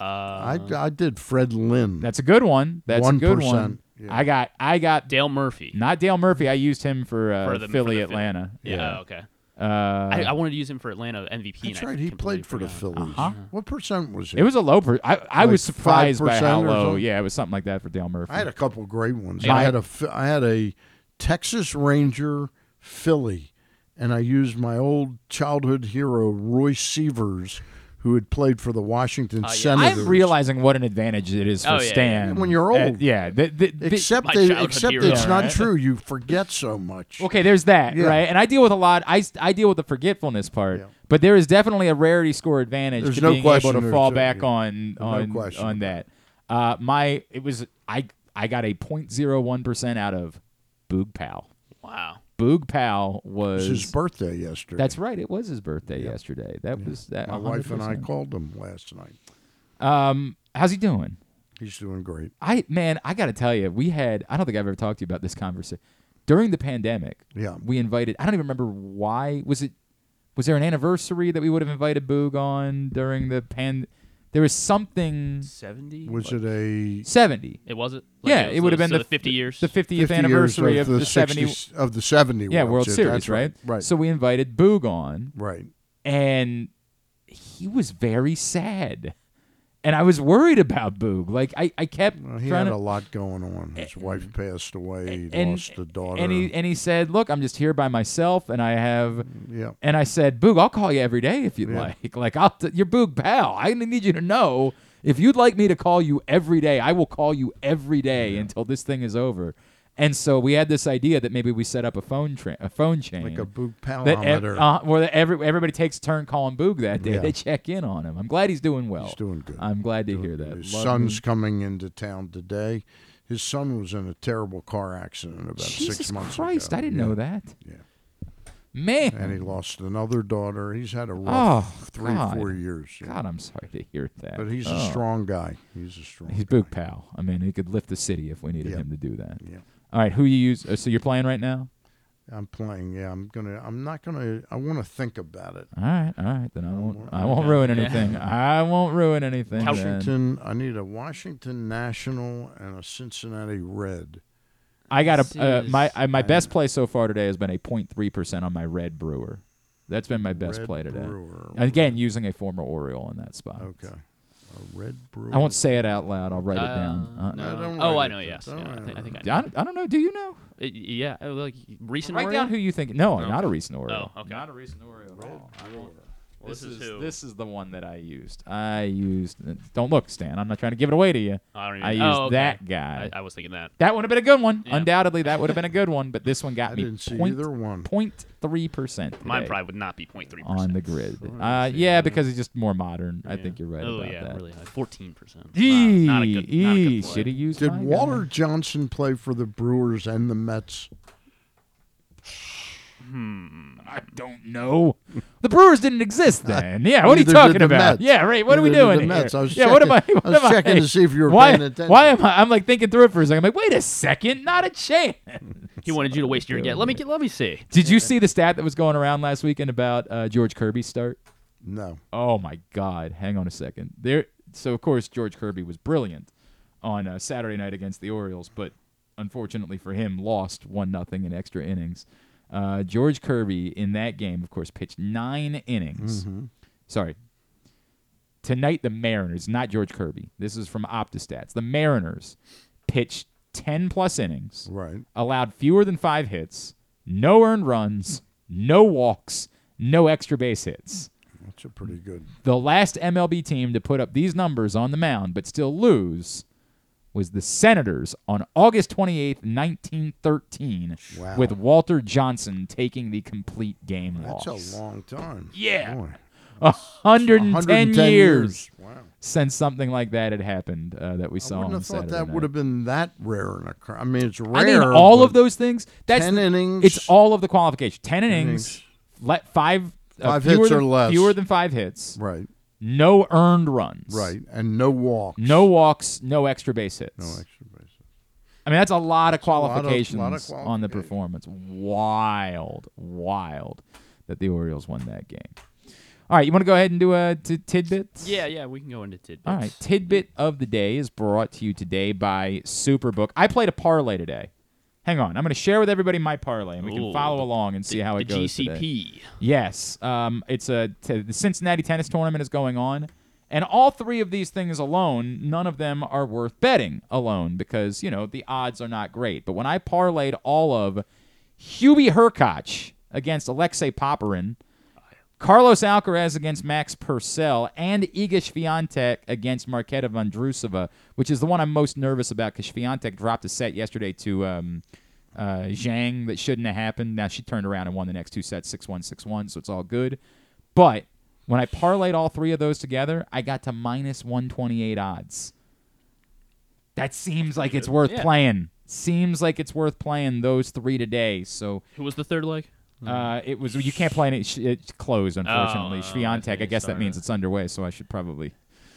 Uh, I, I did Fred Lynn. That's a good one. That's a good 1%, one. yeah. I got I got Dale Murphy. Not Dale Murphy. I used him for, uh, For the- for Philly, the Philly. Atlanta. Yeah, okay. Uh, I, I wanted to use him for Atlanta MVP. That's and I right. He completely played for the forgot. Phillies. Uh-huh. What percent was it? it was a low. Per- I I Like was surprised by 5% how or low. something? Yeah, it was something like that for Dale Murphy. I had a couple great ones. Yeah. I had a Phi- I had a Texas Ranger Philly, and I used my old childhood hero Roy Sievers, who had played for the Washington Senators. I'm realizing what an advantage it is for Oh, yeah, yeah. Stan when you're Uh, old. yeah, the, the, the- except My that, childhood except hero. it's Yeah, not true. You forget so much. Okay, there's that, Yeah. right? And I deal with a lot. I, I deal with the forgetfulness part, but there is definitely a rarity score advantage There's to no being question able to fall back yeah. on No on question on that. Uh, my it was I I got a 0.01 percent out of Boog Powell. Wow. Boog Powell was was his birthday yesterday. That's right. It was his birthday yesterday. That was that. My wife and I called him last night. Um, how's he doing? He's doing great. I man, I got to tell you, we had. I don't think I've ever talked to you about this conversation during the pandemic. Yeah. we invited. I don't even remember why. Was it? Was there an anniversary that we would have invited Boog on during the pan? There was something. Seventy. Was it a Seventy? It was it. yeah, was it would have been the the 50 years. the 50th 50 anniversary of, of the, the 70 60s of the 70 Yeah, World World Series, Series, right, right? right. So we invited Boog on, right? And he was very sad, and I was worried about Boog. Like I, I kept Well, he had to a lot going on. His wife passed away. He and lost a daughter. and he and he said, "Look, I'm just here by myself, and I have." Yeah. And I said, "Boog, I'll call you every day if you'd Yeah. like. Like, I'll t- you're Boog Powell. I need you to know if you'd like me to call you every day, I will call you every day until this thing is over." And so we had this idea that maybe we set up a phone tra- a phone chain, Like a Boog that ev- palometer. uh, where every everybody takes a turn calling Boog that day. Yeah. They check in on him. I'm glad he's doing well. He's doing good. I'm glad to hear that. His Love son's him. coming into town today. His son was in a terrible car accident about Jesus six months Christ, ago. I didn't Yeah. know that. Yeah. Man. And he lost another daughter. He's had a rough Oh, three, God. four years. yeah. God, I'm sorry to hear that. But he's a Oh. strong guy. He's a strong He's Boog Powell. I mean, he could lift the city if we needed Yeah. him to do that. Yeah. All right, who you use? uh, So you're playing right now. I'm playing. Yeah, I'm gonna. I'm not gonna. I want to think about it. All right, all right. Then I won't. I won't ruin anything. I won't ruin anything. then. Washington. I need a Washington National and a Cincinnati Red. I got a uh, my uh, my best play so far today has been a 0.3 percent on my Red Brewer. That's been my best Red play today. Brewer. Again, using a former Oriole in that spot. Okay. Red Brewer. I won't say it out loud. I'll write it down. Uh, Uh, no. don't oh, write I it know. down. Yes, Don't yeah, I, write think, I think I I know. don't, I don't know. Do you know? It- yeah, uh, like recent. Write Oreo? down who you think. No, not a recent Oreo. Oh, okay. Not a recent Oreo. at all. I will- Well, this, this is is who? this is the one that I used. I used. Don't look, Stan. I'm not trying to give it away to you. I don't even- I used oh, okay. that guy. I- I was thinking that. That would have been a good one. Yeah. Undoubtedly, that would have been a good one. But this one got I me didn't see point- either one. 0.3 percent. Mine probably would not be 0.3 on the grid. Uh, yeah, because it's just more modern. I think you're right Oh about yeah, that. really high. 14 percent. Eee, not a good. Not a good should have used. Did Walter guy. Johnson play for the Brewers and the Mets? Hmm. I don't know. The Brewers didn't exist then. Yeah, what are you Neither did talking the about? Mets. Yeah, right. What are we Neither did doing the here? Mets. I was yeah, what am I? checking- What I was am checking to see if you were why, paying attention. Why am I? I'm like thinking through it for a second. I'm like, wait a second, not a chance. He wanted you to waste your guess. Let me get. Let me see. Did you see the stat that was going around last weekend about uh, George Kirby's start? No. Oh my God! Hang on a second. There. So of course George Kirby was brilliant on uh, Saturday night against the Orioles, but unfortunately for him, lost one nothing in extra innings. Uh, George Kirby in that game, of course, pitched nine innings. Mhm. Sorry. Tonight, the Mariners, not George Kirby. This is from OptaStats. The Mariners pitched 10 plus innings, Right. allowed fewer than five hits, no earned runs, no walks, no extra base hits. That's a pretty good. The last MLB team to put up these numbers on the mound but still lose was the Senators on August 28th, 1913, Wow. with Walter Johnson taking the complete game That's loss. a long time. Yeah. Boy. A 110, 110 years, years. Wow. since something like that had happened uh, that we I saw wouldn't on have thought Saturday that night. would have been that rare in a cr- I mean, it's rare. I mean, all of those things. That's 10 innings. It's all of the qualification. Ten innings. innings. Let five. uh, Five hits than, or less. Fewer than five hits. Right. No earned runs. Right. And no walks. No walks. No extra base hits. No extra base. hits. I mean, that's a lot of That's a lot of- qualifications lot of on the performance. Wild, wild that the Orioles won that game. All right, you want to go ahead and do a t- tidbits? Yeah, yeah. We can go into tidbits. All right, tidbit of the day is brought to you today by Superbook. I played a parlay today. Hang on, I'm going to share with everybody my parlay, and we can Ooh, follow along and see the- how it the goes. GCP. today. Yes, um, it's a t- the Cincinnati tennis tournament is going on, and all three of these things alone, none of them are worth betting alone because you know the odds are not great. But when I parlayed all of Hubie Hurkacz against Alexei Popyrin. Carlos Alcaraz against Max Purcell and Iga Swiatek against Marketa Vondrusova, which is the one I'm most nervous about because Swiatek dropped a set yesterday to um, uh, Zhang that shouldn't have happened. Now she turned around and won the next two sets 6-1, 6-1, so it's all good. But when I parlayed all three of those together, I got to minus 128 odds. That seems like it's worth Yeah. playing. Seems like it's worth playing those three today. So Who was the third leg? Uh, it was you can't play it. It's closed, unfortunately. Oh, Swiatek. I, guess that means it's underway, so I should probably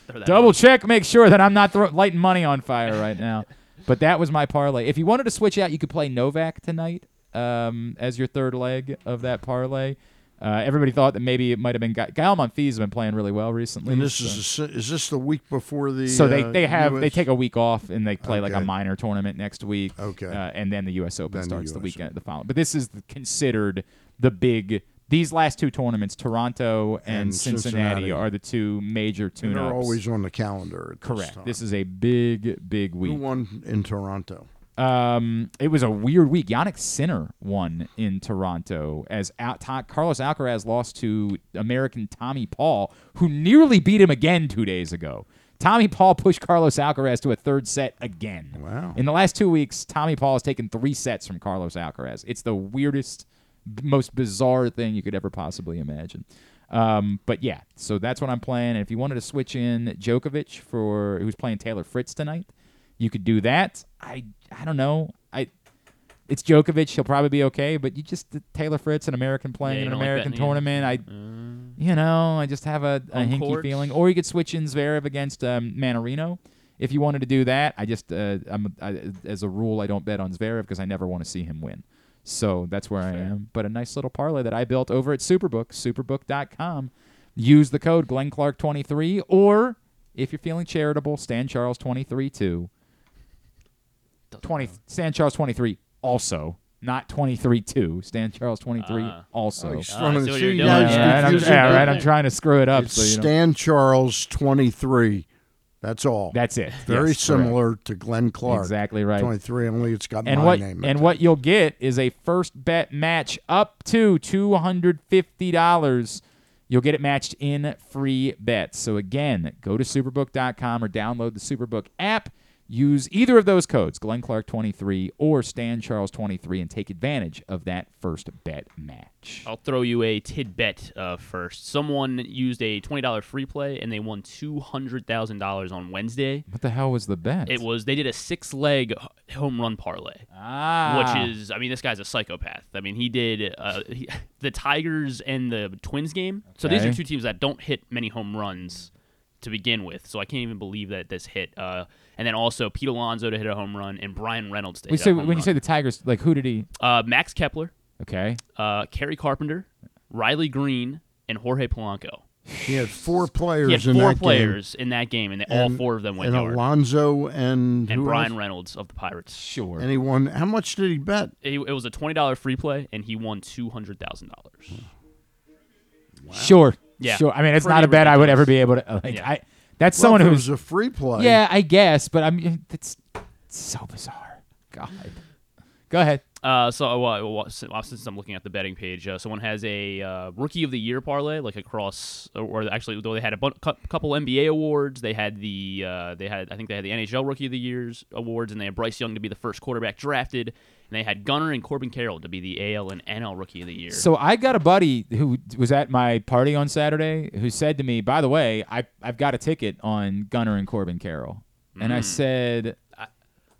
Throw that double check, make sure that I'm not lighting money on fire right now. But that was my parlay. If you wanted to switch out, you could play Novak tonight um, as your third leg of that parlay. Uh, everybody thought that maybe it might have been Ga- Gael Monfils has been playing really well recently. And this so- is a is this the week before the? so they, uh, they have they take a week off and they play like a minor tournament next week. Okay. uh, and then the U.S. Open Then starts the, US weekend the following. But this is the- considered the big. These last two tournaments, Toronto and, And Cincinnati, Cincinnati. are the two major And tune-ups. they're always on the calendar. Correct. This. This is a big big week. Who won in Toronto? Um, it was a weird week. Jannik Sinner won in Toronto as Al- Ta- Carlos Alcaraz lost to American Tommy Paul, who nearly beat him again two days ago. Tommy Paul pushed Carlos Alcaraz to a third set again. Wow. In the last two weeks, Tommy Paul has taken three sets from Carlos Alcaraz. It's the weirdest, b- most bizarre thing you could ever possibly imagine. Um, but yeah, so that's what I'm playing. And if you wanted to switch in Djokovic for who's playing Taylor Fritz tonight, you could do that. I I don't know. I it's Djokovic. He'll probably be okay. But you just Taylor Fritz, an American playing you an don't like American tournament. I you know I just have a, a hinky court? feeling. Or you could switch in Zverev against um, Mannarino. If you wanted to do that, I just uh, I'm I, as a rule I don't bet on Zverev because I never want to see him win. So that's where I am. But a nice little parlay that I built over at Superbook, superbook.com. Use the code GlennClark23 or if you're feeling charitable, Stan Charles 23 too. 20 Stan Charles 23 also, not 23 2. Stan Charles 23 Ah. also. He's I see what you're doing yeah, right, I'm, yeah, right. I'm trying to screw it up. It's so you know. Stan Charles twenty three. That's all. That's it. Very Yes, similar to Glenn Clark. Exactly right. 23, only it's got and my what name. and what you'll get is a first bet match up to two hundred fifty dollars. You'll get it matched in free bets. So again, go to superbook.com or download the Superbook app. Use either of those codes, Glenn Clark 23 or Stan Charles 23, and take advantage of that first bet match. I'll throw you a tidbit uh, first. Someone used a twenty dollar free play and they won two hundred thousand dollars on Wednesday. What the hell was the bet? It was they did a six leg home run parlay. Ah. Which is, I mean, this guy's a psychopath. I mean, he did uh, he, the Tigers and the Twins game. So these are two teams that don't hit many home runs to begin with. So I can't even believe that this hit. Uh, and then also Pete Alonso to hit a home run and Bryan Reynolds to We hit say, a when home you say the Tigers, like who did he? uh, Max Kepler, Okay. uh, Kerry Carpenter, Riley Greene, and Jorge Polanco. He had four players He had in four that game. players in that game, and, they, all And- four of them went and yard. Alonso and and who Bryan else? Reynolds of the Pirates. Sure. And he won. How much did he bet? It, it was a twenty dollar free play, and he won two hundred thousand dollars. Sure. Yeah. Sure. I mean, it's Pretty not a bet I would ridiculous. ever be able to like. Yeah. I that's Well, someone if who's was a free play. Yeah, I guess, but I mean, it's, it's so bizarre. God. Go ahead. Uh, so well, well, since I'm looking at the betting page, uh, someone has a uh, rookie of the year parlay, like across, or actually, though they had a bu- couple NBA awards, they had the uh, they had I think they had the NHL rookie of the years awards, and they had Bryce Young to be the first quarterback drafted, and they had Gunnar and Corbin Carroll to be the AL and NL rookie of the year. So I got a buddy who was at my party on Saturday who said to me, "By the way, I I've got a ticket on Gunnar and Corbin Carroll," and I Mm. said,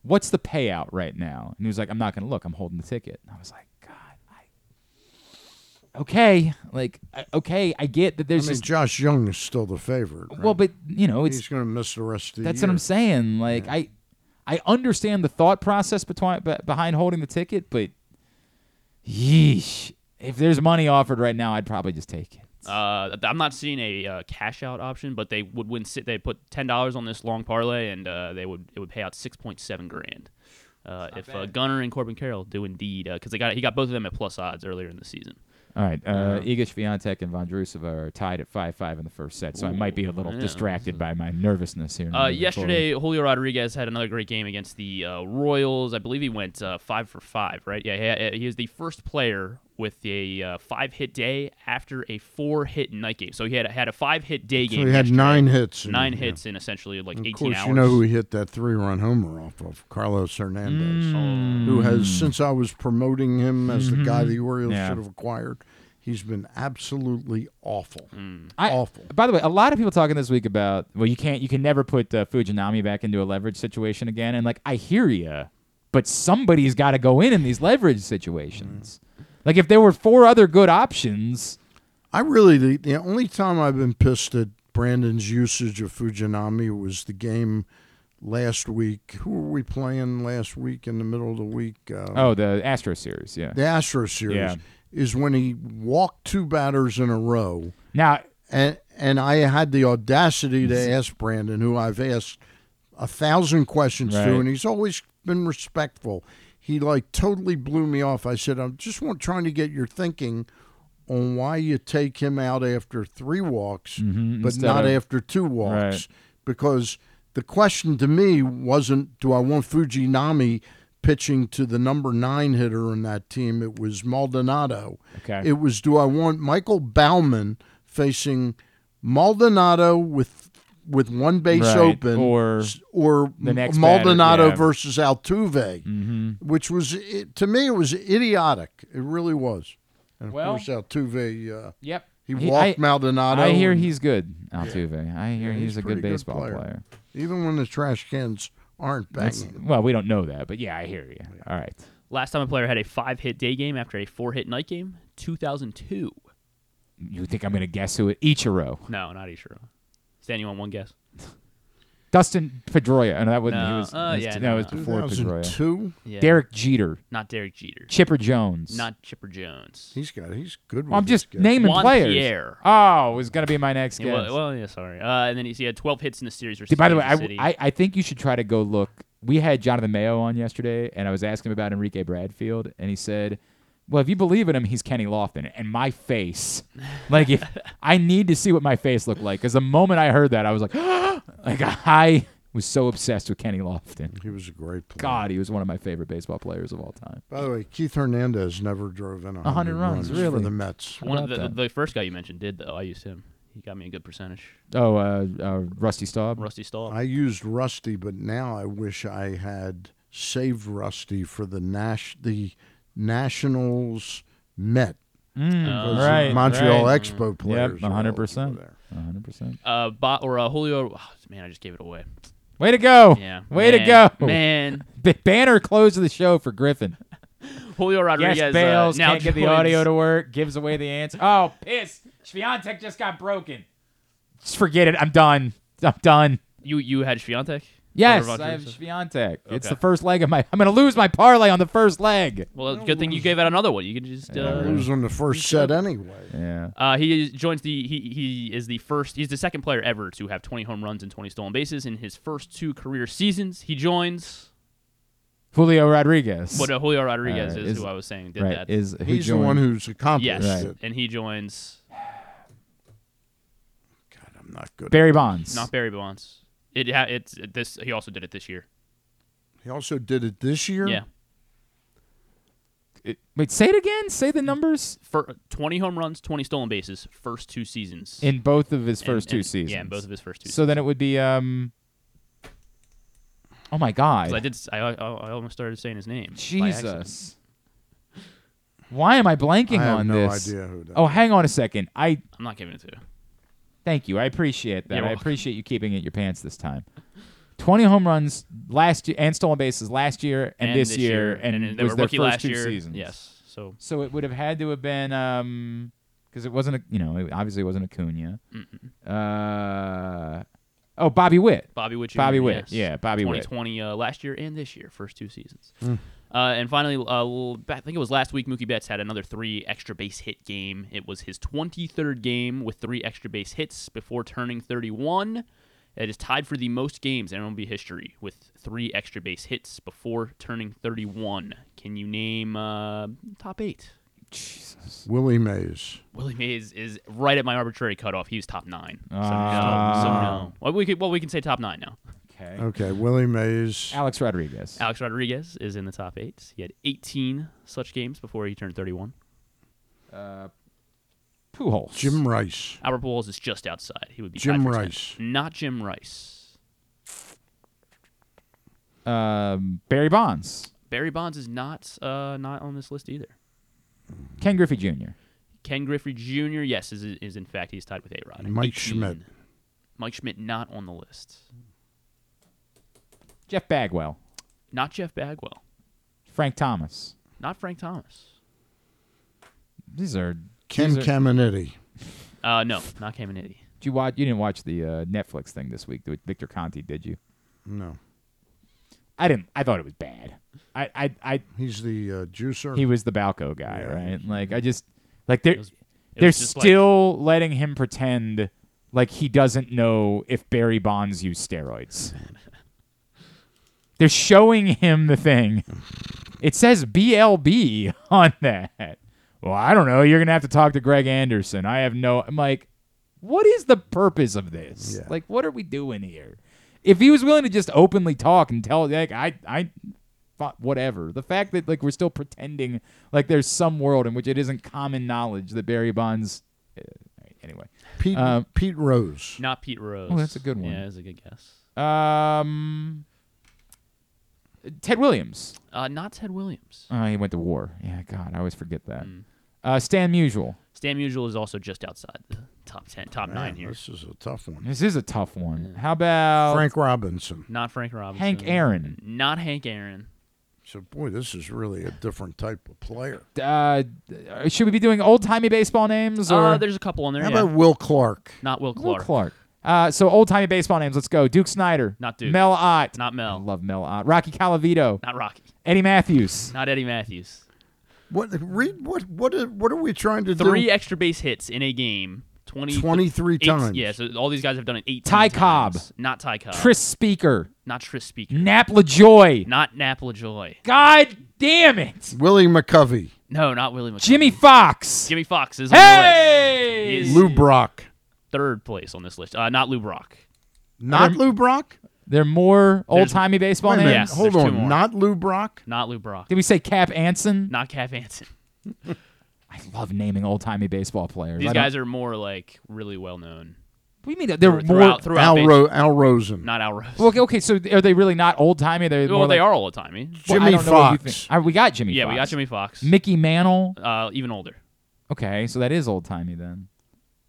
"What's the payout right now?" And he was like, "I'm not going to look. I'm holding the ticket." And I was like, "God, I okay, like okay, I get that I there's mean, just Josh Jung is still the favorite. well, but you know, it's he's going to miss the rest of the year. That's year. what I'm saying. Like I, I understand the thought process between behind holding the ticket, but yeesh, if there's money offered right now, I'd probably just take it. Uh, I'm not seeing a uh, cash out option, but they would win. Sit, they put ten dollars on this long parlay, and uh, they would it would pay out six point seven grand. Uh, if uh, Gunnar and Corbin Carroll do indeed, because they got he got both of them at plus odds earlier in the season. All right, uh, Uh, Igor Swiatek and Vondrusova are tied at five five in the first set, so I might be a little yeah. distracted by my nervousness here. Uh, yesterday, forward. Julio Rodriguez had another great game against the uh, Royals. I believe he went uh, five for five, right? Yeah, he, he is the first player with a uh, five hit day after a four hit night game. So he had had a five hit day So game. he had yesterday. nine hits in- nine yeah. hits in essentially like Of 18 course, hours. you know who he hit that three-run homer off of? Carlos Hernandez, Mm. who has since I was promoting him as the guy Mhm. the Orioles Yeah. should have acquired. He's been absolutely awful. Mm. I, awful. By the way, a lot of people talking this week about well, you can't, you can never put uh, Fujinami back into a leverage situation again, and like I hear you, but somebody's got to go in in these leverage situations. Like if there were four other good options, I really the, the only time I've been pissed at Brandon's usage of Fujinami was the game last week. Who were we playing last week in the middle of the week? Uh, oh, the Astro series, yeah, the Astro series Yeah. is when he walked two batters in a row. Now, and and I had the audacity to ask Brandon, who I've asked a thousand questions Right. to, and he's always been respectful. He like totally blew me off. I said, I'm just want, trying to get your thinking on why you take him out after three walks, Mhm, but not of- after two walks, Right. because the question to me wasn't, do I want Fujinami pitching to the number nine hitter in that team? It was Maldonado. Okay. It was, do I want Michael Baumann facing Maldonado with with one base Right, open, or or the next Maldonado batter, yeah. versus Altuve, Mhm. which was it, to me it was idiotic. It really was. And of Well- course, Altuve. Uh, Yep. He, He- walked I- Maldonado. I hear and- he's good, Altuve. I hear Yeah, he's, a good pretty baseball player. Even when the trash cans aren't That's- banging. well, we don't know that, but yeah, I hear you. All right. Last time a player had a five hit day game after a four hit night game, 2002. You think I'm going to guess who it? Ichiro. No, not Ichiro. Stan, you want one guess? Dustin Pedroia. And that wasn't. No, he was, uh, he was- yeah, no, no, it was no. before Pedroia. 2002? Yeah. Derek Jeter. Not Derek Jeter. Chipper Jones. Not Chipper Jones. He's got. He's good. Well, I'm with just guess. naming Juan players. Pierre. Oh, it was going to be my next Yeah, guess. well, well, yeah, sorry. Uh, and then he, he had 12 hits in the series versus by the way, Kansas I, I, I think you should try to go look. We had Jonathan Mayo on yesterday, and I was asking him about Enrique Bradfield, and he said, "Well, if you believe in him, he's Kenny Lofton." And my face, like if I need to see what my face looked like, because the moment I heard that, I was like, Like I was so obsessed with Kenny Lofton. He was a great player. God, he was one of my favorite baseball players of all time. By the way, Keith Hernandez never drove in 100, 100 runs, for really? the Mets. One of the, about the first guy you mentioned did though. I used him. He got me a good percentage. Oh, uh, uh, Rusty Staub. Rusty Staub. I used Rusty, but now I wish I had saved Rusty for the Nash the Nationals Met. Mm, Those right, Montreal right. Expo players. Yep, 100%. hundred percent. Uh, Bo- or uh, Julio. oh, man, I just gave it away. Way to go! Yeah, way to go, man. B- banner close of the show for Griffin. Julio Rodriguez Yes, uh, now can't get the audio to work. Gives away the answer. Oh, piss! Swiatek just got broken. Just forget it. I'm done. I'm done. You you had Swiatek? Yes, Over I have Rodriguez? Swiatek. It's Okay. the first leg of my. I'm gonna lose my parlay on the first leg. Well, good thing you gave out another one. You can just uh, Lose on the first set anyway. Yeah. Uh, he is- joins the he he is the first he's the second player ever to have 20 home runs and 20 stolen bases in his first two career seasons. He joins Julio Rodriguez. what uh, Julio Rodriguez Uh, is, who I was saying did right, that. Is who He's the joined- one who's accomplished yes, it. and he joins God, I'm not good. Barry Bonds. not Barry Bonds. It ha- it's this he also did it this year. He also did it this year. Yeah, It- wait, say it again. Say the numbers for 20 home runs, 20 stolen bases, first two seasons. in both of his And- first two and- seasons. Yeah, in both of his first two. So then it would be um. Oh my God! I did. I I almost started saying his name. Jesus. Why am I blanking I have on no this? idea who that oh, hang on a second. I I'm not giving it to you. Thank you. I appreciate that. You're I appreciate you keeping it in your pants this time. Twenty home runs last year and stolen bases last year and, this, year, and, they was were their rookie first last two year. seasons. Yes. So So it would have had to have been um because it wasn't a you know it obviously wasn't Acuna. Uh oh Bobby Witt. Bobby Witt. Jr., Bobby Witt. yes. Yeah, Bobby Witt. 2020 uh, last year and this year, first two seasons. Hmm. Uh, and finally, uh, I think it was last week. Mookie Betts had another three extra base hit game. It was his 23rd game with three extra base hits before turning 31. It is tied for the most games in MLB history with three extra base hits before turning 31. Can you name uh, top eight? Jesus. Willie Mays. Willie Mays is right at my arbitrary cutoff. He was top nine. So, no. Ah. so no. Well, we could well we can say top nine now. Okay. Okay, Willie Mays. Alex Rodriguez. Alex Rodriguez is in the top eight. He had 18 such games before he turned 31. Uh, Pujols. Jim Rice. Albert Pujols is just outside. He would be Jim tied for 10th. Rice. not Jim Rice. Um, Barry Bonds. Barry Bonds is not uh, not on this list either. Ken Griffey Jr. Ken Griffey Jr. Yes, is is in fact he's tied with A Rod. Mike Schmidt. Mike Schmidt not on the list. Jeff Bagwell. Not Jeff Bagwell. Frank Thomas. Not Frank Thomas. These are Ken these are- Caminiti. Uh, no, not Caminiti. Did you watch? You didn't watch the uh, Netflix thing this week with Victor Conte, did you? No. I didn't. I thought it was bad. I, I, I He's the uh, juicer. he was the Balco guy, Yeah. right? Like I just like they're was- it they're was just like- still letting him pretend like he doesn't know if Barry Bonds used steroids. they're showing him the thing. It says BLB on that. Well, I don't know. You're gonna have to talk to Greg Anderson. I have no. I'm like, what is the purpose of this? Yeah. Like, what are we doing here? If he was willing to just openly talk and tell, like, I, I, whatever. The fact that like we're still pretending like there's some world in which it isn't common knowledge that Barry Bonds. Uh, anyway, Pete, Um, Pete Rose. Not Pete Rose. Oh, that's a good one. Yeah, that's a good guess. um, Ted Williams. Uh, not Ted Williams. Oh, he went to war. Yeah, God, I always forget that. Mm. Uh, Stan Musial. Stan Musial is also just outside the top ten, top Man, nine here. This is a tough one. This is a tough one. How about Frank Robinson. Not Frank Robinson. Hank Aaron? Not Hank Aaron. So, boy, this is really a different type of player. Uh, should we be doing old timey baseball names or Uh, there's a couple on there. How yeah. about Will Clark? Not Will Will Clark. Clark? Uh, so old timey baseball names. Let's go. Duke Snider. Not Duke. Mel Ott. Not Mel. I love Mel Ott. Rocky Colavito. Not Rocky. Eddie Mathews. Not Eddie Mathews. What read what what are, what are we trying to Three do? extra base hits in a game. 20, 23 eight- times. Yeah, so all these guys have done it eight Ty times. Cobb. Not Ty Cobb. Tris Speaker. Not Tris Speaker. Nap Lajoie. Not Nap Lajoie. God damn it. Willie McCovey. No, not Willie McCovey. Jimmie Foxx. Jimmie Foxx is on the list. Hey! He is Lou Brock. Third place on this list. Uh, not Lou Brock. Not They're- Lou Brock. They're more old timey baseball Wait a names. minute, Yes, hold there's two on. more. Not Lou Brock. Not Lou Brock. Did we say Cap Anson? Not Cap Anson. I love naming old timey baseball players. These I don't- guys are more like really well known. What do you mean they're more throughout, throughout Al, base- Ro- Al Rosen. Not Al Rose. Well, okay, okay, so are they really not old timey? They're Well, more they like- are old timey. Well, I Jimmy don't know what you Foxx. think. We got Jimmy. Yeah, Foxx. we got Jimmie Foxx. Mickey Mantle. Uh, even older. Okay, so that is old timey then.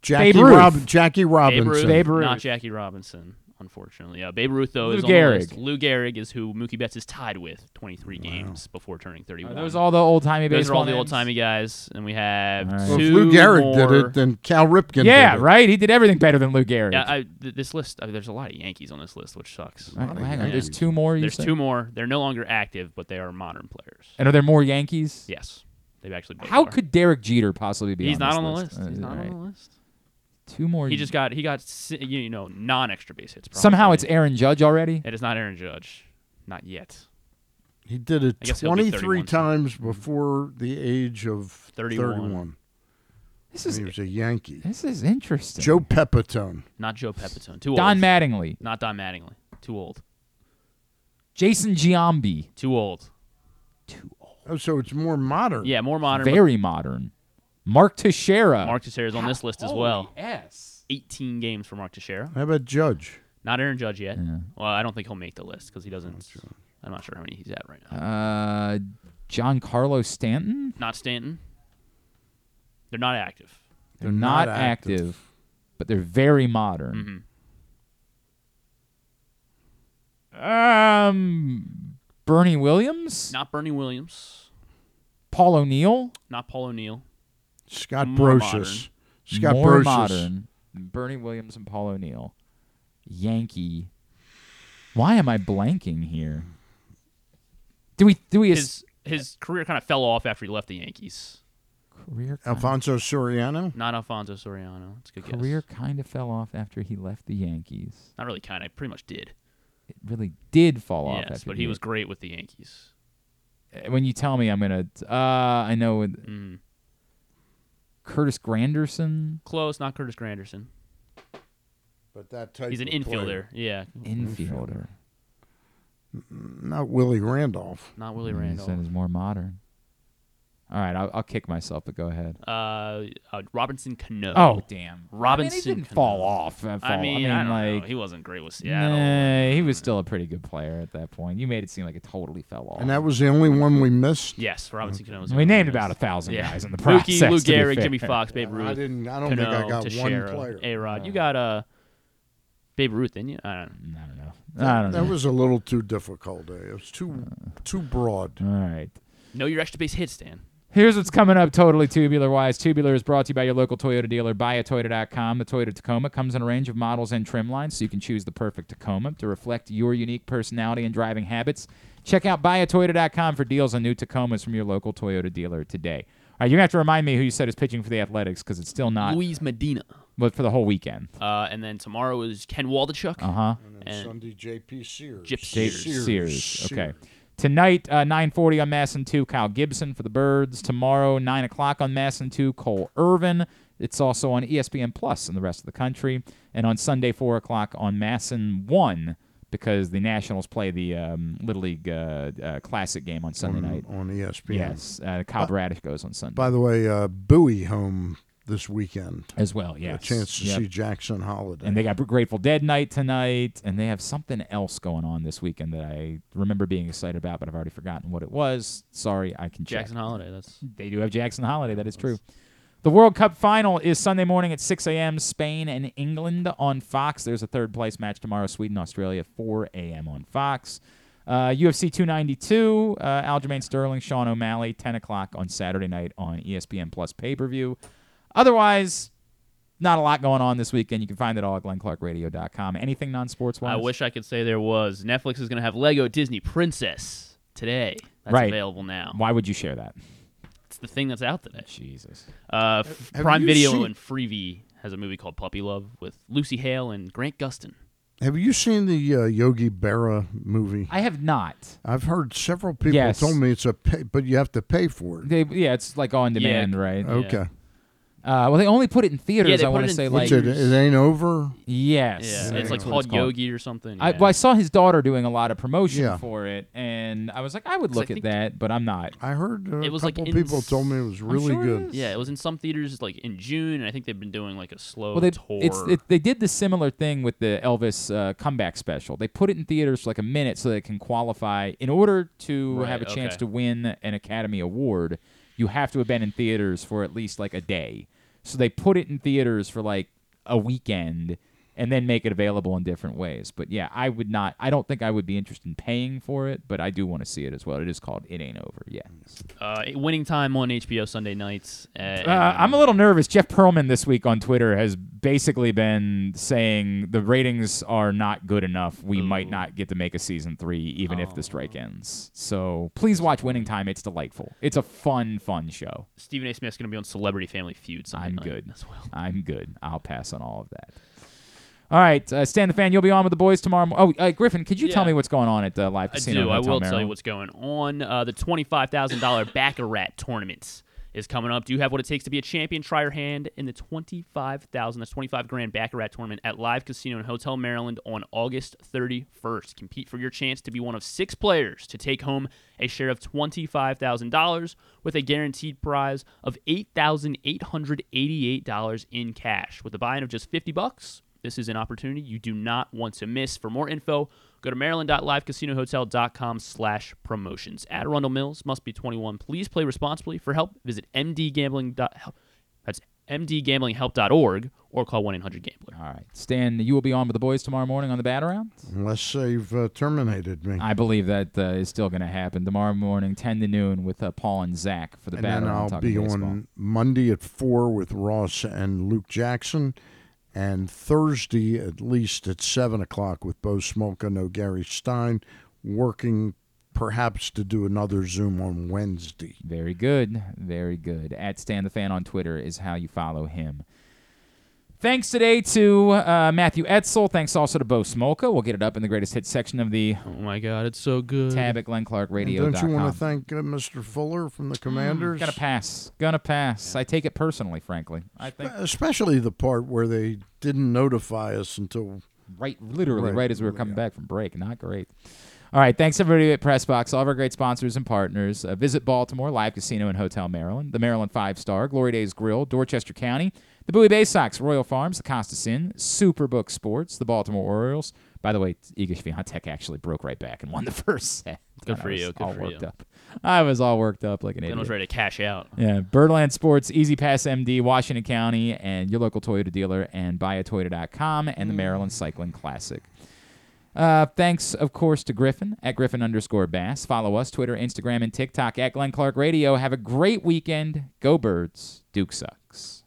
Jackie Babe Ruth. Rob- Jackie Robinson. Babe Ruth, Babe Ruth. not Jackie Robinson, unfortunately. Yeah, Babe Ruth though Lou is on the Gehrig. list. Lou Gehrig is who Mookie Betts is tied with, 23 games before turning 31. Are those all the old timey Those are baseball all the names? old timey guys, and we have All right. Well, two if Lou Gehrig did it, then Cal Ripken Yeah, did it. right. He did everything better than Lou Gehrig. Yeah, I, th- this list. I mean, there's a lot of Yankees on this list, which sucks. All right, well, hang on. Yeah. There's two more. You There's said? two more. They're no longer active, but they are modern players. And are there more Yankees? Yes, they've actually. both How are. could Derek Jeter possibly be? He's on not this on the list? list. He's Uh, not right. on the list. Two more. He just got he got you know non extra base hits. Probably. Somehow it's Aaron Judge already. It is not Aaron Judge, not yet. He did it I guess he'll be 23 31 soon. times mm-hmm. before the age of 31. 31. This is he was a Yankee. this is interesting. Joe Pepitone. Not Joe Pepitone. Too old. Don old. Mattingly, Not Don Mattingly. Too old. Jason Giambi, Too old. Too old. Oh, so it's more modern. Yeah, more modern. very modern. Mark Teixeira. Mark Teixeira's on this list as well. S. 18 games for Mark Teixeira. How about Judge? Not Aaron Judge yet. Yeah. Well, I don't think he'll make the list because he doesn't. I'm not sure how many he's at right now. Uh, Giancarlo Stanton. Not Stanton. They're not active. They're, They're not, not active. active. but they're very modern. hmm Um, Bernie Williams, Not Bernie Williams. Paul O'Neill, Not Paul O'Neill. Scott More Brosius. Scott more Brosius. modern. Bernie Williams and Paul O'Neill. Yankee. Why am I blanking here? Do we do we His his career kind of fell off after he left the Yankees. career kind Alfonso Soriano. Not Alfonso Soriano. That's a good career guess. kind of fell off after he left the Yankees. Not really kind of. Pretty much did. It really did fall off. Yes, but he was great with the Yankees. When you tell me, I'm gonna. Uh, I know. with Mm. Curtis Granderson, Close. Not Curtis Granderson. But that type He's an of infielder. player. Yeah. infielder. Not Willie Randolph. Not Willie You Randolph. said is more modern. All right, I'll, I'll kick myself, but go ahead. Uh, uh, Robinson Cano. Oh damn, Robinson I mean, he didn't Cano. fall off. uh, fall- I mean, I, don't like know. He wasn't great with Seattle. nah, he was still a pretty good player at that point. You made it seem like it totally fell off. And that was the only one we missed. Yes, Robinson Cano. was we one named the about a thousand Yeah. guys in the Mookie, process. Lou Gehrig. Jimmie Foxx, Babe Ruth. I didn't. I don't Cano, think I got Teixeira, one player. A Rod. You got uh, Babe Ruth, didn't you? I don't know. I don't know. That, I don't that know. was a little too difficult. eh? It was too too broad. All right. Know your extra base hits, Dan. Here's what's coming up totally tubular wise. Tubular is brought to you by your local Toyota dealer, buyatoyota.com. The Toyota Tacoma comes in a range of models and trim lines, so you can choose the perfect Tacoma to reflect your unique personality and driving habits. Check out buyatoyota.com for deals on new Tacomas from your local Toyota dealer today. All right, you're going to have to remind me who you said is pitching for the Athletics because it's still not, Luis Medina. but for the whole weekend. Uh, and then tomorrow is Ken Waldichuk. Uh huh. And, And Sunday, J.P. Sears. Gyp Jake Sears. Sears. Okay. Tonight, uh, 9:40 on MASN 2, Kyle Gibson for the Birds. Tomorrow, 9 o'clock on MASN 2, Cole Irvin. It's also on ESPN Plus in the rest of the country. And on Sunday, 4 o'clock on MASN 1, because the Nationals play the um, Little League uh, uh, Classic game on Sunday on, night. on ESPN. Yes, uh, Kyle Bradish goes on Sunday By the way, uh, Bowie home this weekend. as well. Yeah, A chance to Yep. see Jackson Holliday. And they got Grateful Dead night tonight, and they have something else going on this weekend that I remember being excited about, but I've already forgotten what it was. Sorry, I can check. Jackson Holliday. That's They do have Jackson Holliday. That is true. The World Cup final is Sunday morning at 6 a.m. Spain and England on Fox. There's a third place match tomorrow. Sweden, Australia, 4 a.m. on Fox. Uh, UFC 292, uh, Aljamain Sterling, Sean O'Malley, 10 o'clock on Saturday night on ESPN Plus pay per view. Otherwise, not a lot going on this weekend. You can find it all at glennclarkradio.com. Anything non sports wise? I wish I could say there was. Netflix is going to have Lego Disney Princess today. That's Right. available now. Why would you share that? It's the thing that's out today. Jesus. Uh, F- Have Prime you Video seen- and Freevee has a movie called Puppy Love with Lucy Hale and Grant Gustin. Have you seen the uh, Yogi Berra movie? I have not. I've heard several people Yes. told me it's a pay, but you have to pay for it. They, yeah, it's like on demand, Yeah. right? Okay. Uh, well, they only put it in theaters. they I put want it to in say Which like it, it ain't over. yes, Yeah, it's like That's what called Yogi or something. I, yeah. well, I saw his daughter doing a lot of promotion Yeah. for it, and I was like, I would So I look at think- that, but I'm not. I heard uh, It a was like couple in people told me it was really sure it good. is. Yeah, it was in some theaters like in June, and I think they've been doing like a slow Well, they tour. it's it, they did the similar thing with the Elvis uh, comeback special. They put it in theaters for like a minute so they can qualify. In order to Right, have a chance okay. to win an Academy Award, you have to have been in theaters for at least like a day. So they put it in theaters for like a weekend and then make it available in different ways. But yeah, I would not. I don't think I would be interested in paying for it, but I do want to see it as well. It is called It Ain't Over. Yeah. uh, winning time on HBO Sunday nights. Uh, Uh, I'm a little nervous. Jeff Pearlman this week on Twitter has basically been saying the ratings are not good enough. We might not get to make a season three, even if the strike ends. So please watch Winning Time. It's delightful. It's a fun, fun show. Stephen A. Smith's going to be on Celebrity Family Feud. Sunday I'm night good. as well. I'm good. I'll pass on all of that. All right, uh, Stan the fan, you'll be on with the boys tomorrow. mo- Oh, uh, Griffin, could you tell me what's going on at the live casino? I do. I will tell you what's going on. Uh, the twenty-five thousand dollar Baccarat tournament is coming up. Do you have what it takes to be a champion? Try your hand in the twenty-five thousand. That's twenty-five grand Baccarat tournament at Live Casino and Hotel Maryland on August thirty-first. Compete for your chance to be one of six players to take home a share of twenty-five thousand dollars with a guaranteed prize of eight thousand eight hundred eighty-eight dollars in cash. With a buy-in of just fifty bucks. This is an opportunity you do not want to miss. For more info, go to maryland.livecasinohotel.com slash promotions. At Arundel Mills, must be 21. Please play responsibly. For help, visit mdgambling.help. That's mdgamblinghelp.org or call 1-800-GAMBLER. All right, Stan, you will be on with the boys tomorrow morning on the bat around. Unless they've uh, terminated me. I believe that uh, is still going to happen tomorrow morning, 10 to noon, with uh, Paul and Zach for the and bat then. I'll be baseball. on Monday at four with Ross and Luke Jackson, and Thursday at least at seven o'clock with Bo Smolka, no Gary Stein, working perhaps to do another Zoom on Wednesday. Very good. Very good. At Stan the Fan on Twitter is how you follow him. Thanks today to uh, Matthew Etzel. Thanks also to Bo Smolka. We'll get it up in the greatest hits section of the Oh my God, it's so good. tab at GlennClarkRadio.com. And don't you want to thank uh, Mr. Fuller from the Commanders? Gonna pass. Gonna pass. I take it personally, frankly. I think Especially the part where they didn't notify us until right, literally Right. right, as we were coming back from break. Not great. All right, thanks everybody at Pressbox, all of our great sponsors and partners. Uh, visit Baltimore, Live Casino and Hotel Maryland, the Maryland Five Star, Glory Days Grill, Dorchester County, the Bowie Bay Sox, Royal Farms, the Costas Inn, Superbook Sports, the Baltimore Orioles. By the way, Iga Swiatek actually broke right back and won the first set. Good God, for I was you, good all for worked you. up. I was all worked up like an idiot. was ready to cash out. Yeah, Birdland Sports, E-ZPass MD, Washington County, and your local Toyota dealer, and buyatoyota.com, and the Maryland Cycling Classic. Uh, thanks, of course, to Griffin at Griffin underscore Bass. Follow us, Twitter, Instagram, and TikTok at Glenn Clark Radio. Have a great weekend. Go Birds. Duke sucks.